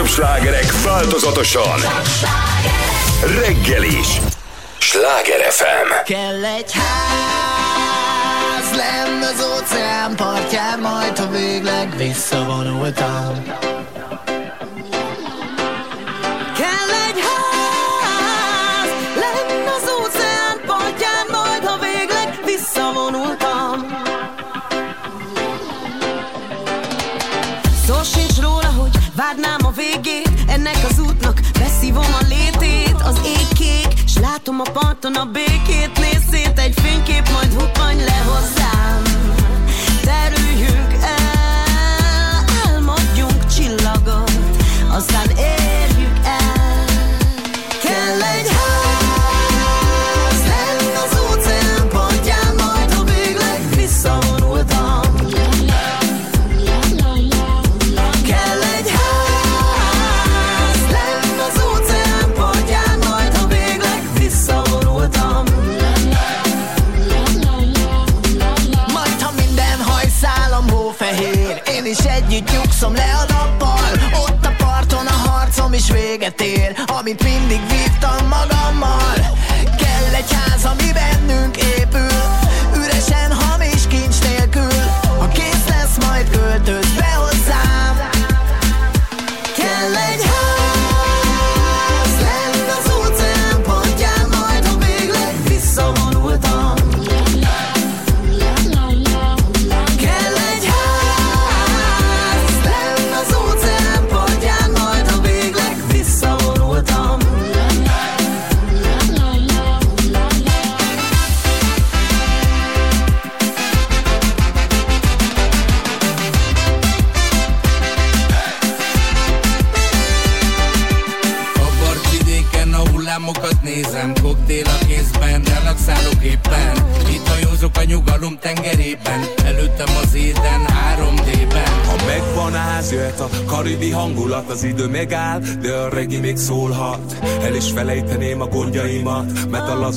Legnagyobb slágerek változatosan. Reggel is. Sláger FM. Kell egy ház, lenn az óceán partján, majd ha végleg visszavonultam. Beszívom a létét Az ég kék, s látom a parton a békét Nézz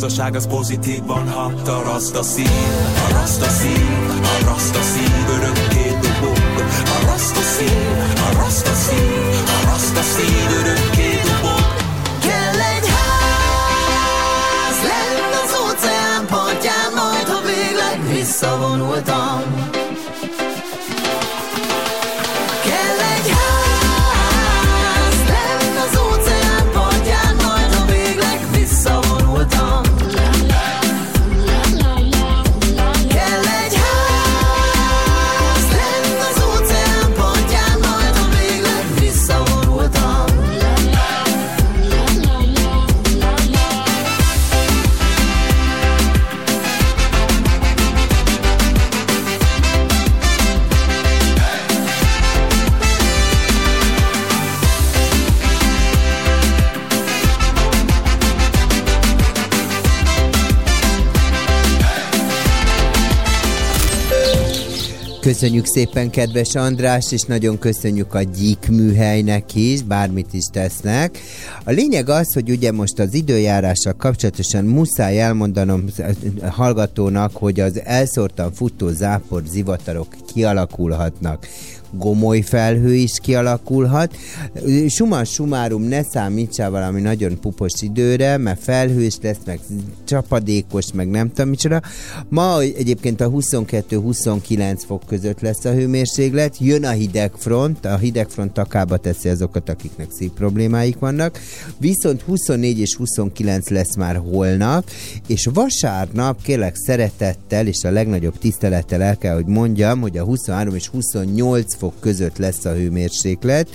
Mert a lazaság az pozitívan hat A szív, a rasta szív A rasta szív Köszönjük szépen, kedves András, és nagyon köszönjük a Gyík műhelynek is, bármit is tesznek. A lényeg az, hogy ugye most az időjárással kapcsolatosan muszáj elmondanom a hallgatónak, hogy az elszórtan futó zápor zivatarok kialakulhatnak gomoly felhő is kialakulhat. Suma sumárum ne számítsál valami nagyon pupos időre, mert felhős lesz, meg csapadékos, meg nem tudom micsoda. Ma egyébként a 22-29 fok között lesz a hőmérséklet, jön a hidegfront, a hidegfront takába teszi azokat, akiknek szív problémáik vannak, viszont 24 és 29 lesz már holnap, és vasárnap kérlek szeretettel és a legnagyobb tisztelettel el kell, hogy mondjam, hogy a 23 és 28 fok között lesz a hőmérséklet.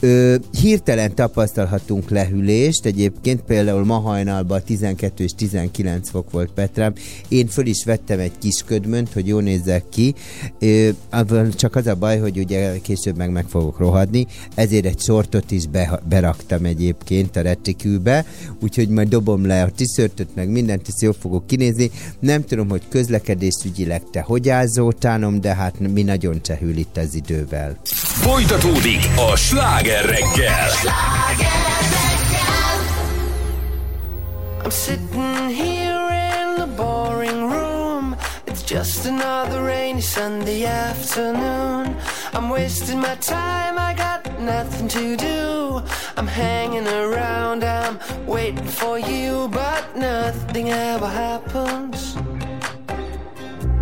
Ö, hirtelen tapasztalhatunk lehűlést, egyébként például ma hajnalban 12 és 19 fok volt Petrám. Én föl is vettem egy kis ködmönt, hogy jól nézzek ki. Ö, csak az a baj, hogy ugye később meg meg fogok rohadni, ezért egy sortot is be, beraktam egyébként a retikülbe, úgyhogy majd dobom le a tiszörtöt, meg mindent, és jól fogok kinézni. Nem tudom, hogy közlekedésügyileg te hogy állsz, de hát mi nagyon csehül itt az idővel. Folytatódik a sláger reggel. I'm sitting here in the boring room. It's just another rainy Sunday afternoon. I'm wasting my time, I got nothing to do. I'm hanging around, I'm waiting for you, but nothing ever happens.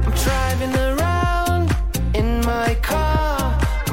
I'm driving around in my car.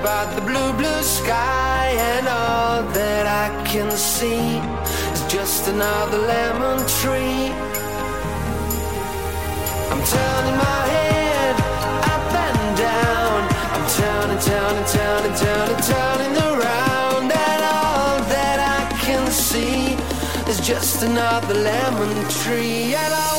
About the blue, blue sky, and all that I can see is just another lemon tree. I'm turning my head up and down. I'm turning, turning, turning, turning, turning around, and all that I can see is just another lemon tree. And I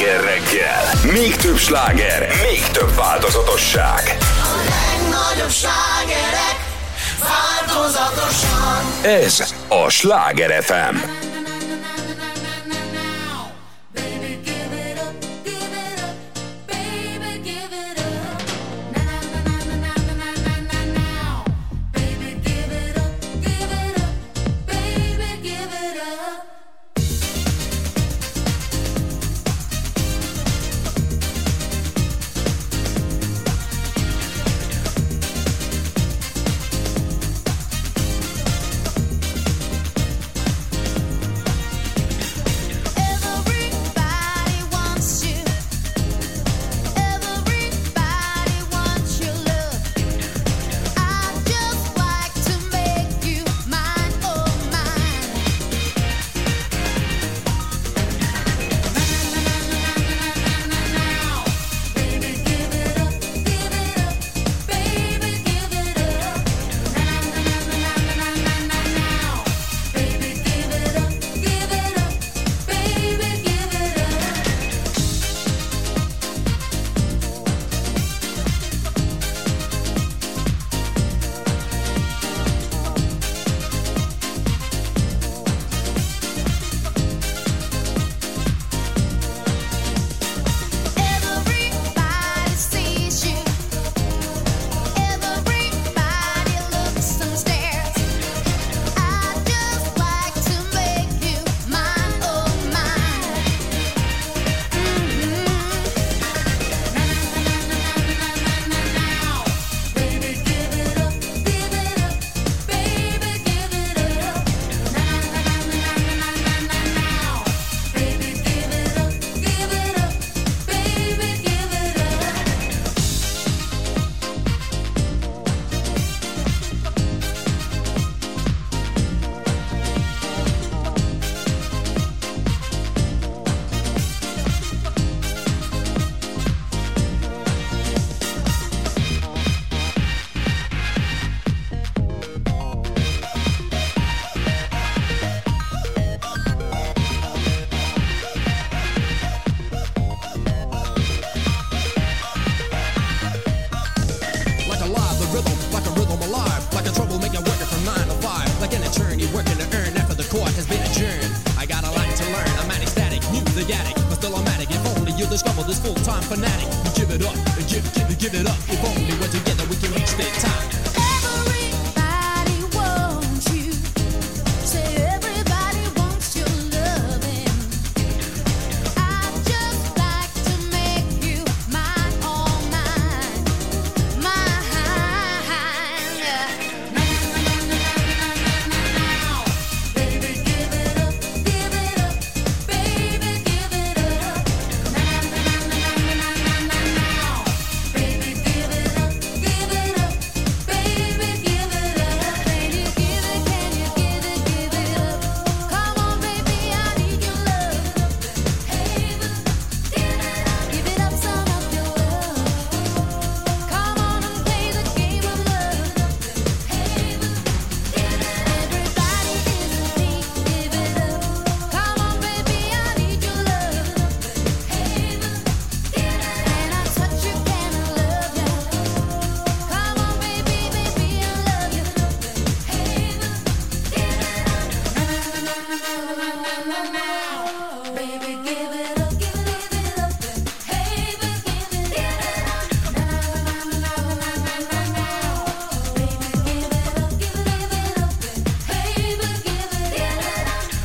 Sláger reggel. Még több sláger, még több változatosság. Legnagyobb slágerek változatosan. Ez a Sláger FM.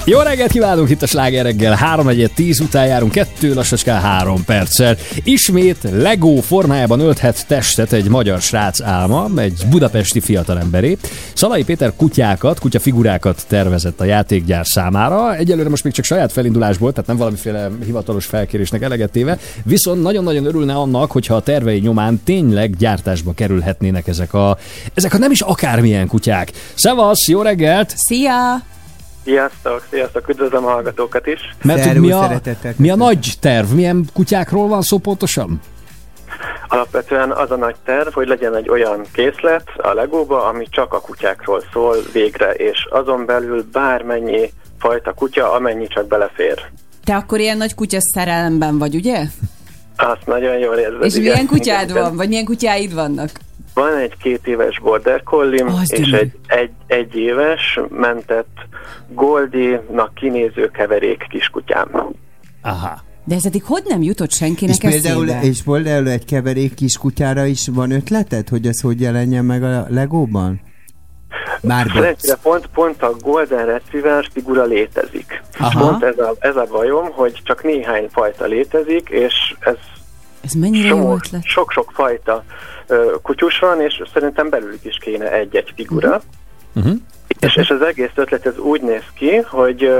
Jó reggelt kívánunk itt a Sláger reggel. 3 1 10 után járunk, 2 lassacskán 3 perccel. Ismét Lego formájában ölthet testet egy magyar srác álma, egy budapesti fiatalemberé. Szalai Péter kutyákat, kutyafigurákat tervezett a játékgyár számára. Egyelőre most még csak saját felindulásból, tehát nem valamiféle hivatalos felkérésnek eleget téve, viszont nagyon-nagyon örülne annak, hogyha a tervei nyomán tényleg gyártásba kerülhetnének ezek a, ezek a nem is akármilyen kutyák. Szevasz, jó reggelt! Szia! Sziasztok, sziasztok, üdvözlöm a hallgatókat is. Mert hogy mi a, mi a nagy terv? Milyen kutyákról van szó pontosan? Alapvetően az a nagy terv, hogy legyen egy olyan készlet a Legóba, ami csak a kutyákról szól végre, és azon belül bármennyi fajta kutya, amennyi csak belefér. Te akkor ilyen nagy kutya szerelemben vagy, ugye? Azt nagyon jól érzed. És igen. milyen kutyád Igen. van, vagy milyen kutyáid vannak? Van egy két éves border collie és egy, egy, egy éves mentett Goldie-nak kinéző keverék kiskutyám. Aha. De ez eddig hogy nem jutott senkinek És például, eszébe? és például egy keverék kiskutyára is van ötleted, hogy ez hogy jelenjen meg a Legóban? Már. Szerencsére pont, pont a Golden Retriever figura létezik. Aha. Pont ez a, ez a bajom, hogy csak néhány fajta létezik, és ez Ez mennyire jó Csomó- ötlet. sok-sok fajta kutyus van, és szerintem belőlük is kéne egy-egy figura. Uh-huh. És, és az egész ötlet ez úgy néz ki, hogy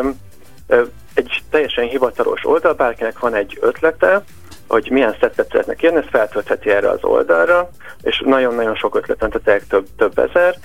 egy teljesen hivatalos oldal, bárkinek van egy ötlete, hogy milyen szettet szeretne kérni, ezt feltöltheti erre az oldalra, és nagyon-nagyon sok ötlet van, tehát több, több ezer,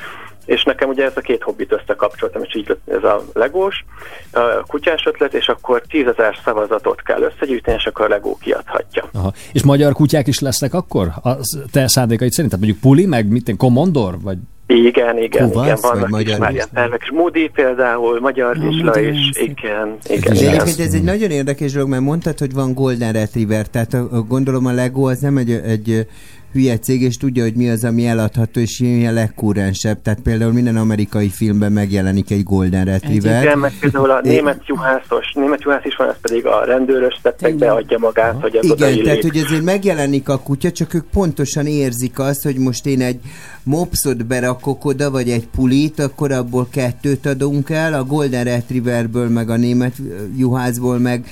és nekem ugye ez a két hobbit összekapcsoltam, és így lett ez a legós, a kutyás ötlet, és akkor tízezer szavazatot kell összegyűjteni, és akkor a legó kiadhatja. Aha. És magyar kutyák is lesznek akkor? A te szándékaid szerint? Tehát mondjuk Puli, meg mit, Commodore? Vagy... Igen, igen, Kovacs, igen, vagy vannak magyar is már ilyen tervek. És Moody például, Magyar Vizsla nagyon is, igen, igen, De igen. egyébként ez egy nagyon érdekes dolog, mert mondtad, hogy van Golden Retriever, tehát a, a, gondolom a Lego az nem egy, egy hülye cég, és tudja, hogy mi az, ami eladható, és mi a legkúrensebb. Tehát például minden amerikai filmben megjelenik egy Golden Retriever. Igen, meg például a német juhászos, német juhász is van, ez pedig a rendőrös tettekbe adja magát, hogy az Igen, odaillik. tehát hogy azért megjelenik a kutya, csak ők pontosan érzik azt, hogy most én egy mopszot berakok oda, vagy egy pulit, akkor abból kettőt adunk el, a Golden Retrieverből, meg a német juhászból, meg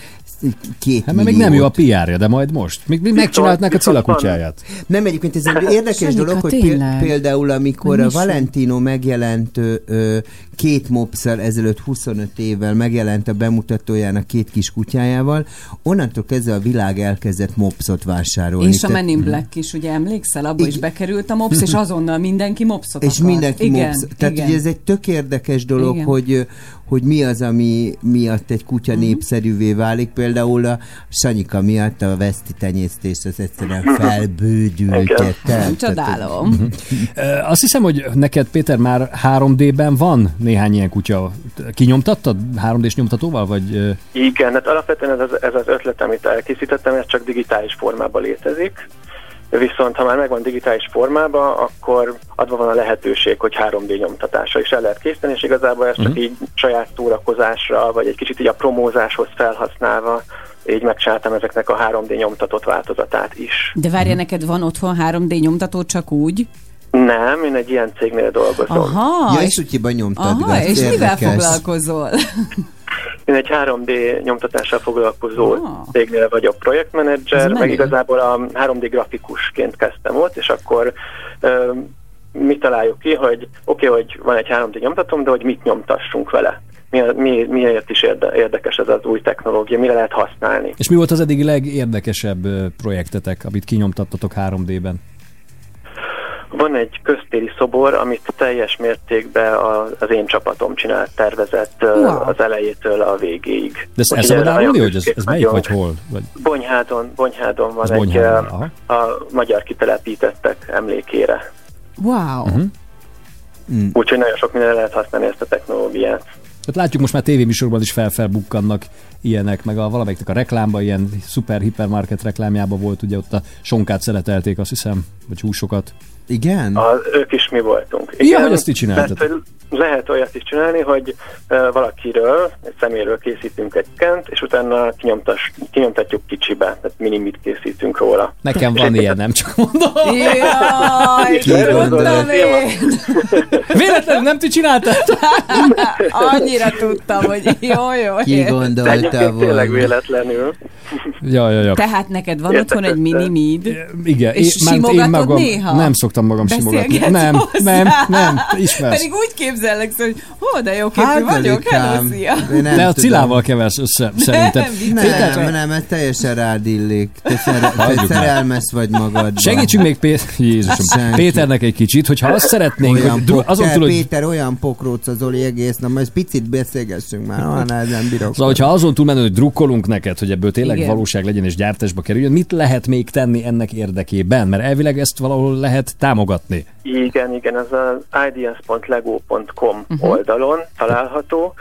két Hát mert még nem jó a PR-ja, de majd most. Még, még a viszont Cilla van- kutyáját. Nem, egyébként ez egy érdekes Sanyika, dolog, hogy tényleg. pél- például amikor a Valentino megjelent ö, két mopszal ezelőtt 25 évvel megjelent a bemutatójának két kis kutyájával, onnantól kezdve a világ elkezdett mopszot vásárolni. És a Men in Black is, ugye emlékszel, abba is bekerült a mops, és azonnal mindenki mopszot és akar. mindenki igen, mopsz. Tehát igen. ugye ez egy tök érdekes dolog, Igen. hogy hogy mi az, ami miatt egy kutya Mhm. népszerűvé válik. Például a Sanyika miatt a veszti tenyésztés az egyszerűen felbődült. csodálom. Ö, Azt hiszem, hogy neked, Péter, már 3D-ben van néhány ilyen kutya. Kinyomtattad 3D-s nyomtatóval, vagy... Igen, hát alapvetően ez az, ez az ötlet, amit elkészítettem, ez csak digitális formában létezik. Viszont ha már megvan digitális formában, akkor adva van a lehetőség, hogy 3D nyomtatásra is el lehet készíteni, és igazából ezt csak Mhm. így saját szórakozásra, vagy egy kicsit így a promózáshoz felhasználva így megcsináltam ezeknek a 3D nyomtatott változatát is. De várja, neked van otthon 3D nyomtató csak úgy? Nem, én egy ilyen cégnél dolgozom. Aha, Ja, és- és nyomtad Aha, be, és mivel foglalkozol? Én egy 3D nyomtatással foglalkozó cégnél vagyok projektmenedzser, meg igazából a 3D grafikusként kezdtem ott, és akkor ö, mi találjuk ki, hogy oké, okay, hogy van egy 3D nyomtatom, de hogy mit nyomtassunk vele. Mi, mi, miért is érde, érdekes ez az új technológia, mire lehet használni. És mi volt az eddigi legérdekesebb projektetek, amit kinyomtattatok 3D-ben? Van egy köztéri szobor, amit teljes mértékben az én csapatom csinált, tervezett Wow. az elejétől a végéig. De ezt el szabad árulni, nagyon hogy ez, ez melyik vagy hol? Vagy... Bonyhádon, Bonyhádon van Az egy Bonyhádon, a magyar kitelepítettek emlékére. Wow. Uh-huh. Úgyhogy nagyon sok mindenre lehet használni ezt a technológiát. Tehát látjuk most már tévéműsorban is felfelbukkannak ilyenek, meg a valamelyiknek a reklámban, ilyen szuper hipermarket reklámjában volt, ugye ott a sonkát szeletelték, azt hiszem, vagy húsokat. Igen? A, ők is mi voltunk. Ja, hogy ezt ti csináltatok. Mert, hogy lehet olyat is csinálni, hogy uh, valakiről, egy szeméről készítünk egy kent, és utána kinyomtas, kinyomtatjuk kicsibe, tehát minimit készítünk róla. Nekem van ilyen, nem csak mondom. Jaj, tudtam én. Véletlenül nem ti csináltátok? Annyira tudtam, hogy jó, jó. Ki gondolta Egyébként tényleg volna? véletlenül. Ja, ja, ja. Tehát neked van otthon egy mini mid, Igen, és én, simogatod magam néha? nem szoktam magam simogatni. Nem, hozzá? nem, nem, ismersz. Pedig úgy képzellek, hogy hó, de jó képű Hát, vagyok, hello, szia. De a. Cilával keversz össze, szerintem. Nem, nem, nem, ez teljesen rád illik. Te, szer- te szerelmes vagy magadban. Segítsünk még Pé- Jézusom, Senki. Péternek egy kicsit, hogyha azt szeretnénk, olyan hogy dru- azon túl, hogy Péter, olyan pokróc az Oli egész, na most picit beszélgessünk már, olyan nem bírok. Szóval, hogyha azon túlmenő, hogy drukkolunk neked, hogy ebből tényleg Igen. valóság legyen és gyártásba kerüljön, mit lehet még tenni ennek érdekében? Mert elvileg ezt valahol lehet támogatni. Igen, igen, ez az ideas.lego.com Mhm. oldalon található,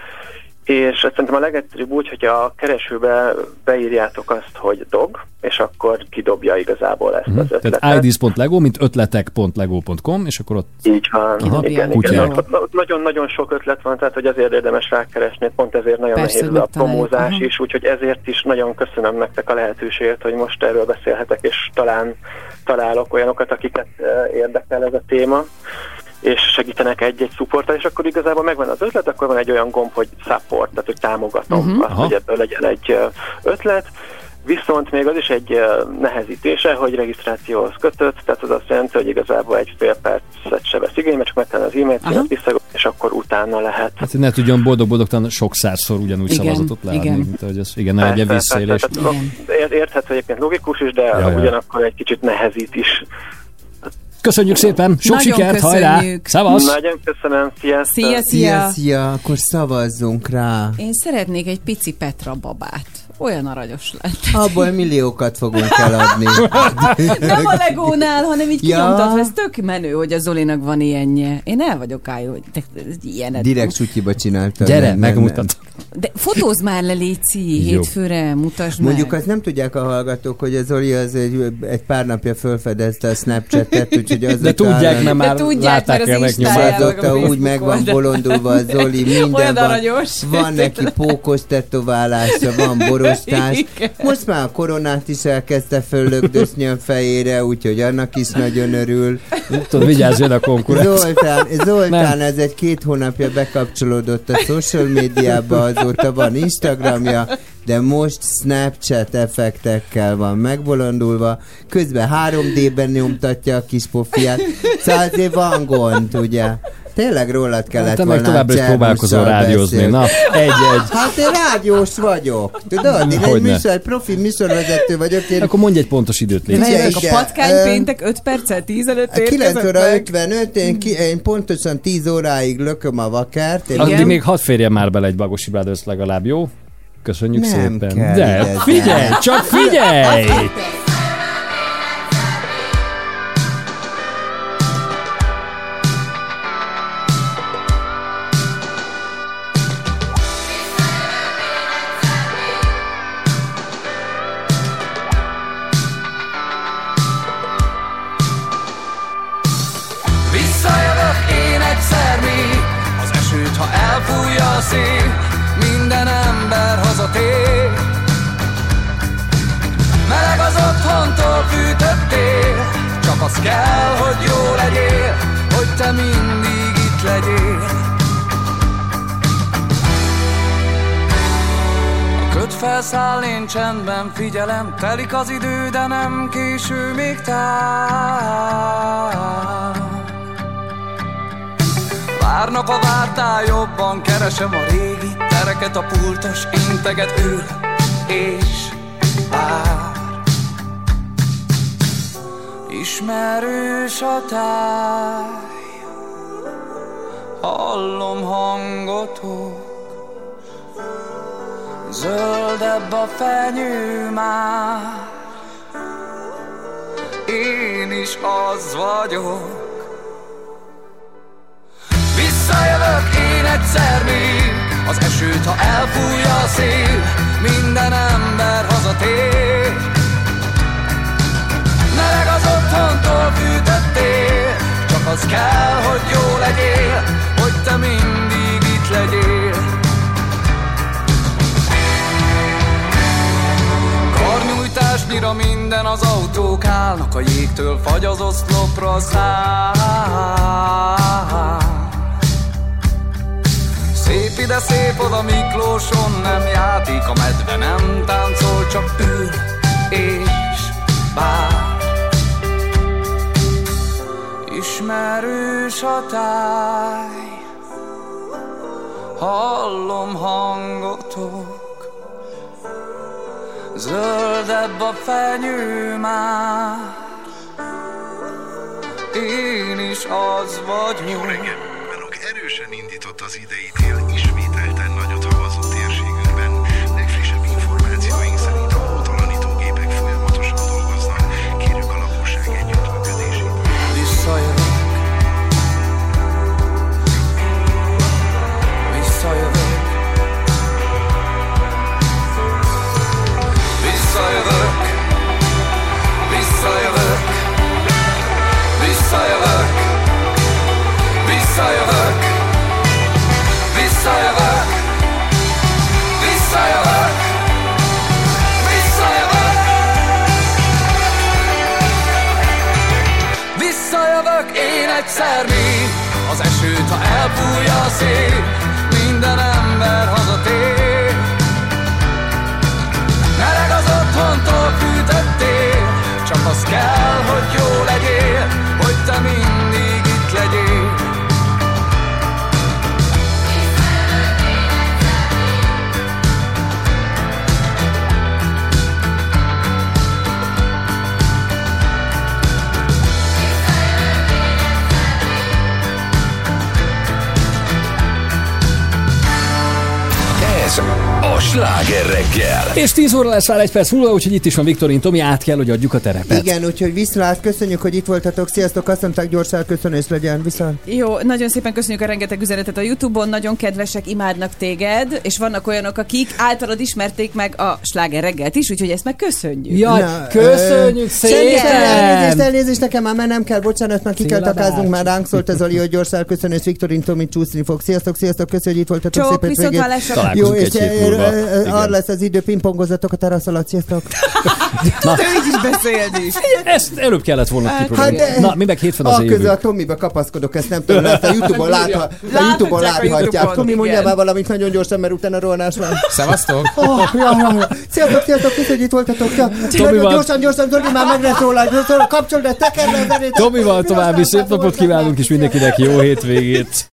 és ezt szerintem a legegyszerűbb úgy, hogy a keresőbe beírjátok azt, hogy dog, és akkor kidobja igazából ezt az ötletet. Tehát ideas.lego, mint ötletek.lego.com, és akkor ott Így van, Kidobják. igen, igen. Nagyon-nagyon sok ötlet van, tehát hogy azért érdemes rákeresni, pont ezért nagyon Persze, nehéz a promózás aha. is, úgyhogy ezért is nagyon köszönöm nektek a lehetőséget, hogy most erről beszélhetek, és talán találok olyanokat, akiket eh, érdekel ez a téma és segítenek egy-egy supporttal, és akkor igazából megvan az ötlet, akkor van egy olyan gomb, hogy support, tehát hogy támogatom uh-huh. azt, Aha. hogy ebből legyen egy ötlet, Viszont még az is egy eh, nehezítése, hogy regisztrációhoz kötött, tehát az azt jelenti, hogy igazából egy fél percet se vesz igénybe, csak megtenni az e-mailt, vissza, és akkor utána lehet. Hát, hogy ne tudjon boldog-boldogtan sok százszor ugyanúgy Igen, szavazatot leadni, igen. mint ahogy ez, igen, ne legyen visszaélés. Érthető egyébként logikus is, de Ja, ja. ugyanakkor egy kicsit nehezít is. Köszönjük szépen, sok Nagyon sikert, hajrá! köszönjük. Szavasz! Nagyon köszönöm, sziasztok! Szia, Szia, szia, akkor szavazzunk rá. Én szeretnék egy pici Petra babát. Olyan aranyos lett. Abból milliókat fogunk eladni. Nem a legónál, hanem így Ja. kinyomtatva. Ez tök menő, hogy a Zolinak van ilyenje. Én el vagyok álló, hogy te, ez ilyenet. Direkt sutyiba csináltam. Gyere, Nem. De fotózz már le, Léci, hétfőre, mutasd Mondjuk meg. azt nem tudják a hallgatók, hogy az Zoli az egy, egy pár napja felfedezte a Snapchat-et, úgyhogy az De tudják, mert már De tudják, látták mert el az Instáján, megnyomva. meg a Azóta úgy meg van bolondulva a Zoli, minden van. Van neki pókos tetoválása, van borostás. Igen. Most már a koronát is elkezdte föllögdösni a fejére, úgyhogy annak is nagyon örül. Tudod, vigyázz, jön a konkurencia. Zoltán, Zoltán ez egy két hónapja bekapcsolódott a social médiába, azóta van Instagramja, de most Snapchat effektekkel van megbolondulva, közben 3D-ben nyomtatja a kis pofiát, szóval azért van gond, ugye? Tényleg rólad kellett Te meg volna továbbra is próbálkozol rádiózni. Na, egy-egy. Hát én rádiós vagyok. Tudod, én egy Hogyne. műsor, egy profi műsorvezető vagyok. Én Akkor mondj egy pontos időt, légy. Melyek a patkány péntek 5 perccel 15 9 érkezett óra meg. 55, én, ki, én pontosan 10 óráig lököm a vakert. Én Addig még hadd férjen már bele egy Bagosi Brothers legalább, jó? Köszönjük Nem szépen. kell De figyelj, csak figyelj! esély, minden ember hazatér. Meleg az otthontól fűtött tél, csak az kell, hogy jó legyél, hogy te mindig itt legyél. köt felszáll, én csendben figyelem Telik az idő, de nem késő még tár Várnak a vártál, jobban keresem a régi tereket, a pultos integet ül és vár. Ismerős a táj, hallom hangotok, zöldebb a fenyő már, én is az vagyok. Visszajövök én egyszer még. Az esőt, ha elfújja a szél Minden ember hazatér. Meleg az otthontól fűtöttél Csak az kell, hogy jó legyél Hogy te mindig itt legyél. Karnyújtásnyira minden az autók állnak A jégtől fagy az oszlopra száll Szép ide, szép oda Miklóson nem játék A medve nem táncol, csak ül és vár Ismerős a táj Hallom hangotok Zöldebb a fenyő már. Én is az vagyok. Jó reggelt! Erősen indított az idei tél, egyszer még Az esőt, ha elfújja a szél Minden ember hazatér a sláger reggel. És 10 óra lesz már egy perc múlva, úgyhogy itt is van Viktorin Tomi, át kell, hogy adjuk a terepet. Igen, úgyhogy viszlát, köszönjük, hogy itt voltatok. Sziasztok, azt mondták, gyors elköszönés legyen. Viszont. Jó, nagyon szépen köszönjük a rengeteg üzenetet a Youtube-on, nagyon kedvesek, imádnak téged, és vannak olyanok, akik általad ismerték meg a sláger reggelt is, úgyhogy ezt meg köszönjük. Jaj, köszönjük Senki szépen! elnézést, elnézést, nekem már mennem kell, bocsánat, már ki kell takáznunk, már ránk szólt ez Oli, hogy gyors elköszönés, Viktorin Tomi csúszni fog. Sziasztok, sziasztok, köszönjük, hogy itt voltatok Csók, viszont. Jó, és ö, Igen. arra lesz az idő, pingpongozatok a terasz alatt, sziasztok. Tudod, így is beszélni. Ezt előbb kellett volna Hát, kiprogramolni. hát Na, mi meg hétfőn az A közül évünk. a Tomibe kapaszkodok, ezt nem tudom, ezt a Youtube-on látha, a Youtube-on láthatják. Tomi, mondjál már valamit nagyon gyorsan, mert utána rohanás van. Szevasztok! Oh, ja. Sziasztok, sziasztok, köszönjük, hogy itt voltatok. Gyorsan, gyorsan, Zoli már meg lesz róla. Kapcsold, tekerd le. Tomival további szép napot kívánunk, és mindenkinek jó hétvégét.